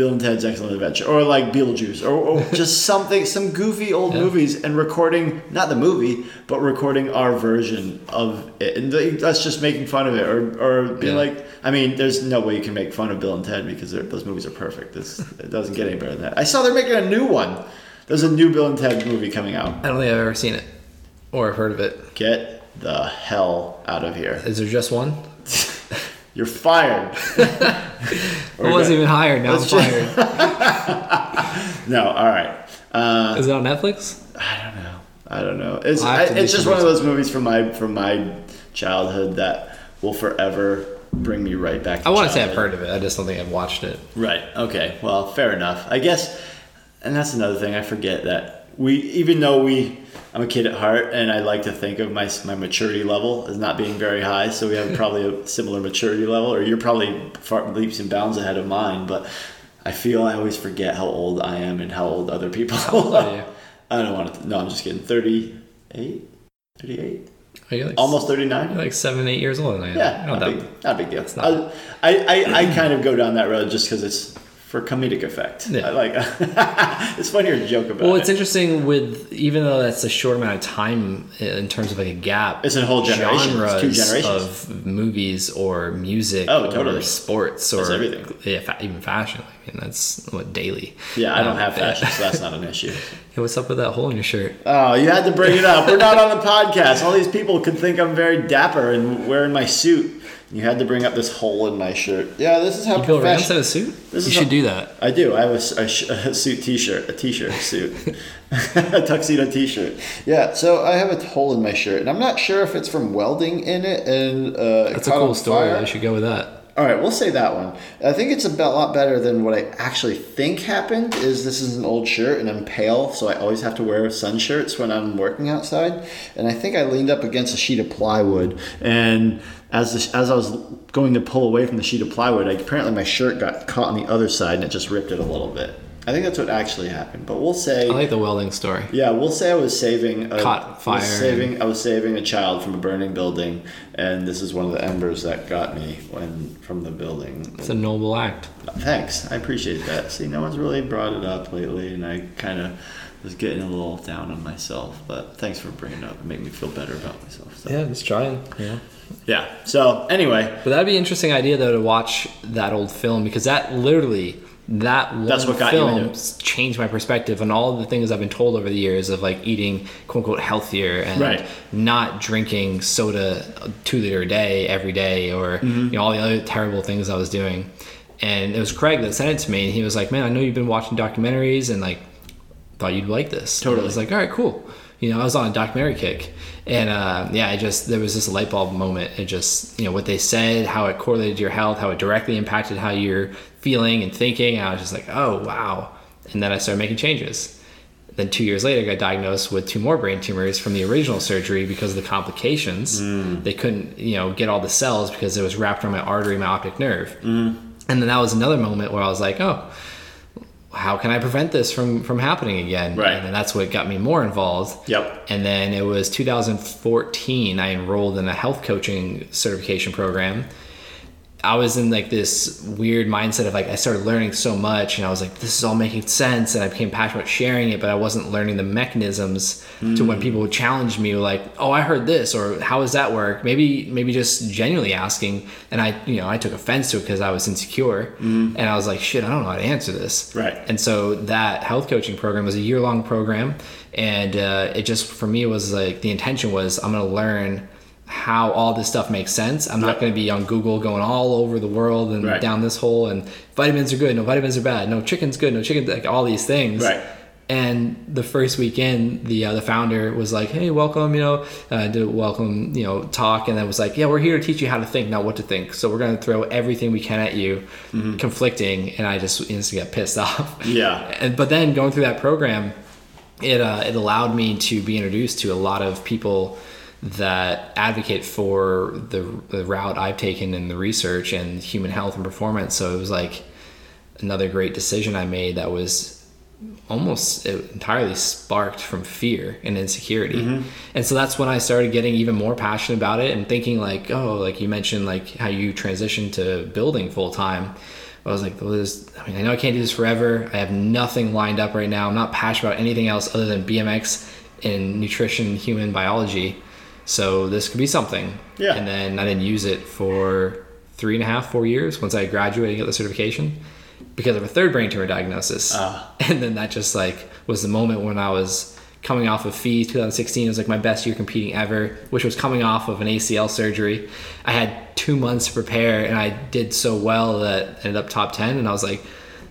Bill and Ted's Excellent Adventure, or like Beetlejuice, or, or just something, some goofy old Yeah. movies, and recording not the movie, but recording our version of it, and that's just making fun of it, or or be Yeah. like, I mean, there's no way you can make fun of Bill and Ted because those movies are perfect. It's, it doesn't get any better than that. I saw they're making a new one. There's a new Bill and Ted movie coming out. I don't think I've ever seen it or I've heard of it. Get the hell out of here! Is there just one? You're fired. I wasn't even hired. Now I'm just- fired. No, all right. Uh, Is it on Netflix? I don't know. I don't know. It's I, have to do it's just one of those movies from my from my childhood that will forever bring me right back. To I want to say I've heard of it. I just don't think I've watched it. Right. Okay. Well, fair enough. I guess, and that's another thing. I forget that we, even though we, I'm a kid at heart, and I like to think of my my maturity level as not being very high. So we have probably a similar maturity level, or you're probably far leaps and bounds ahead of mine. But I feel I always forget how old I am and how old other people old are? I don't want to. No, I'm just kidding. 38, 38, like, almost You're 39. like seven, eight years older than I am. Yeah, Not not, that- big, not a big deal. not- I, I, I, I kind of go down that road just because it's for comedic effect. Yeah. I like it's funnier to joke about. Well, it. it's interesting with even though that's a short amount of time in terms of like a gap. It's a whole generation. It's two generations. of movies or music Oh, totally. or sports or everything. Yeah, fa- even fashion. I mean, that's what daily. yeah, I don't Um, have fashion, so that's not an issue. Hey, what's up with that hole in your shirt? Oh, you had to bring it up. We're not on the podcast. All these people could think I'm very dapper and wearing my suit. You had to bring up this hole in my shirt. Yeah, this is how You feel Rams in professional. a suit? This you should a- do that. I do. I have a, s- a sh- a suit T-shirt, a T-shirt suit, a tuxedo T-shirt. Yeah. So I have a hole in my shirt, and I'm not sure if it's from welding in it. And uh, That's a cool story. fire. You should go with that. All right, we'll say that one. I think it's a lot better than what I actually think happened. Is this is an old shirt and I'm pale, so I always have to wear sun shirts when I'm working outside. And I think I leaned up against a sheet of plywood, and as the, as I was going to pull away from the sheet of plywood, I, apparently my shirt got caught on the other side and it just ripped it a little bit. I think that's what actually happened. But we'll say I like the welding story. Yeah, we'll say I was saving a, Caught I was fire saving I was saving a child from a burning building, and this is one of the embers that got me when from the building. It's a noble act. Thanks, I appreciate that. See, no one's really brought it up lately, and I kind of was getting a little down on myself. But thanks for bringing it up. It made me feel better about myself. So. Yeah, just trying. Yeah. Yeah. So anyway, But that'd be an interesting idea though to watch that old film because that literally that one That's what got you film into it. changed my perspective on all the things I've been told over the years of like eating quote unquote healthier and Right. not drinking soda two liter a day every day or Mm-hmm. you know all the other terrible things I was doing. And it was Craig that sent it to me and he was like, Man, I know you've been watching documentaries and like thought you'd like this. Totally. I was like, all right, cool. You know, I was on a documentary kick, and uh, yeah, I just there was this light bulb moment. It just you know what they said, how it correlated to your health, how it directly impacted how you're feeling and thinking. And I was just like, oh wow. And then I started making changes. Then two years later, I got diagnosed with two more brain tumors from the original surgery because of the complications. They couldn't, you know, get all the cells because it was wrapped around my artery, my optic nerve. And then that was another moment where I was like, oh, how can I prevent this from from happening again? Right. And that's what got me more involved. Yep. And then it was 2014. I enrolled in a health coaching certification program. I was in like this weird mindset of like I started learning so much and I was like this is all making sense and I became passionate about sharing it but I wasn't learning the mechanisms to when people would challenge me like oh I heard this or how does that work? Maybe maybe just genuinely asking and I you know I took offense to it because I was insecure and I was like shit I don't know how to answer this. Right. and so that health coaching program was a year long program and uh, it just for me was like the intention was I'm gonna learn how all this stuff makes sense. I'm not going to be on Google going all over the world and Right. down this hole and vitamins are good, no vitamins are bad, no chicken's good, no chicken, like all these things. Right. And the first weekend, the uh, the founder was like, "Hey, welcome," you know, uh, did a welcome, you know, talk, and then was like, "Yeah, we're here to teach you how to think, not what to think. So we're going to throw everything we can at you, conflicting." And I just instantly got pissed off. Yeah. And but then going through that program, it uh, it allowed me to be introduced to a lot of people that advocate for the, the route I've taken in the research and human health and performance. So it was like another great decision I made that was almost entirely sparked from fear and insecurity. Mm-hmm. And so that's when I started getting even more passionate about it and thinking like, oh, like you mentioned like how you transitioned to building full time. I was like, well, this, I mean, I know I can't do this forever. I have nothing lined up right now. I'm not passionate about anything else other than BMX and nutrition, human biology. So this could be something. Yeah. And then I didn't use it for three and a half, four years once I graduated and got the certification because of a third brain tumor diagnosis. Ah. And then that just like was the moment when I was coming off of FISE 2016. It was like my best year competing ever, which was coming off of an ACL surgery. I had two months to prepare and I did so well that I ended up top 10. And I was like,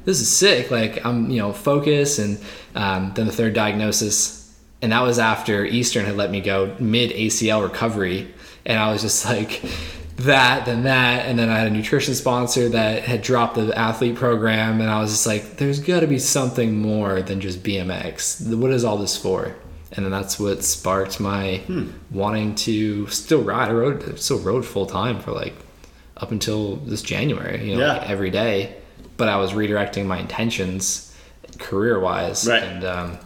this is sick. Like I'm, you know, focused. And um, then the third diagnosis. And that was after Eastern had let me go mid ACL recovery. And I was just like, that, then that, and then I had a nutrition sponsor that had dropped the athlete program, and I was just like, "There's got to be something more than just BMX. What is all this for?" And then that's what sparked my wanting to still ride. I rode, still rode full time for like up until this January, you know, Yeah. like every day. But I was redirecting my intentions career wise, Right. and um,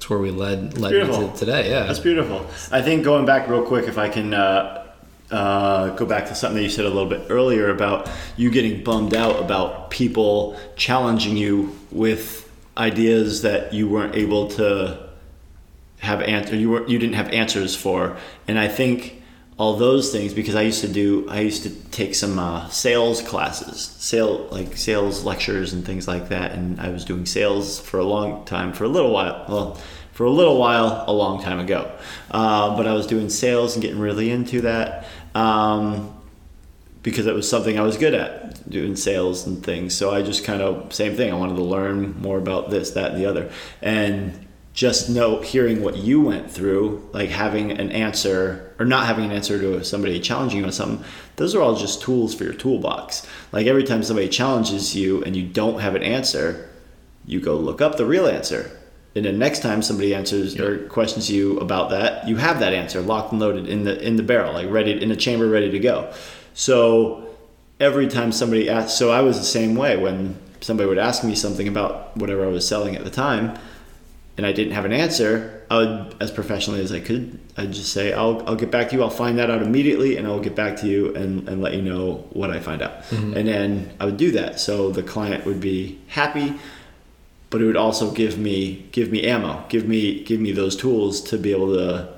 that's where we led led to today. Yeah, That's beautiful. I think going back real quick, if I can uh, uh, go back to something that you said a little bit earlier about you getting bummed out about people challenging you with ideas that you weren't able to have answer you were you didn't have answers for, and I think all those things because I used to do I used to take some uh, sales classes, sale like sales lectures and things like that, and I was doing sales for a long time for a little while. Well, for a little while, a long time ago, uh, but I was doing sales and getting really into that. Um, because it was something I was good at doing sales and things. So I just kind of same thing. I wanted to learn more about this, that, and the other, and just know hearing what you went through, like having an answer or not having an answer to somebody challenging you on something. Those are all just tools for your toolbox. Like every time somebody challenges you and you don't have an answer, you go look up the real answer. And then next time somebody answers or questions you about that, you have that answer locked and loaded in the in the barrel, like ready in the chamber, ready to go. So every time somebody asks, so I was the same way when somebody would ask me something about whatever I was selling at the time, and I didn't have an answer, I would, as professionally as I could, I'd just say, I'll, I'll get back to you. I'll find that out immediately and I'll get back to you and, and let you know what I find out. Mm-hmm. And then I would do that. So the client would be happy, but it would also give me, give me ammo, give me, give me those tools to be able to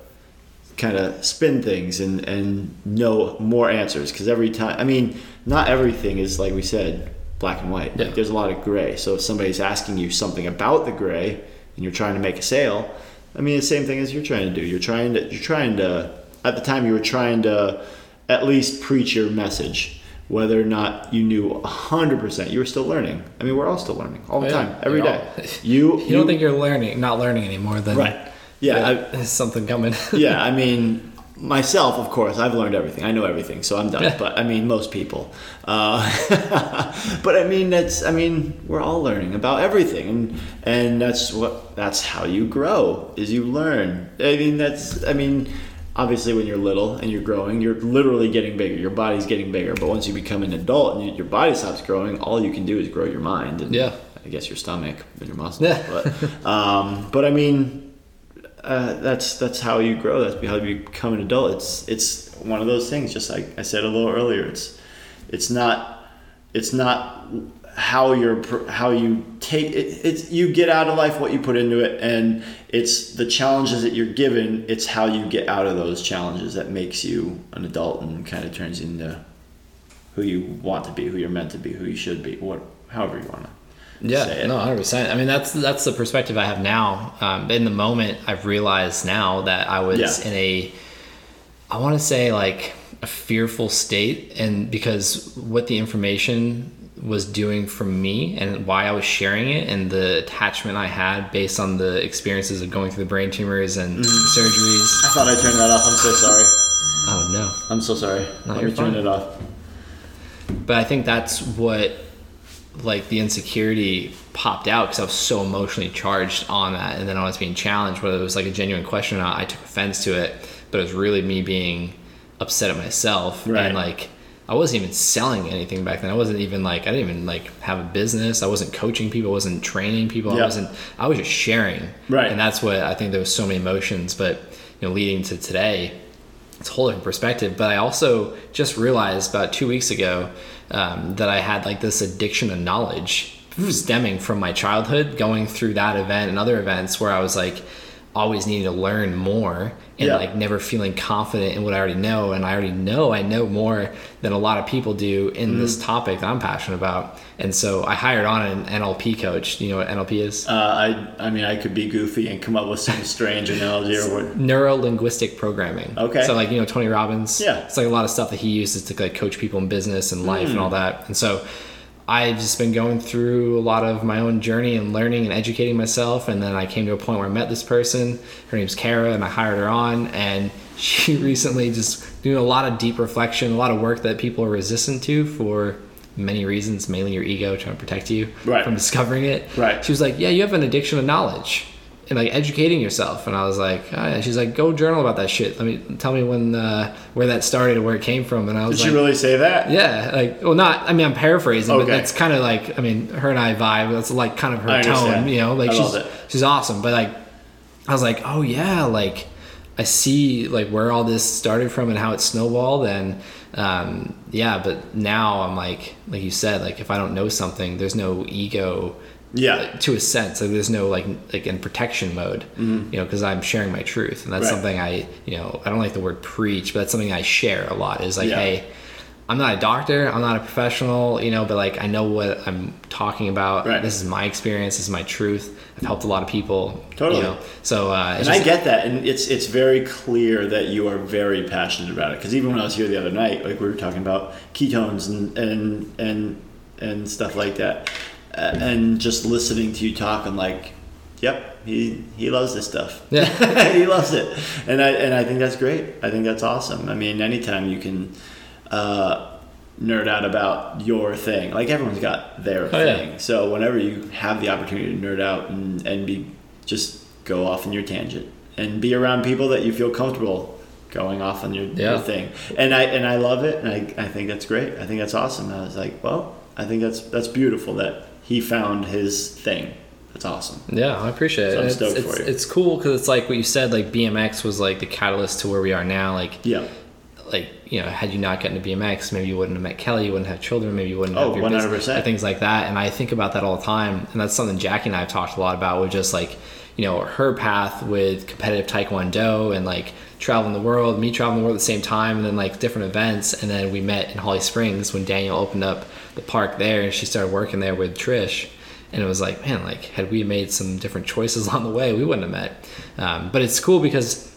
kind of spin things and, and know more answers. Cause every time, I mean, not everything is like we said, black and white. Yeah. Like there's a lot of gray. So if somebody's asking you something about the gray and you're trying to make a sale, I mean, the same thing as you're trying to do. You're trying to, you're trying to, at the time you were trying to at least preach your message, whether or not you knew 100%, you were still learning. I mean, we're all still learning all the Yeah, time, every day. all- You, You don't think you're learning, not learning anymore? Then right. Yeah. I, there's something coming. yeah, I mean, myself, of course, I've learned everything. I know everything, so I'm done. Yeah. But I mean, most people. Uh, but I mean, that's. I mean, we're all learning about everything, and and that's what. That's how you grow. Is you learn. I mean, that's. I mean. Obviously, when you're little and you're growing, you're literally getting bigger. Your body's getting bigger. But once you become an adult and you, your body stops growing, all you can do is grow your mind and Yeah. I guess your stomach and your muscles. Yeah. But, um, but I mean, uh, that's that's how you grow. That's how you become an adult. It's it's one of those things. Just like I said a little earlier, it's it's not it's not how you're how you take it, it's you get out of life what you put into it, and it's the challenges that you're given. It's how you get out of those challenges that makes you an adult and kind of turns into who you want to be, who you're meant to be, who you should be, what however you want to. Yeah, no, hundred percent. I mean, that's that's the perspective I have now. Um, in the moment, I've realized now that I was Yeah. in a, I want to say like a fearful state, and because what the information was doing for me and why I was sharing it and the attachment I had based on the experiences of going through the brain tumors and Mm-hmm. surgeries. I thought I turned that off. I'm so sorry. Oh no. I'm so sorry. No, Let you're me turn it off. but I think that's what like the insecurity popped out because I was so emotionally charged on that, and then I was being challenged whether it was like a genuine question or not. I took offense to it, but it was really me being upset at myself Right. and like I wasn't even selling anything back then. I wasn't even like I didn't even like have a business. I wasn't coaching people. I wasn't training people. Yeah. I wasn't. I was just sharing. Right. And that's what I think there was so many emotions, but you know, leading to today, it's a whole different perspective. But I also just realized about two weeks ago um, that I had like this addiction to knowledge stemming from my childhood, going through that event and other events where I was like always needing to learn more and Yeah. like never feeling confident in what I already know. And I already know I know more than a lot of people do in this topic that I'm passionate about. And so I hired on an NLP coach. Do you know what NLP is? Uh, I I mean I could be goofy and come up with some strange analogy or what. neuro linguistic programming. Okay. So like you know Tony Robbins. Yeah. It's like a lot of stuff that he uses to like coach people in business and life and Hmm. all that. And so I've just been going through a lot of my own journey and learning and educating myself. And then I came to a point where I met this person. Her name's Kara, and I hired her on. And she recently just doing a lot of deep reflection, a lot of work that people are resistant to for many reasons, mainly your ego trying to protect you Right. from discovering it. Right. She was like, "Yeah, you have an addiction to knowledge." And like educating yourself, and I was like, oh, yeah. she's like, go journal about that shit. Let me tell me when, uh, where that started or where it came from. And I was Did like, you really say that? yeah, like, well, not. I mean, I'm paraphrasing, but Okay. that's kind of like. I mean, her and I vibe. That's like kind of her tone, you know. Like I she's she's awesome, but like, I was like, oh yeah, like I see like where all this started from and how it snowballed, and um, yeah. But now I'm like, like you said, like if I don't know something, there's no ego Yeah. to a sense like there's no like like in protection mode you know because i'm sharing my truth and that's Mm-hmm. Right. something i you know i don't like the word preach but that's something i share a lot is like Yeah. hey i'm not a doctor i'm not a professional you know but like i know what i'm talking about Right. this is my experience this is my truth i've helped a lot of people Totally. you know so uh And I get that, and it's it's very clear that you are very passionate about it. Because even when I was here the other night, like we were talking about ketones and and and and stuff like that, and just listening to you talk, I'm like, yep, he he loves this stuff. Yeah. he loves it, and I and I think that's great. I think that's awesome. I mean, anytime you can. Uh, nerd out about your thing like everyone's got their Oh, yeah. thing so whenever you have the opportunity to nerd out and, and be just go off in your tangent and be around people that you feel comfortable going off on your, Yeah. your thing. And I and I love it, and I, I think that's great. I think that's awesome. And I was like, well, I think that's that's beautiful that he found his thing. That's awesome. Yeah, I appreciate it. So I'm And it's, stoked it's, for you. it's cool because it's like what you said. Like BMX was like the catalyst to where we are now. Like Yeah. like you know, had you not gotten to BMX, maybe you wouldn't have met Kelly, you wouldn't have children, maybe you wouldn't Oh, have your 100%. and things like that. And I think about that all the time, and that's something Jackie and I have talked a lot about. With just like you know her path with competitive taekwondo and like traveling the world, me traveling the world at the same time, and then like different events. And then we met in Holly Springs when Daniel opened up the park there, and she started working there with Trish. And it was like, man, like had we made some different choices along the way, we wouldn't have met. Um, but it's cool because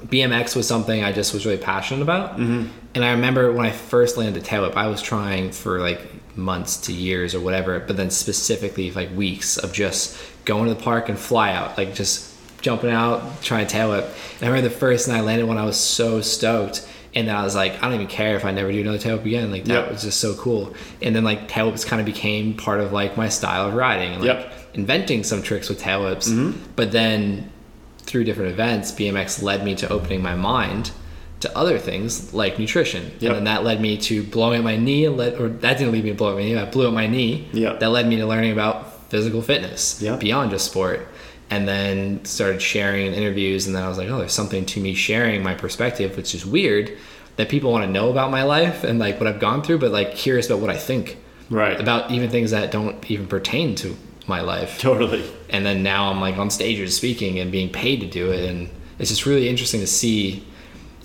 BMX was something I just was really passionate about. Mm-hmm. And I remember when I first landed tail whip, I was trying for like months to years or whatever, but then specifically like weeks of just going to the park and fly out, like just jumping out, trying to tail whip. And I remember the first night I landed when I was so stoked. And then I was like, I don't even care if I never do another tail whip again. Like that Yep. was just so cool. And then like tail whips kind of became part of like my style of riding and like Yep. inventing some tricks with tail whips. Mm-hmm. But then through different events, BMX led me to opening my mind to other things like nutrition. Yep. And then that led me to blowing out my knee and let or that didn't lead me to blowing up my knee, I blew out my knee. Yep. That led me to learning about physical fitness Yep. beyond just sport. And then started sharing in interviews and then I was like, oh, there's something to me sharing my perspective, which is weird that people want to know about my life and like what I've gone through, but like curious about what I think Right. about even things that don't even pertain to my life Totally. and then now I'm like on stages speaking and being paid to do it, and it's just really interesting to see.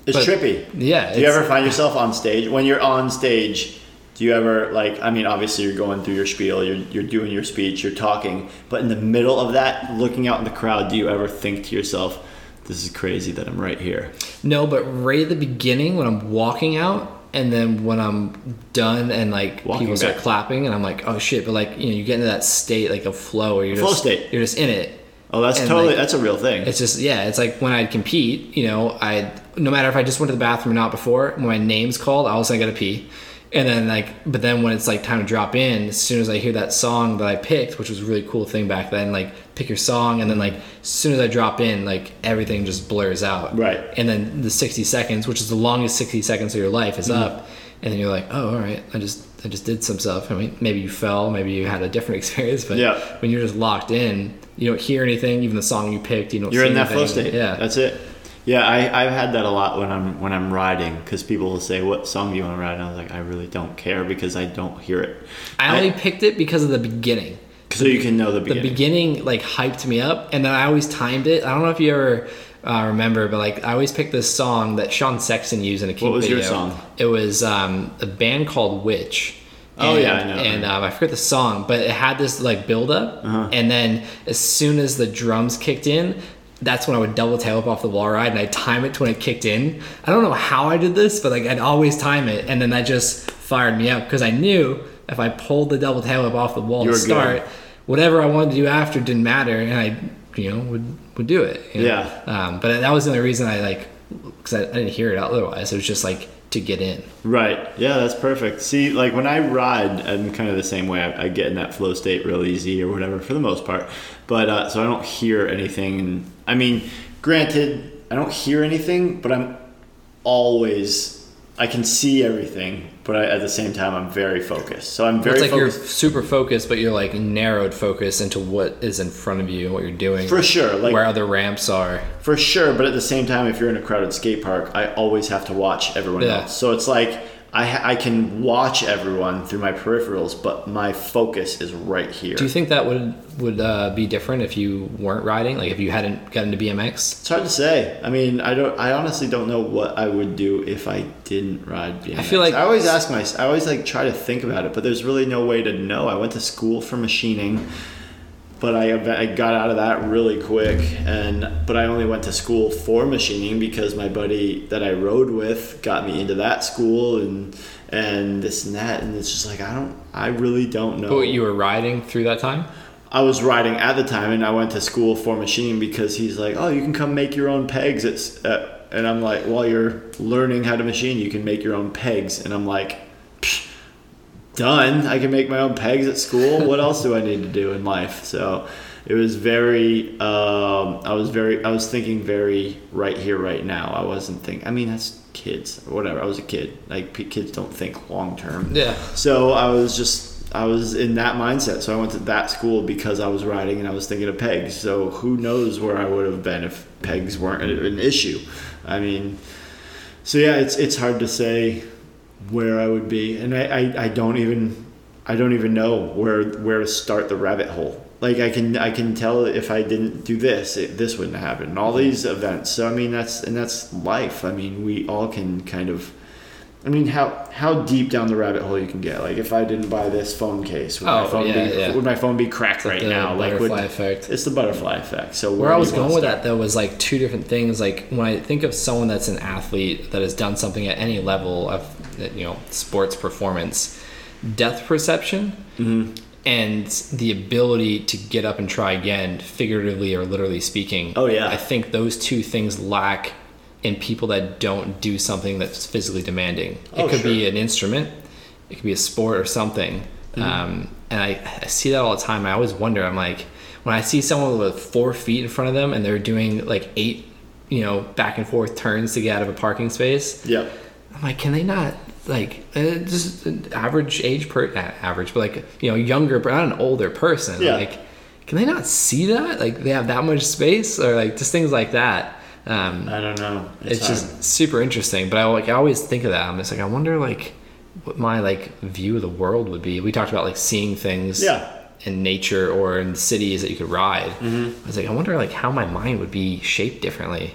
It's But- trippy. Yeah, Do you ever find yourself on stage? When you're on stage, do you ever like? I mean, obviously you're going through your spiel, you're you're doing your speech, you're talking, but in the middle of that, looking out in the crowd, do you ever think to yourself, "This is crazy that I'm right here"? No, but right at the beginning when I'm walking out, and then when I'm done and like Walking people start back. clapping, and I'm like, oh shit! But like you know, you get into that state like a flow where you're Flow just state. you're just in it. Oh, that's And, totally like, that's a real thing. It's just yeah, it's like when I'd compete, you know, I no matter if I just went to the bathroom or not before, when my name's called, all of a sudden I gotta pee. And then like but then when it's like time to drop in, as soon as I hear that song that I picked, which was a really cool thing back then, like pick your song and then like as soon as I drop in, like everything just blurs out. Right. And then the sixty seconds, which is the longest sixty seconds of your life, is Mm-hmm. up. And then you're like, oh, all right, I just I just did some stuff. I mean, maybe you fell, maybe you had a different experience, but Yeah. when you're just locked in, you don't hear anything. Even the song you picked, you don't. You're in that flow state. Yeah, that's it. Yeah, I, I've had that a lot when I'm when I'm riding because people will say, "What song do you want to ride?" And I was like, "I really don't care because I don't hear it." I only picked it because of the beginning. so you can know the The beginning. beginning like hyped me up, and then I always timed it. I don't know if you ever uh, remember, but like I always picked this song that Sean Sexton used in a Keep was your song? It was um, a band called Witch. Oh, yeah, I know. And um, I forget the song, but it had this like build up, Uh-huh. and then as soon as the drums kicked in, that's when I would double tail whip off the wall ride, and I'd time it to when it kicked in. I don't know how I did this, but like I'd always time it, and then that just fired me up because I knew if I pulled the double tail whip off the wall You to were good. start, whatever I wanted to do after didn't matter, and I, you know, would would do it. you know? Yeah. Um, but that was the only reason I like, because I, I didn't hear it otherwise. It was just like to get in. Right. Yeah, that's perfect. See, like when I ride, I'm kind of the same way. I, I get in that flow state real easy or whatever for the most part. But uh, so I don't hear anything. I mean, granted, I don't hear anything, but I'm always. I can see everything, but I, at the same time, I'm very focused. So I'm very it's like focused. you're super focused, but you're like narrowed focus into what is in front of you and what you're doing. For sure, like- where other ramps are. For sure, but at the same time, if you're in a crowded skate park, I always have to watch everyone Yeah. else. So it's like I, I can watch everyone through my peripherals, but my focus is right here. Do you think that would would uh, be different if you weren't riding? Like if you hadn't gotten to BMX? it's hard to say. I mean, I don't. I honestly don't know what I would do if I didn't ride BMX. I feel like- I always ask my. I always like try to think about it, but there's really no way to know. I went to school for machining, but I I got out of that really quick, and but I only went to school for machining because my buddy that I rode with got me into that school and and this and that, and it's just like I don't. I really don't know. But you were riding through that time. I was riding at the time, and I went to school for machining because he's like, "Oh, you can come make your own pegs." It's uh, and I'm like, "While you're learning how to machine, you can make your own pegs." And I'm like, "Done. I can make my own pegs at school. What else do I need to do in life?" So, It was very. Um, I was very. I was thinking very right here, right now. I wasn't thinking. I mean, that's kids or whatever. I was a kid. Like kids don't think long term. Yeah. So I was just. I was in that mindset. So I went to that school because I was riding and I was thinking of pegs. So who knows where I would have been if pegs weren't an issue. I mean, so yeah, it's it's hard to say where I would be, and I, I, I don't even I don't even know where where to start the rabbit hole. Like I can I can tell if I didn't do this, it, this wouldn't happen. And all these events. So I mean that's and that's life. I mean we all can kind of. I mean how how deep down the rabbit hole you can get. Like if I didn't buy this phone case, would my Oh, phone yeah, be yeah. would my phone be cracked right the now? Like would, butterfly effect. it's the butterfly effect. So Where do I was going with that though was like two different things. Like when I think of someone that's an athlete that has done something at any level of you know sports performance, depth perception, Mm-hmm. and the ability to get up and try again, figuratively or literally speaking. Oh, yeah. I think those two things lack in people that don't do something that's physically demanding. It Oh, could be an instrument, it could be a sport or something. Mm-hmm. Um, and I, I see that all the time. I always wonder. I'm like, when I see someone with four feet in front of them and they're doing like eight, you know, back and forth turns to get out of a parking space, Yep. I'm like, can they not like uh, just an average age per not average, but like you know, younger, but not an older person. Yeah. Like, can they not see that? Like they have that much space, or like just things like that. Um, I don't know. it's, hard. just super interesting. But I like I always think of that. I'm just like I wonder like what my like view of the world would be. We talked about like seeing things Yeah. in nature or in cities that you could ride. Mm-hmm. I was like I wonder like how my mind would be shaped differently.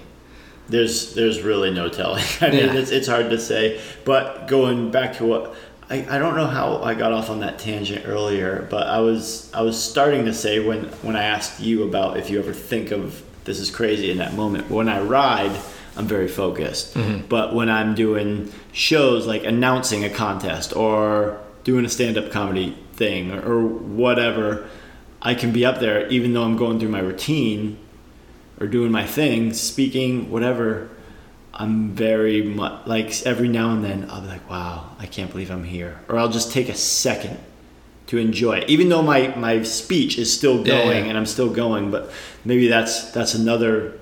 There's there's really no telling. I mean, Yeah. it's, it's hard to say. But going back to what I, I don't know how I got off on that tangent earlier, but I was I was starting to say when when I asked you about if you ever think of this is crazy in that moment. When I ride, I'm very focused. Mm-hmm. But when I'm doing shows like announcing a contest or doing a stand-up comedy thing or, or whatever, I can be up there even though I'm going through my routine or doing my thing, speaking, whatever, I'm very much like every now and then I'll be like, wow, I can't believe I'm here. Or I'll just take a second to enjoy it. Even though my, my speech is still Yeah, going yeah. and I'm still going, but maybe that's that's another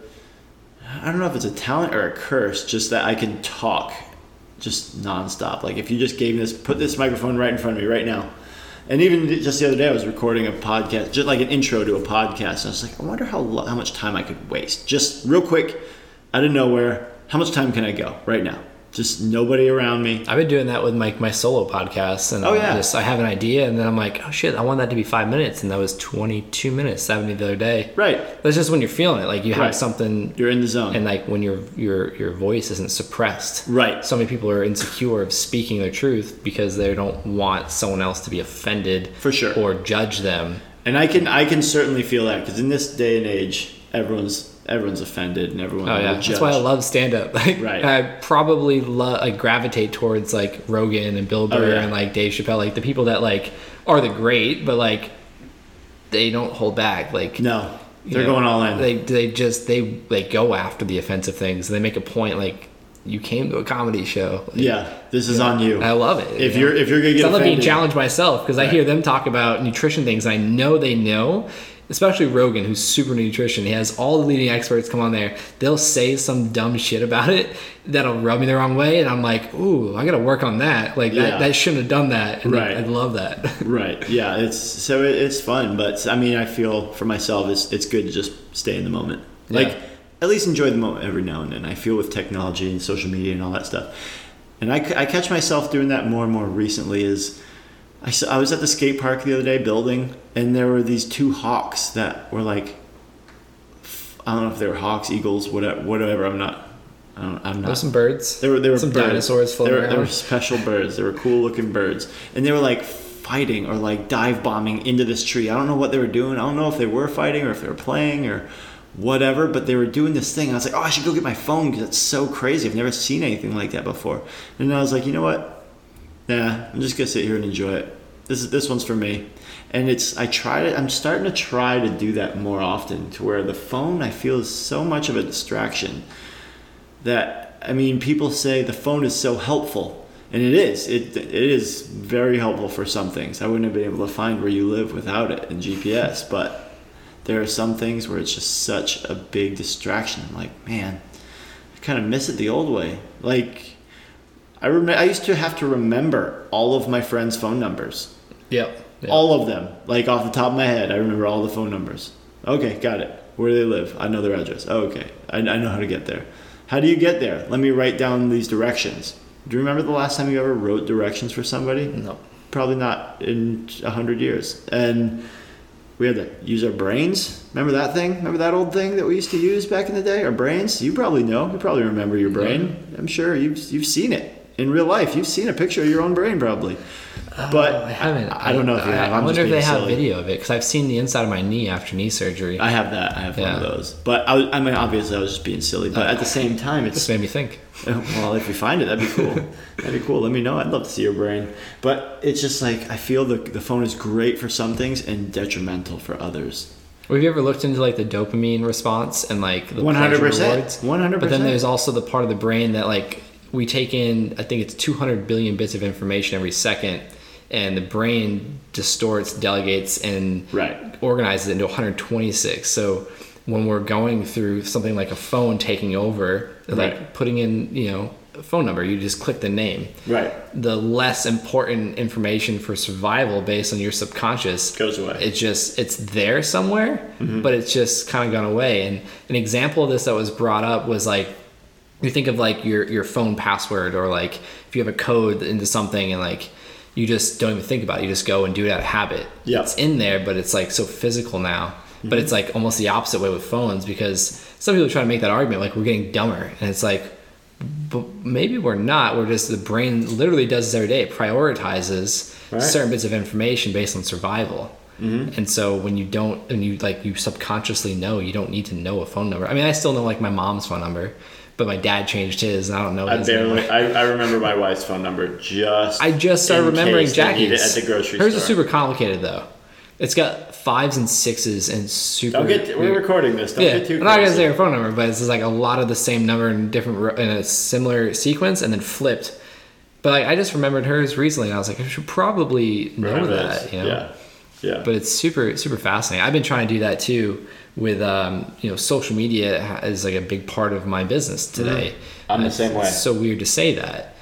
I don't know if it's a talent or a curse, just that I can talk just nonstop. Like if you just gave me this put this microphone right in front of me right now. And even just the other day, I was recording a podcast, just like an intro to a podcast. And I was like, I wonder how how much time I could waste, just real quick, out of nowhere. How much time can I go right now? Just nobody around me. I've been doing that with my my solo podcasts, and Oh, yeah. just I have an idea, and then I'm like, oh shit, I want that to be five minutes, and that was 22 minutes, 70 the other day. Right, That's just when you're feeling it, like you have Right. something, you're in the zone. and like when your your your voice isn't suppressed. right, So many people are insecure of speaking their truth because they don't want someone else to be offended For sure. or judge them. and I can I can certainly feel that because in this day and age, everyone's everyone's offended and everyone Oh yeah, that's why I love stand up. Like, Right. I probably love, I gravitate towards like Rogan and Bill oh, Burr Oh, yeah. and like Dave Chappelle, like the people that like are the great, but like they don't hold back. Like no, they're know, going all in. They they just they they go after the offensive things. They make a point like you came to a comedy show. Like, yeah, this is on you. I love it. if you you're know? if you're gonna get I love being challenged myself because I hear them talk about nutrition things. I know they know, especially Rogan, who's super nutrition. He has all the leading experts come on there. They'll say some dumb shit about it that'll rub me the wrong way, and I'm like, ooh, I got to work on that. Like Yeah. that, that shouldn't have done that. And Right. I love that. Right. Yeah. It's so it, it's fun, but I mean, I feel for myself, it's it's good to just stay in the moment. Yeah. Like at least enjoy the moment every now and then. I feel with technology and social media and all that stuff, and I I catch myself doing that more and more recently. Is I saw, I was at the skate park the other day building, and there were these two hawks that were like. I don't know if they were hawks, eagles, whatever. Whatever. I'm not. I don't, I'm not. There's some birds. There were there were some dinosaurs floating There, were- there were special birds. They were cool looking birds, and they were like fighting or like dive bombing into this tree. I don't know what they were doing. I don't know if they were fighting or if they were playing or whatever. But they were doing this thing. I was like, oh, I should go get my phone because it's so crazy. I've never seen anything like that before. And I was like, you know what? Nah, I'm just gonna sit here and enjoy it. This is this one's for me. And it's I try to I'm starting to try to do that more often to where the phone I feel is so much of a distraction that I mean, people say the phone is so helpful, and it is. It it is very helpful for some things. I wouldn't have been able to find where you live without it and GPS, but there are some things where it's just such a big distraction. I'm like, man, I kind of miss it the old way. Like, I rem- I used to have to remember all of my friends' phone numbers, Yep. yep. all of them, like off the top of my head. I remember all the phone numbers. Okay, got it. Where do they live? I know their address. Oh, okay. I, I know how to get there. How do you get there? Let me write down these directions. Do you remember the last time you ever wrote directions for somebody? No. Probably not in a hundred years. And we had to use our brains. Remember that thing? Remember that old thing that we used to use back in the day? Our brains. You probably know. You probably remember your brain. I'm sure you've you've seen it in real life. You've seen a picture of your own brain, probably. But oh, I haven't. I, I don't know if you have. I I'm wonder if they have silly. video of it because I've seen the inside of my knee after knee surgery. I have that. I have one of those. But I, was- I mean, obviously, I was just being silly. But at the oh, same time, it's made me think. well, if we find it, that'd be cool. that'd be cool. Let me know. I'd love to see your brain. But it's just like I feel the the phone is great for some things and detrimental for others. Have you ever looked into like the dopamine response and like the 100%. pleasure rewards? 100%. But then there's also the part of the brain that like we take in. I think it's 200 billion bits of information every second, and the brain distorts, delegates, and Right. organizes it into 126. So when we're going through something like a phone taking over, like putting in you know a phone number, you just click the name. Right. The less important information for survival based on your subconscious Goes away. It's just it's there somewhere, Mm-hmm. but it's just kind of gone away. And an example of this that was brought up was like you think of like your your phone password or like if you have a code into something and like you just don't even think about it. You just go and do it out of habit. Yeah. it's in there but it's like so physical now. But mm-hmm. it's like almost the opposite way with phones because some people try to make that argument like we're getting dumber. And it's like but maybe we're not. We're just the brain literally does this every day. It prioritizes Right. certain bits of information based on survival. Mm-hmm. And so when you don't and you like you subconsciously know you don't need to know a phone number. I mean i still know like my mom's phone number but my dad changed his and i don't know I barely. I, I remember my wife's phone number just. I just started in remembering case they need it Jackie's at the grocery hers store. is super complicated though it's got fives and sixes and super Don't get. We're recording this. Don't yeah, get too. I'm not gonna say her phone number, but it's like a lot of the same number in different in a similar sequence, and then flipped. But like I just remembered hers recently, and I was like, I should probably know Remember that, you know. Yeah. Yeah. But it's super super fascinating. I've been trying to do that too with um, you know social media is like a big part of my business today. Mm-hmm. I'm the And same it's way. so weird to say that,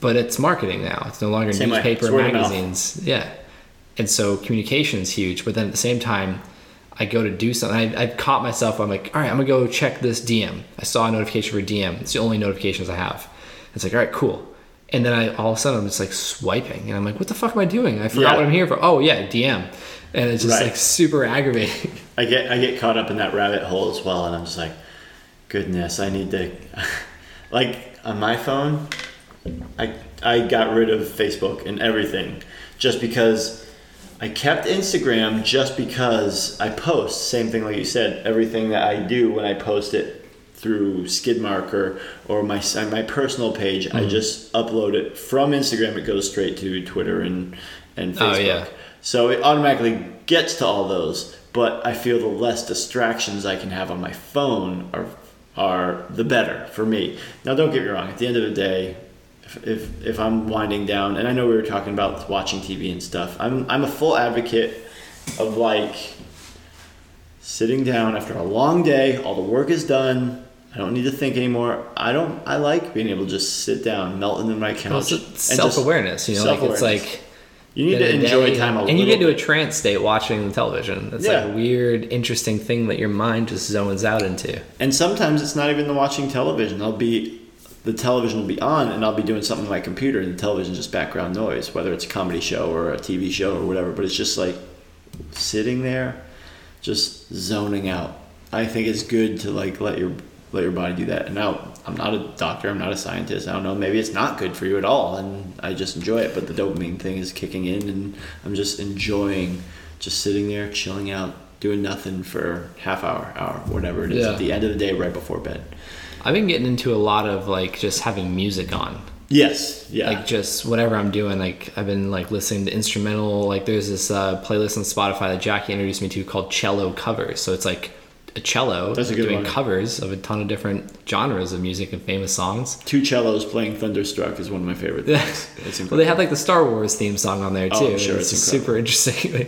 but it's marketing now. It's no longer Same newspaper It's magazines. Yeah, and so communication is huge. But then at the same time, I go to do something. I, I've caught myself. I'm like, all right, I'm gonna go check this DM. I saw a notification for DM. It's the only notifications I have. It's like, all right, cool. And then I all of a sudden I'm just like swiping, and I'm like, what the fuck am I doing? I forgot Yeah. what I'm here for. Oh yeah, DM, and it's just Right. like super aggravating. I get I get caught up in that rabbit hole as well, and I'm just like, goodness, I need to, like on my phone, I I got rid of Facebook and everything, just because I kept Instagram just because I post same thing like you said, everything that I do when I post it through Skidmark or, or my my personal page, Mm-hmm. I just upload it from Instagram. It goes straight to Twitter and and Oh, Facebook. yeah. So it automatically gets to all those, but I feel the less distractions I can have on my phone are are the better for me. Now, don't get me wrong. At the end of the day, if if, if I'm winding down, and I know we were talking about watching TV and stuff, I'm I'm a full advocate of like sitting down after a long day. All the work is done. I don't need to think anymore. I don't. I like being able to just sit down, melt into my couch, Well, just- self-awareness, you know, like it's like you need to the end of the enjoy day- time a and you get into a trance state watching the television. It's Yeah. like a weird, interesting thing that your mind just zones out into. And sometimes it's not even the watching television. I'll be the television will be on and I'll be doing something on my computer and the television's just background noise, whether it's a comedy show or a TV show or whatever, but it's just like sitting there just zoning out. I think it's good to like let your let your body do that. And now I'm not a doctor, I'm not a scientist. I don't know, maybe it's not good for you at all and I just enjoy it, but the dopamine thing is kicking in and I'm just enjoying just sitting there chilling out doing nothing for half hour, hour, whatever it is Yeah. at the end of the day right before bed. I've been getting into a lot of like just having music on. Yes, yeah. Like just whatever I'm doing, like I've been like listening to instrumental. Like there's this uh, playlist on Spotify that Jackie introduced me to called Cello Covers. So it's like a cello That's a good doing one. covers of a ton of different genres of music and famous songs. Two cellos playing Thunderstruck is one of my favorite things. Well, they had like the Star Wars theme song on there oh, too. Oh, sure, it's, it's super interesting.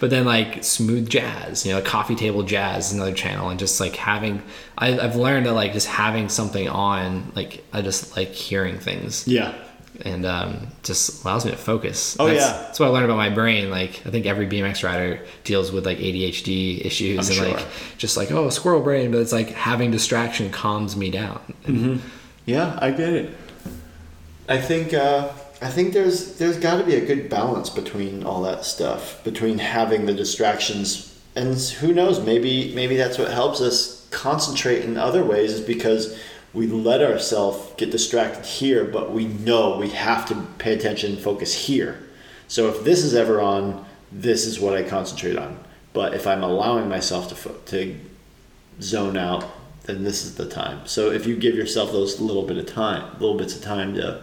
but then like smooth jazz, you know, coffee table jazz is another channel, and just like having, I, I've learned that like just having something on, like I just like hearing things, Yeah. And um, just allows me to focus. Oh, that's, yeah. that's what I learned about my brain. Like I think every BMX rider deals with like ADHD issues I'm and sure. like just like oh squirrel brain, but it's like having distraction calms me down. Yeah, I get it. I think uh, I think there's there's got to be a good balance between all that stuff, between having the distractions, and who knows, maybe maybe that's what helps us concentrate in other ways, is because we let ourselves get distracted here, but we know we have to pay attention and focus here. So if this is ever on, this is what I concentrate on. But if I'm allowing myself to fo- to zone out, then this is the time. So if you give yourself those little bit of time, little bits of time to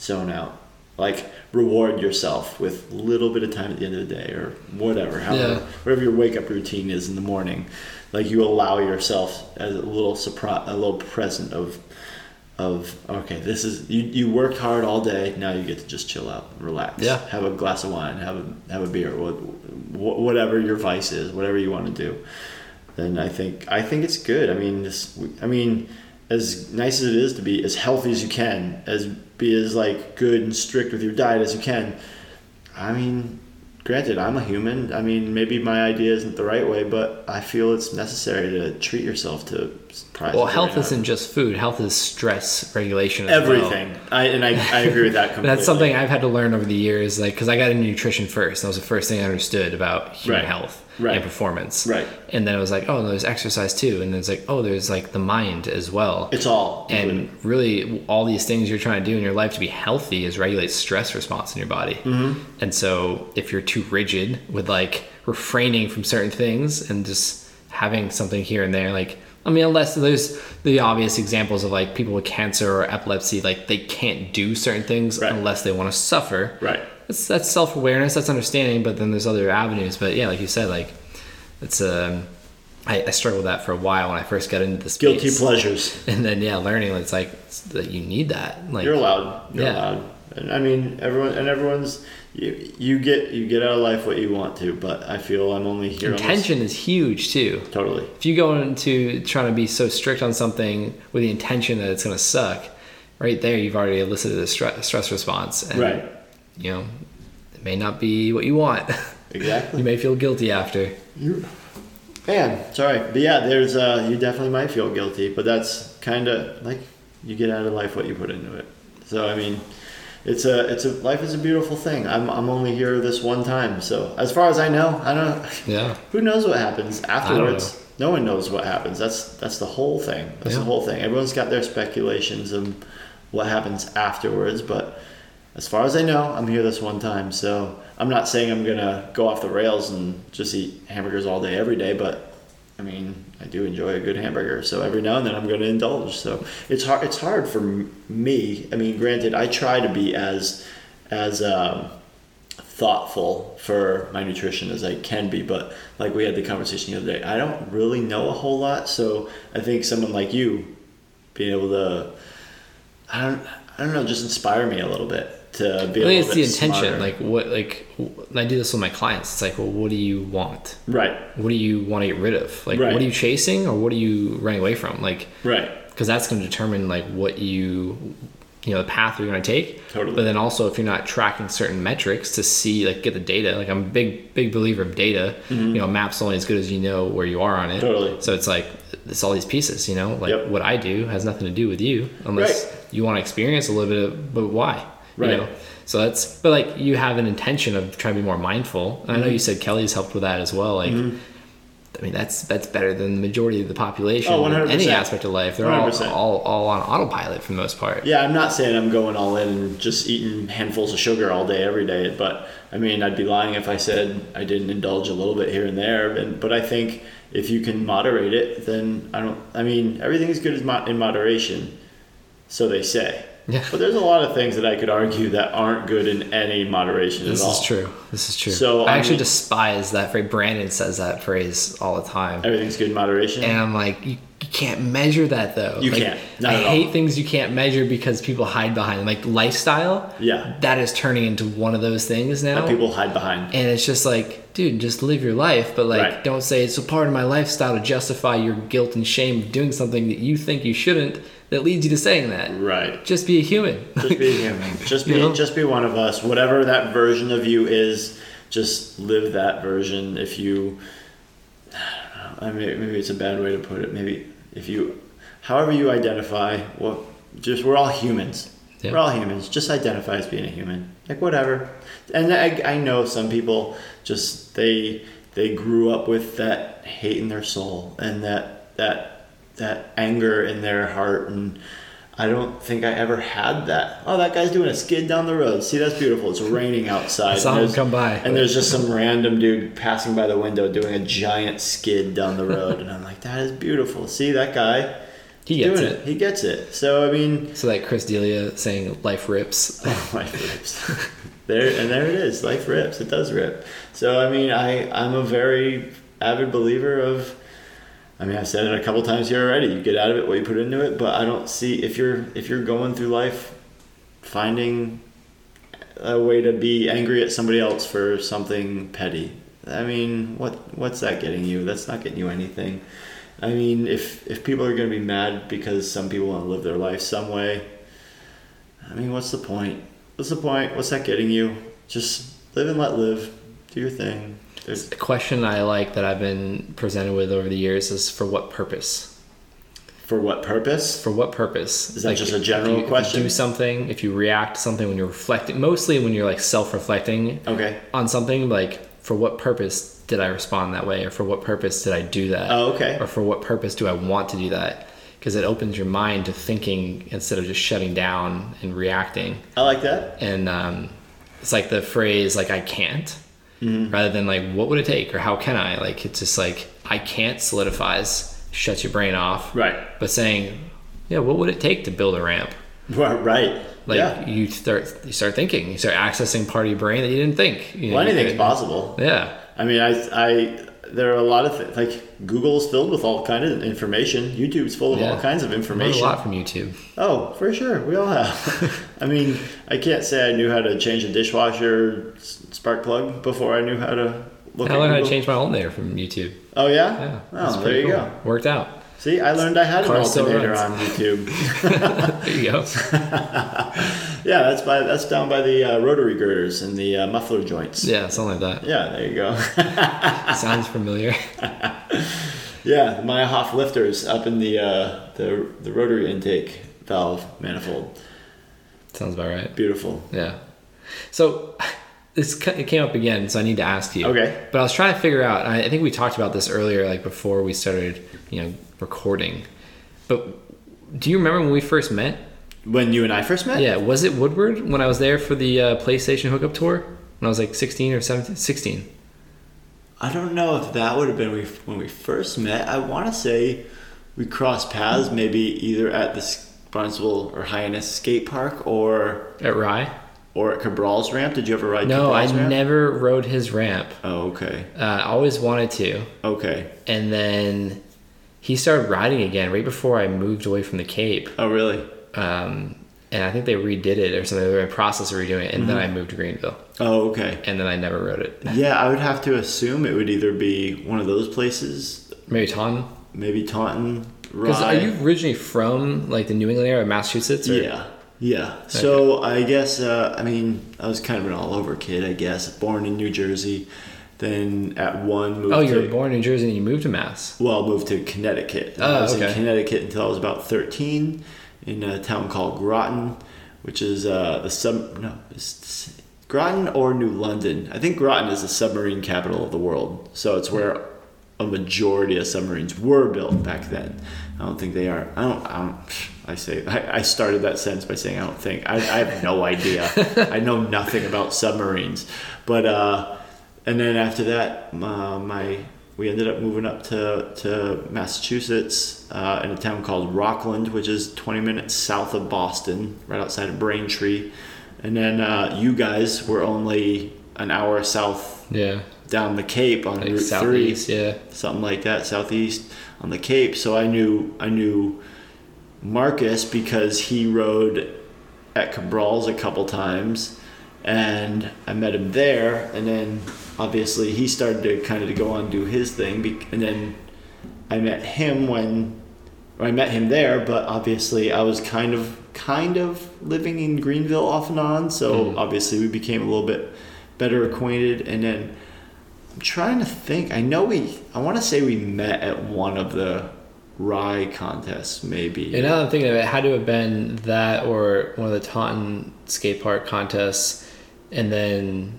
zone out, like reward yourself with a little bit of time at the end of the day or whatever, however, Yeah. whatever your wake up routine is in the morning, like you allow yourself a little surprise, a little present of of okay, this is you, you worked hard all day. Now you get to just chill out, relax, Yeah. have a glass of wine, have a have a beer, whatever your vice is, whatever you want to do then I think I think it's good. I mean, this. I mean, as nice as it is to be as healthy as you can, as be as like good and strict with your diet as you can. I mean, granted, I'm a human. I mean, maybe my idea isn't the right way, but I feel it's necessary to treat yourself to Well, health isn't just food. Health is stress regulation. As well. everything. I and I, I agree with that completely. That's something I've had to learn over the years, like because I got into nutrition first. That was the first thing I understood about human Right. health Right. and performance. Right. And then it was like, oh, there's exercise too, and then it's like, oh, there's like the mind as well. It's all and really, all these things you're trying to do in your life to be healthy is regulate stress response in your body. Mm-hmm. And so, if you're too rigid with like refraining from certain things and just having something here and there, like I mean, unless there's the obvious examples of like people with cancer or epilepsy, like they can't do certain things Right. unless they want to suffer. right. That's that's self awareness. That's understanding. But then there's other avenues. But yeah, like you said, like it's um, I, I struggled with that for a while when I first got into this Guilty pleasures. and then yeah, learning it's like that you need that. Like You're allowed. You're Yeah. allowed. And I mean, everyone and everyone's you, you get you get out of life what you want to, but I feel I'm only here. almost- intention is huge too. Totally. If you go into trying to be so strict on something with the intention that it's going to suck, right there you've already elicited a stress, stress response. And, Right. You know, it may not be what you want. Exactly. you may feel guilty after. You, man, sorry, but yeah, there's uh, you definitely might feel guilty, but that's kind of like you get out of life what you put into it. So I mean, it's a it's a life is a beautiful thing. I'm I'm only here this one time, so as far as I know, I don't. Yeah. Who knows what happens afterwards? No one knows what happens. That's that's the whole thing. That's Yeah. the whole thing. Everyone's got their speculations of what happens afterwards, but as far as I know, I'm here this one time. So I'm not saying I'm gonna go off the rails and just eat hamburgers all day every day, but I mean, I do enjoy a good hamburger. So every now and then I'm gonna indulge. So it's hard. It's hard for me. I mean, granted, I try to be as as um, thoughtful for my nutrition as I can be, but like we had the conversation the other day, I don't really know a whole lot. So I think someone like you being able to, I don't, I don't know, just inspire me a little bit to be. I think it's the intention. smarter. Like what, like when I do this with my clients, it's like, well, what do you want? right, What do you want to get rid of? Like, Right. what are you chasing, or what are you running away from? Like, right, because that's going to determine like what you you know the path you're going to take Totally. but then also if you're not tracking certain metrics to see like get the data like i'm a big big believer of data you know maps only as good as you know where you are on it Mm-hmm. Totally. so it's like it's all these pieces you know like Yep. what i do has nothing to do with you unless Right. you want to experience a little bit of but why Right. you know so that's but like you have an intention of trying to be more mindful and i Mm-hmm. know you said kelly's helped with that as well like I mean that's that's better than the majority of the population. Oh, in Any aspect of life, they're all, all all on autopilot for the most part. Yeah, I'm not saying I'm going all in and just eating handfuls of sugar all day every day, but I mean, I'd be lying if I said I didn't indulge a little bit here and there. And but I think if you can moderate it, then I don't. I mean, everything is good in moderation, so they say. Yeah. But there's a lot of things that I could argue that aren't good in any moderation This at all. is true. This is true. So, I I actually mean- despise that phrase. Brandon says that phrase all the time. Everything's good in moderation. And I'm like, you, you can't measure that though. You Like, can't. Not I at all. hate things you can't measure because people hide behind them. Like lifestyle. Yeah. That is turning into one of those things now. that people hide behind. and it's just like, dude, just live your life, but like, Right. don't say it's a part of my lifestyle to justify your guilt and shame of doing something that you think you shouldn't. That leads you to saying that. Right. Just be a human. Just be a human. Just be You know? just be one of us. Whatever that version of you is, just live that version. If you, I don't know, I mean, maybe it's a bad way to put it. Maybe if you, however you identify, what just we're all humans. Yeah. We're all humans. Just identify as being a human. Like whatever. And I, I know some people just they they grew up with that hate in their soul and that that that anger in their heart and I don't think I ever had that. Oh, that guy's doing a skid down the road. See, that's beautiful. It's raining outside. I saw and him there's- come by. and there's just some random dude passing by the window doing a giant skid down the road, and I'm like, that is beautiful. See that guy? He gets doing it. He gets it. So I mean, So like Chris D'Elia saying life rips. life rips. there and there it is. Life rips. It does rip. So I mean, I I'm a very avid believer of. I mean, I've said it a couple times here already. You get out of it what you put into it, but I don't see if you're if you're going through life, finding a way to be angry at somebody else for something petty. I mean, what what's that getting you? That's not getting you anything. I mean, if if people are going to be mad because some people want to live their life some way, I mean, what's the point? What's the point? What's that getting you? Just live and let live. Do your thing. There's The question I like that I've been presented with over the years is for what purpose? for what purpose? For what purpose? Is that just a general you question? do something, if you react to something when you're reflecting, mostly when you're like self-reflecting Okay. on something, like for what purpose did I respond that way, or for what purpose did I do that? Oh, okay. Or for what purpose do I want to do that? Because it opens your mind to thinking instead of just shutting down and reacting. I like that. and um, it's like the phrase like I can't, Mm-hmm. rather than like what would it take or how can I? Like it's just like I can't solidifies, shuts your brain off. Right. But saying, yeah, what would it take to build a ramp? Right. Like yeah. you start you start thinking, you start accessing part of your brain that you didn't think. You know, Well, anything's possible. Yeah. I mean, I, I, there are a lot of th- like Google's filled with all kind of information. YouTube's full of Yeah. all kinds of information. a lot from YouTube. Oh, for sure, we all have. I mean, I can't say I knew how to change a dishwasher spark plug before I knew how to look. I learned how to Google. change my alternator from YouTube. Oh yeah. Yeah. Oh, there you cool. go. Worked out. See, I learned I had an alternator on YouTube. There you go. yeah, that's by that's down by the uh, rotary girders and the uh, muffler joints. yeah, something like that. Yeah, there you go. Sounds familiar. yeah, the Meyerhoff lifters up in the uh, the the rotary intake valve manifold. Sounds about right. Beautiful. Yeah. So this it came up again, so I need to ask you. Okay. But I was trying to figure out. I think we talked about this earlier, like before we started, you know, recording. But do you remember when we first met? When you and I first met? Yeah. Was it Woodward when I was there for the uh, PlayStation hookup tour when I was like 16 or 17? 16. I don't know if that would have been we, when we first met. I want to say we crossed paths maybe either at the Barnesville or Hyannis skate park or At Rye? or at Cabral's ramp. Did you ever ride No, I Cabral's ramp? never rode his ramp. Oh, okay. Uh, I always wanted to. Okay. And then he started riding again right before I moved away from the Cape. Oh, really? um, and I think they redid it or something. They were in the process of redoing it, and then I moved to Greenville, Oh, okay. and then I never rode it. Yeah, I would have to assume it would either be one of those places, Maybe Taunton. maybe Taunton, Because are you originally from like the New England area, of Massachusetts? Or? Yeah, yeah. So I guess uh, I mean I was kind of an all over kid. I guess born in New Jersey, then at one moved. Oh, you to, were born in Jersey and you moved to Mass. Well, I moved to Connecticut. Oh, I was okay. in Connecticut until I was about thirteen, in a town called Groton, which is uh, the sub no it's Groton or New London. I think Groton is the submarine capital of the world. So it's where a majority of submarines were built back then. I don't think they are. I don't. I don't. I say. I, I started that sentence by saying I don't think. I, I have no idea. I know nothing about submarines. But uh, and then after that, uh, my we ended up moving up to to Massachusetts uh, in a town called Rockland, which is 20 minutes south of Boston, right outside of Braintree. And then uh, you guys were only an hour south Yeah. down the Cape on Like Route Three, yeah. something like that, southeast on the Cape. So I knew I knew Marcus because he rode at Cabral's a couple times, and I met him there. And then obviously he started to kind of to go on and do his thing, and then I met him when I met him there. But obviously I was kind of kind of living in Greenville off and on, so Mhm. obviously we became a little bit better acquainted, and then. I'm trying to think. I know we. I want to say we met at one of the rye contests, maybe. And now that I'm thinking of it, it had to have been that or one of the Taunton skate park contests. And then,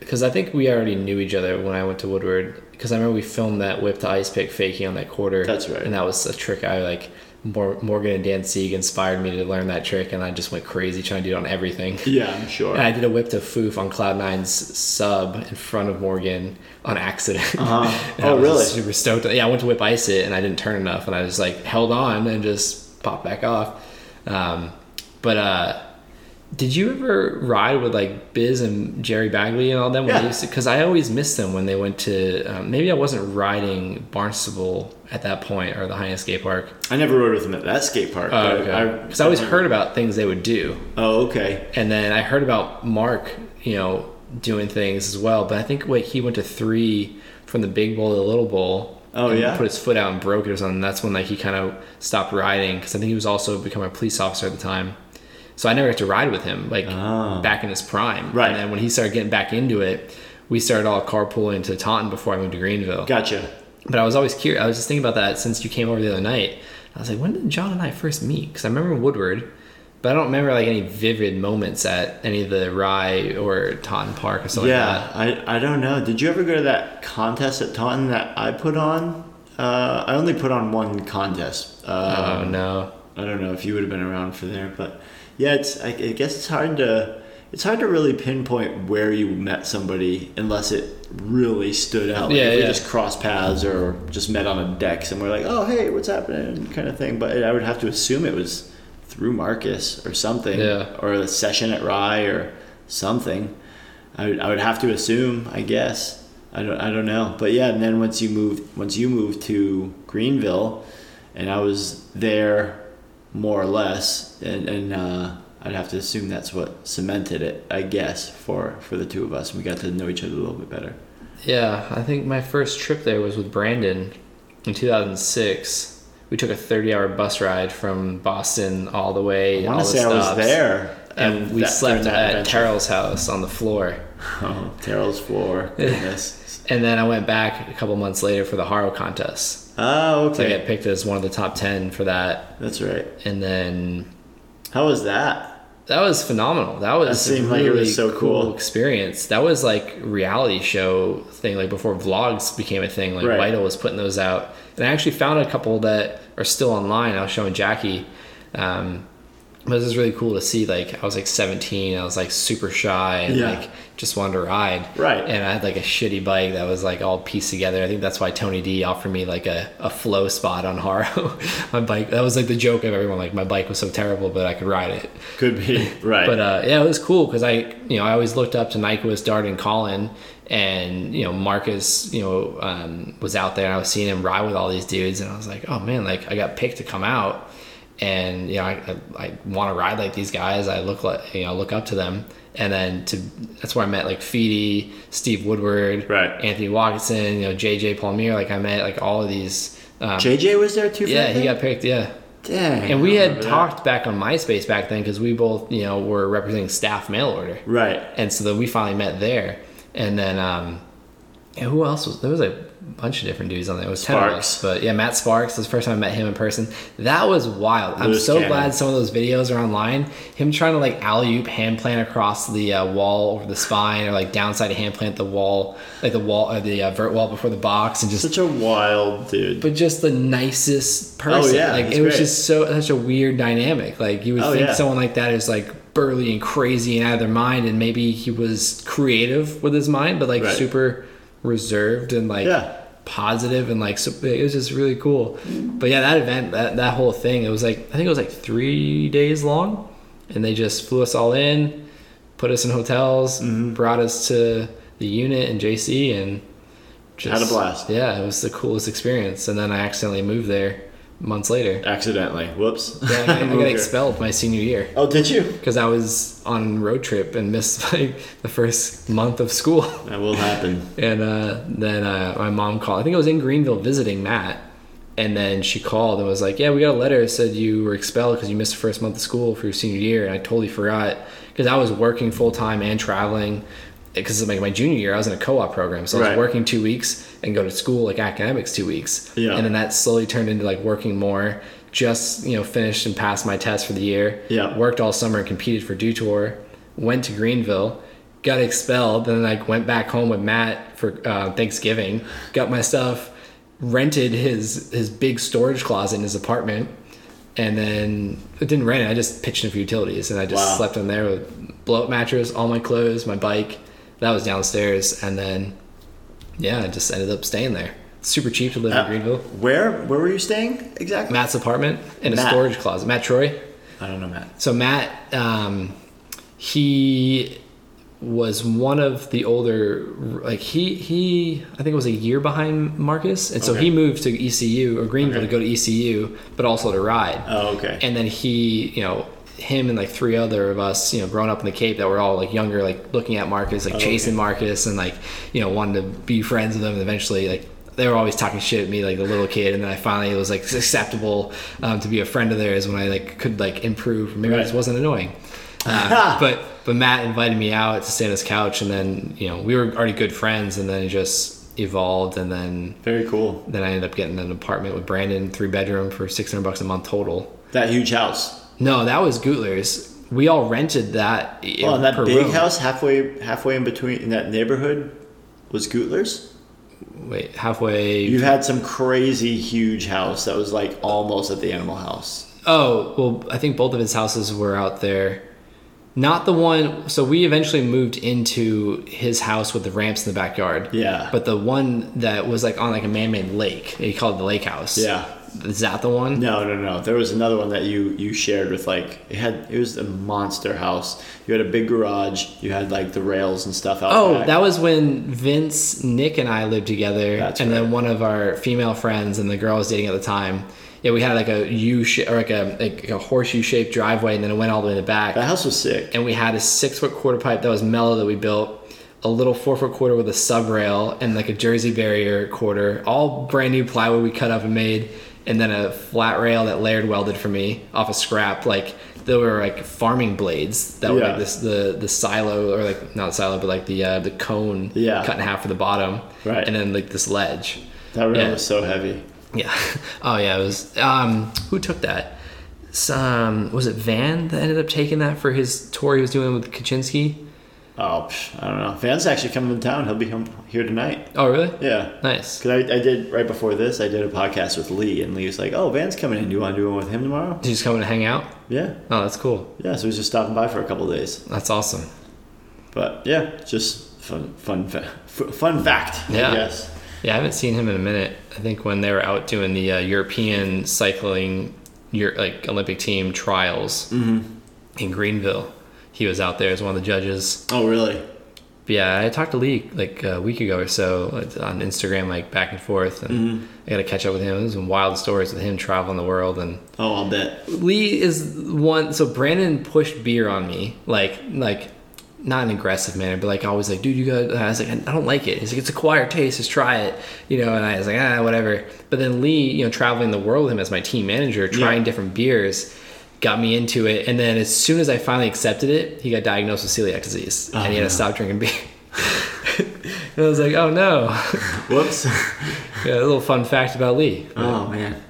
because I think we already knew each other when I went to Woodward. Because I remember we filmed that whip to ice pick faking on that quarter. That's right. And that was a trick I like. Mor- Morgan and Dan Sieg inspired me to learn that trick, and I just went crazy trying to do it on everything. yeah, I'm sure. And I did a whip to foof on Cloud Nine's sub in front of Morgan on accident. Uh-huh. I Oh, was really? Super stoked. Yeah, I went to whip ice it and I didn't turn enough, and I just like held on and just popped back off. Um, but uh, did you ever ride with like Biz and Jerry Bagley and all them? Yeah. Because I always missed them when they went to. Um, maybe I wasn't riding Barnstable at that point or the Hyannis Skate Park. I never rode with them at that skate park. Oh, okay. Because I, always heard about things they would do. Oh, okay. And then I heard about Mark, you know, doing things as well. But I think wait, he went to three from the big bowl to the little bowl. Oh, and yeah? Put his foot out and broke it or something. That's when like he kind of stopped riding because I think he was also becoming a police officer at the time. So I never got to ride with him like Ah. back in his prime. Right. And then when he started getting back into it, we started all carpooling to Taunton before I moved to Greenville. Gotcha. But I was always curious. I was just thinking about that since you came over the other night. I was like, when did John and I first meet? Because I remember Woodward, but I don't remember like any vivid moments at any of the Rye or Taunton Park or something yeah, like that. Yeah. I, I don't know. Did you ever go to that contest at Taunton that I put on? Uh, I only put on one contest. Uh, oh no. I don't know if you would have been around for there, but yeah, it's. I, I guess it's hard to. It's hard to really pinpoint where you met somebody unless it really stood out. Like Yeah, if we just crossed paths or just met on a deck somewhere, like, oh hey, what's happening, kind of thing. But I would have to assume it was through Marcus or something, Yeah. or a session at Rye or something. I would, I would have to assume, I guess. I don't, I don't know, but yeah. And then once you moved, once you moved to Greenville, and I was there more or less, and and uh, I'd have to assume that's what cemented it, I guess, for for the two of us. We got to know each other a little bit better. Yeah, I think my first trip there was with Brandon in 2006. We took a 30-hour bus ride from Boston all the way. I want to the say I was there, And we that- slept at adventure. Terrell's house on the floor. Oh, Terrell's floor. Goodness. And then I went back a couple months later for the Haro contest. Oh, okay. So I got picked as one of the top 10 for that. That's right. And then How was that? that was phenomenal. That was That seemed a like it was so cool. experience. That was like reality show thing, like before vlogs became a thing. Like Right. Vital was putting those out, and I actually found a couple that are still online. I was showing Jackie. Um, but this is really cool to see. Like I was like 17, I was like super shy and Yeah. like just wanted to ride. Right. And I had like a shitty bike that was like all pieced together. I think that's why Tony D offered me like a, a flow spot on Haro. my bike. That was like the joke of everyone. Like my bike was so terrible, but I could ride it. Could be right. But uh, yeah, it was cool because I, you know, I always looked up to Nyquist, Dart, and Colin, and you know, Marcus, you know, um, was out there, and I was seeing him ride with all these dudes, and I was like, oh man, like I got picked to come out, and you know, I, I, I want to ride like these guys. I look like, you know, look up to them, and then to that's where I met like Feedy, Steve Woodward, Right. Anthony Watkinson, you know, JJ Palmere. Like I met like all of these. Um, JJ was there too. Yeah, he got picked. Yeah. Dang. And we had remember that. talked back on MySpace back then because we both, you know, were representing staff mail order. Right. And so then we finally met there. And then, um, yeah, who else was there? Was a bunch of different dudes on there. It was 10 of us. Sparks. But yeah, Matt Sparks. was the first time I met him in person. That was wild. I'm so cannon. glad some of those videos are online. Him trying to like alley oop hand plant across the uh, wall over the spine or like downside hand plant the wall, like the wall or the uh, vert wall before the box and just Such a wild dude. but just the nicest person. Oh, yeah, like it was great. just so such a weird dynamic. Like you would Oh, think yeah. someone like that is like burly and crazy and out of their mind, and maybe he was creative with his mind, but like Right. super reserved and like Yeah. positive and like so, it was just really cool. But yeah, that event, that that whole thing, it was like I think it was like three days long, and they just flew us all in, put us in hotels, Mm-hmm. brought us to the unit and JC, and just Had a blast. Yeah, it was the coolest experience. And then I accidentally moved there months later. Accidentally. Whoops. Yeah, I got, I got expelled my senior year Oh, did you? because I was on road trip and missed like the first month of school. That will happen. And uh, then uh, my mom called. I think I was in Greenville visiting Matt, and then she called and was like, "Yeah, we got a letter that said you were expelled because you missed the first month of school for your senior year." And I totally forgot because I was working full time and traveling. Because like my junior year, I was in a co-op program, so I was Right. working two weeks and go to school like academics two weeks. Yeah. And then that slowly turned into like working more. Just you know, finished and passed my test for the year. Yeah. Worked all summer and competed for Dew Tour. Went to Greenville, got expelled. Then like went back home with Matt for uh, Thanksgiving. Got my stuff. Rented his his big storage closet in his apartment, and then it didn't rent it. I just pitched in for utilities, and I just Wow. slept in there with blow up mattress, all my clothes, my bike. That was downstairs, and then yeah, I just ended up staying there. Super cheap to live Uh, in Greenville. Where where were you staying exactly? Matt's apartment in a storage closet. Matt Troy. I don't know, Matt. So Matt, um, he was one of the older, like he he I think it was a year behind Marcus, and so Okay. he moved to ECU or Greenville Okay. to go to ECU, but also to ride. Oh, okay. And then he, you know, him and like three other of us, you know, growing up in the Cape that were all like younger, like looking at Marcus, like Oh, chasing okay. Marcus, and like you know wanting to be friends with him. And eventually, like they were always talking shit at me, like the little kid. And then I finally it was like acceptable um, to be a friend of theirs when I like could like improve. Maybe I just wasn't annoying. Uh, but but Matt invited me out to stay on his couch, and then you know we were already good friends, and then it just evolved, and then Very cool. then I ended up getting an apartment with Brandon, three bedroom for six hundred bucks a month total. That huge house. No, that was Gutler's. We all rented that. Oh, that big room. house halfway halfway in between in that neighborhood was Gutler's. Wait, halfway. You had some crazy huge house that was like almost at the animal house. oh, well, I think both of his houses were out there. Not the one. So we eventually moved into his house with the ramps in the backyard. Yeah. But the one that was like on like a man-made lake, he called it the lake house. Yeah. Is that the one? No, no, no. There was another one that you you shared with like it had it was a monster house. You had a big garage. You had like the rails and stuff out Oh, back. that was when Vince, Nick, and I lived together, That's and then one of our female friends and the girl I was dating at the time. Yeah, we had like a U shape or like a like a horseshoe shaped driveway, and then it went all the way in the back. that house was sick. And we had a six foot quarter pipe that was mellow that we built, a little four foot quarter with a sub rail, and like a Jersey barrier quarter, all brand new plywood we cut up and made, and then a flat rail that layered welded for me off a scrap. Like there were like farming blades that were like this the the silo or like not silo but like the uh, the cone Yeah. cut in half for the bottom, Right. And then like this ledge. That rail Yeah. was so heavy. Yeah. Oh yeah, it was. Um, who took that? Some was it Van that ended up taking that for his tour he was doing with Kaczynski? Oh, psh, I don't know. Van's actually coming to town. He'll be home here tonight. Oh really? Yeah. Nice. Cause I, I did right before this. I did a podcast with Lee, and Lee was like, "Oh, Van's coming in. Do you want to do one with him tomorrow?" He's come to hang out? Yeah, Oh, that's cool. yeah. So he's just stopping by for a couple days. That's awesome. But yeah, just fun, fun, fa- fun fact. Yeah. Yes. Yeah, I haven't seen him in a minute. I think when they were out doing the uh, European cycling, your like Olympic team trials in Greenville, he was out there as one of the judges. Oh, really? But yeah, I talked to Lee like a week ago or so on Instagram, like back and forth, and I got to catch up with him. There's some wild stories with him traveling the world, and Oh, I'll bet. Lee is one. So Brandon pushed beer on me, like like not an aggressive manner, but like always like, dude, you got. I was like, I don't like it. He's like, it's acquired taste. Just try it, you know. And I was like, ah, whatever. But then Lee, you know, traveling the world with him as my team manager, trying Yeah. different beers. Got me into it, and then as soon as I finally accepted it, he got diagnosed with celiac disease, and he had to stop drinking beer. and I was like, "Oh no!" Whoops. yeah, a little fun fact about Lee. oh man.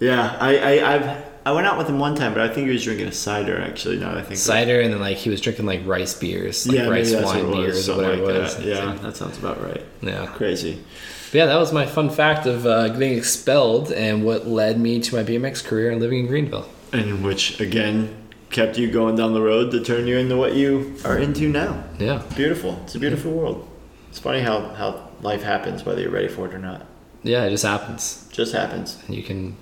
Yeah, I, I, I've, I went out with him one time, but I think he was drinking a cider. Actually, now I think. Cider, and then like he was drinking like rice beers, like yeah, rice wine was, beers or whatever like it was. that. Yeah, that sounds about right. Yeah. Crazy. But yeah, that was my fun fact of uh, getting expelled and what led me to my BMX career and living in Greenville. And which again kept you going down the road to turn you into what you are into now. Yeah. Beautiful. It's a beautiful world. It's funny how, how life happens, whether you're ready for it or not. yeah, it just happens. Just happens. And you can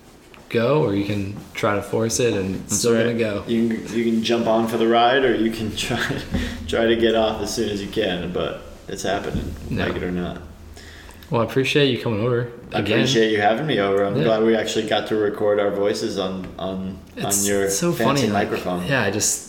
go or you can try to force it and it's still right. gonna go. You can, you can jump on for the ride, or you can try try to get off as soon as you can. But it's happening, Yeah. like it or not. Well, I appreciate you coming over I again. appreciate you having me over. I'm Yeah. glad we actually got to record our voices on on It's on your so fancy funny. like, microphone. yeah, I just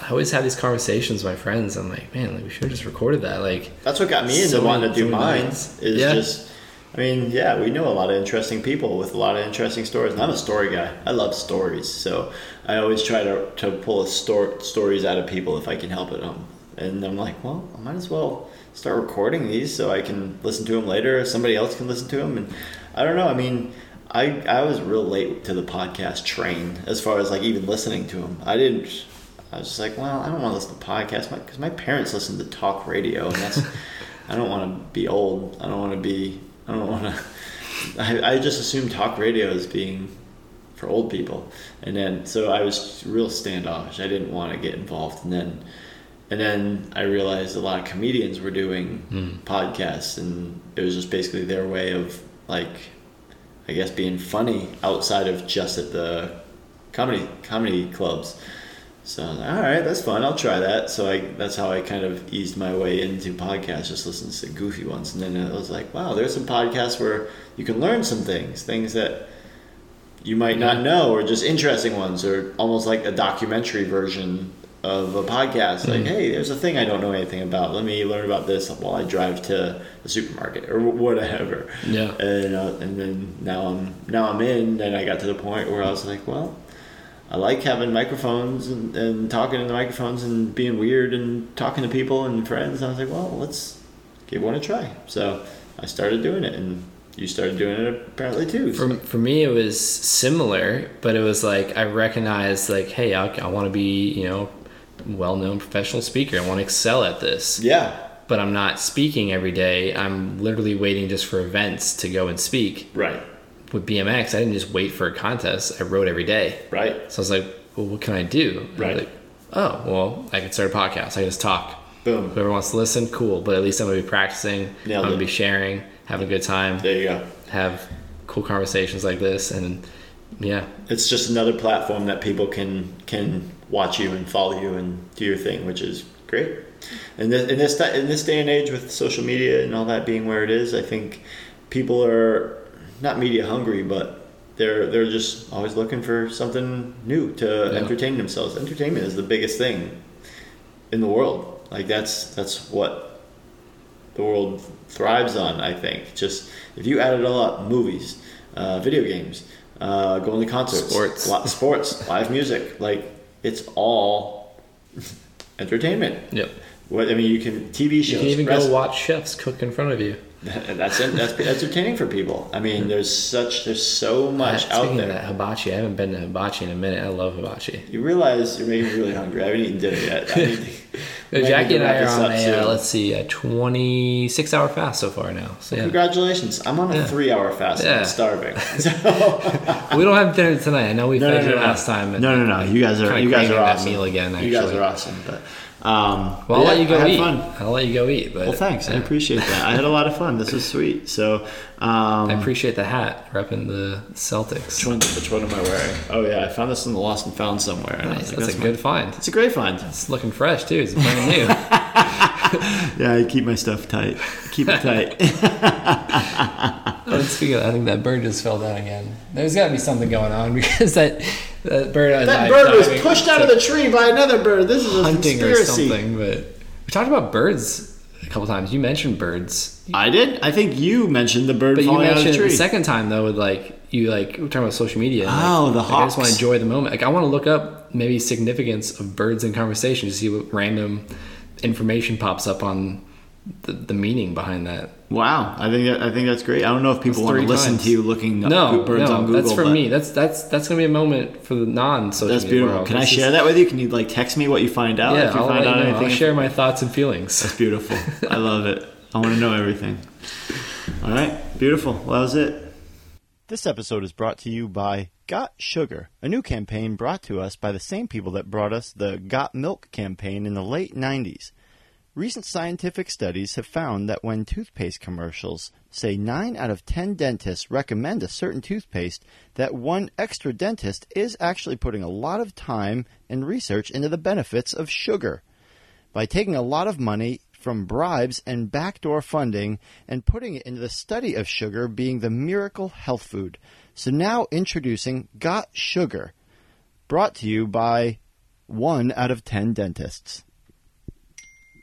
I always have these conversations with my friends. I'm like, man, like we should have just recorded that. Like, That's what got me into So wanting many- to do mine. Is Yeah. just, I mean, yeah, we know a lot of interesting people with a lot of interesting stories. And I'm a story guy. I love stories, so I always try to to pull a stor- stories out of people if I can help it. Um, and I'm like, well, I might as well start recording these so I can listen to them later. Or somebody else can listen to them, and I don't know. I mean. I, I was real late to the podcast train as far as like even listening to them. I didn't. I was just like, well, I don't want to listen to podcasts because my parents listen to talk radio, and that's. I don't want to be old. I don't want to be. I don't want to. I, I just assumed talk radio as being for old people, and then so I was real standoffish. I didn't want to get involved, and then, and then I realized a lot of comedians were doing hmm. podcasts, and it was just basically their way of like, I guess being funny outside of just at the comedy comedy clubs. So I was like, all right, that's fun. I'll try that. So I that's how I kind of eased my way into podcasts, just listening to goofy ones. And then I was like, wow, there's some podcasts where you can learn some things, things that you might not know, or just interesting ones, or almost like a documentary version of a podcast. Like, hey, there's a thing I don't know anything about. Let me learn about this while I drive to the supermarket or whatever. Yeah. And uh, and then now I'm now I'm in, and I got to the point where I was like, well. I like having microphones and, and talking in the microphones and being weird and talking to people and friends. And I was like, well, let's give one a try. So I started doing it, and you started doing it apparently too. For, for me, it was similar, but it was like I recognized, like, hey, I, I want to be, you know, well-known professional speaker. I want to excel at this, yeah, but I'm not speaking every day. I'm literally waiting just for events to go and speak. right, With BMX, I didn't just wait for a contest. I wrote every day. right, So I was like, well, what can I do? And I Right. Like, oh, well, I can start a podcast. I can just talk. boom. Whoever wants to listen, cool. But at least I'm gonna be practicing. Nailed I'm gonna it. be sharing, having a good time, There you go. have cool conversations like this, and yeah, It's just another platform that people can can watch you and follow you and do your thing, which is great. And this, in this in this day and age with social media and all that being where it is, I think people are not media hungry, but they're they're just always looking for something new to Yeah. entertain themselves. Entertainment is the biggest thing in the world. Like that's that's what the world thrives on. I think just if you add it all up, movies, uh, video games, uh, going to concerts, Sports. sports, live music, like it's all entertainment. yep. What I mean, you can TV shows. You can even rest- go watch chefs cook in front of you. that's. That's entertaining for people. I mean, there's such there's so much Uh, out there. of that hibachi, I haven't been to hibachi in a minute. I love hibachi. You realize you're making me really hungry. I haven't eaten dinner yet. I Uh, Jackie and I are on a uh, let's see, a 26 hour fast so far now. So yeah, Congratulations! I'm on a Yeah. three-hour fast. and Yeah. I'm starving. So, we don't have dinner tonight. I know we no, fed no, you last time. No, no, no. You guys are you guys are that awesome. meal again, You guys actually. are awesome. But um, Well, I'll yeah, let you I go had eat. fun. I'll let you go eat. But Well, thanks. I appreciate that. I had a lot of fun. This was sweet. So, um, I appreciate the hat repping the Celtics. which one? Which one am I wearing? Oh yeah, I found this in the lost and found somewhere. and I was Nice. like, That's a my- good find. It's a great find. It's looking fresh too. It's brand new. Yeah, I keep my stuff tight. Keep it tight. Let's speak of, I think that bird just fell down again. There's got to be something going on because that that bird that bird was diving pushed out of the tree by another bird. This is a hunting or something. But we talked about birds a couple times. You mentioned birds, I did. I think you mentioned the bird but falling out of the tree. the second time though with like you like we were talking about social media. and, like, Oh, the like, I just want to enjoy the moment. Like I want to look up maybe significance of birds in conversation to see what random information pops up on the, the meaning behind that. Wow, I think that, I think that's great. I don't know if people want to three listen times. to you looking up No, birds no, on Google. that's for me. That's that's that's gonna be a moment for the non-social That's beautiful. world. Can I This is- share that with you? Can you like text me what you find out? Yeah, if you I'll, find let out you know. anything. I'll share my thoughts and feelings. That's beautiful. I love it. I want to know everything. All right, beautiful. Well, that was it. This episode is brought to you by Got Sugar, a new campaign brought to us by the same people that brought us the Got Milk campaign in the late 90s. Recent scientific studies have found that when toothpaste commercials say 9 out of 10 dentists recommend a certain toothpaste, that one extra dentist is actually putting a lot of time and research into the benefits of sugar. By taking a lot of money from bribes and backdoor funding and putting it into the study of sugar being the miracle health food. So now introducing Got Sugar, brought to you by 1 out of 10 dentists.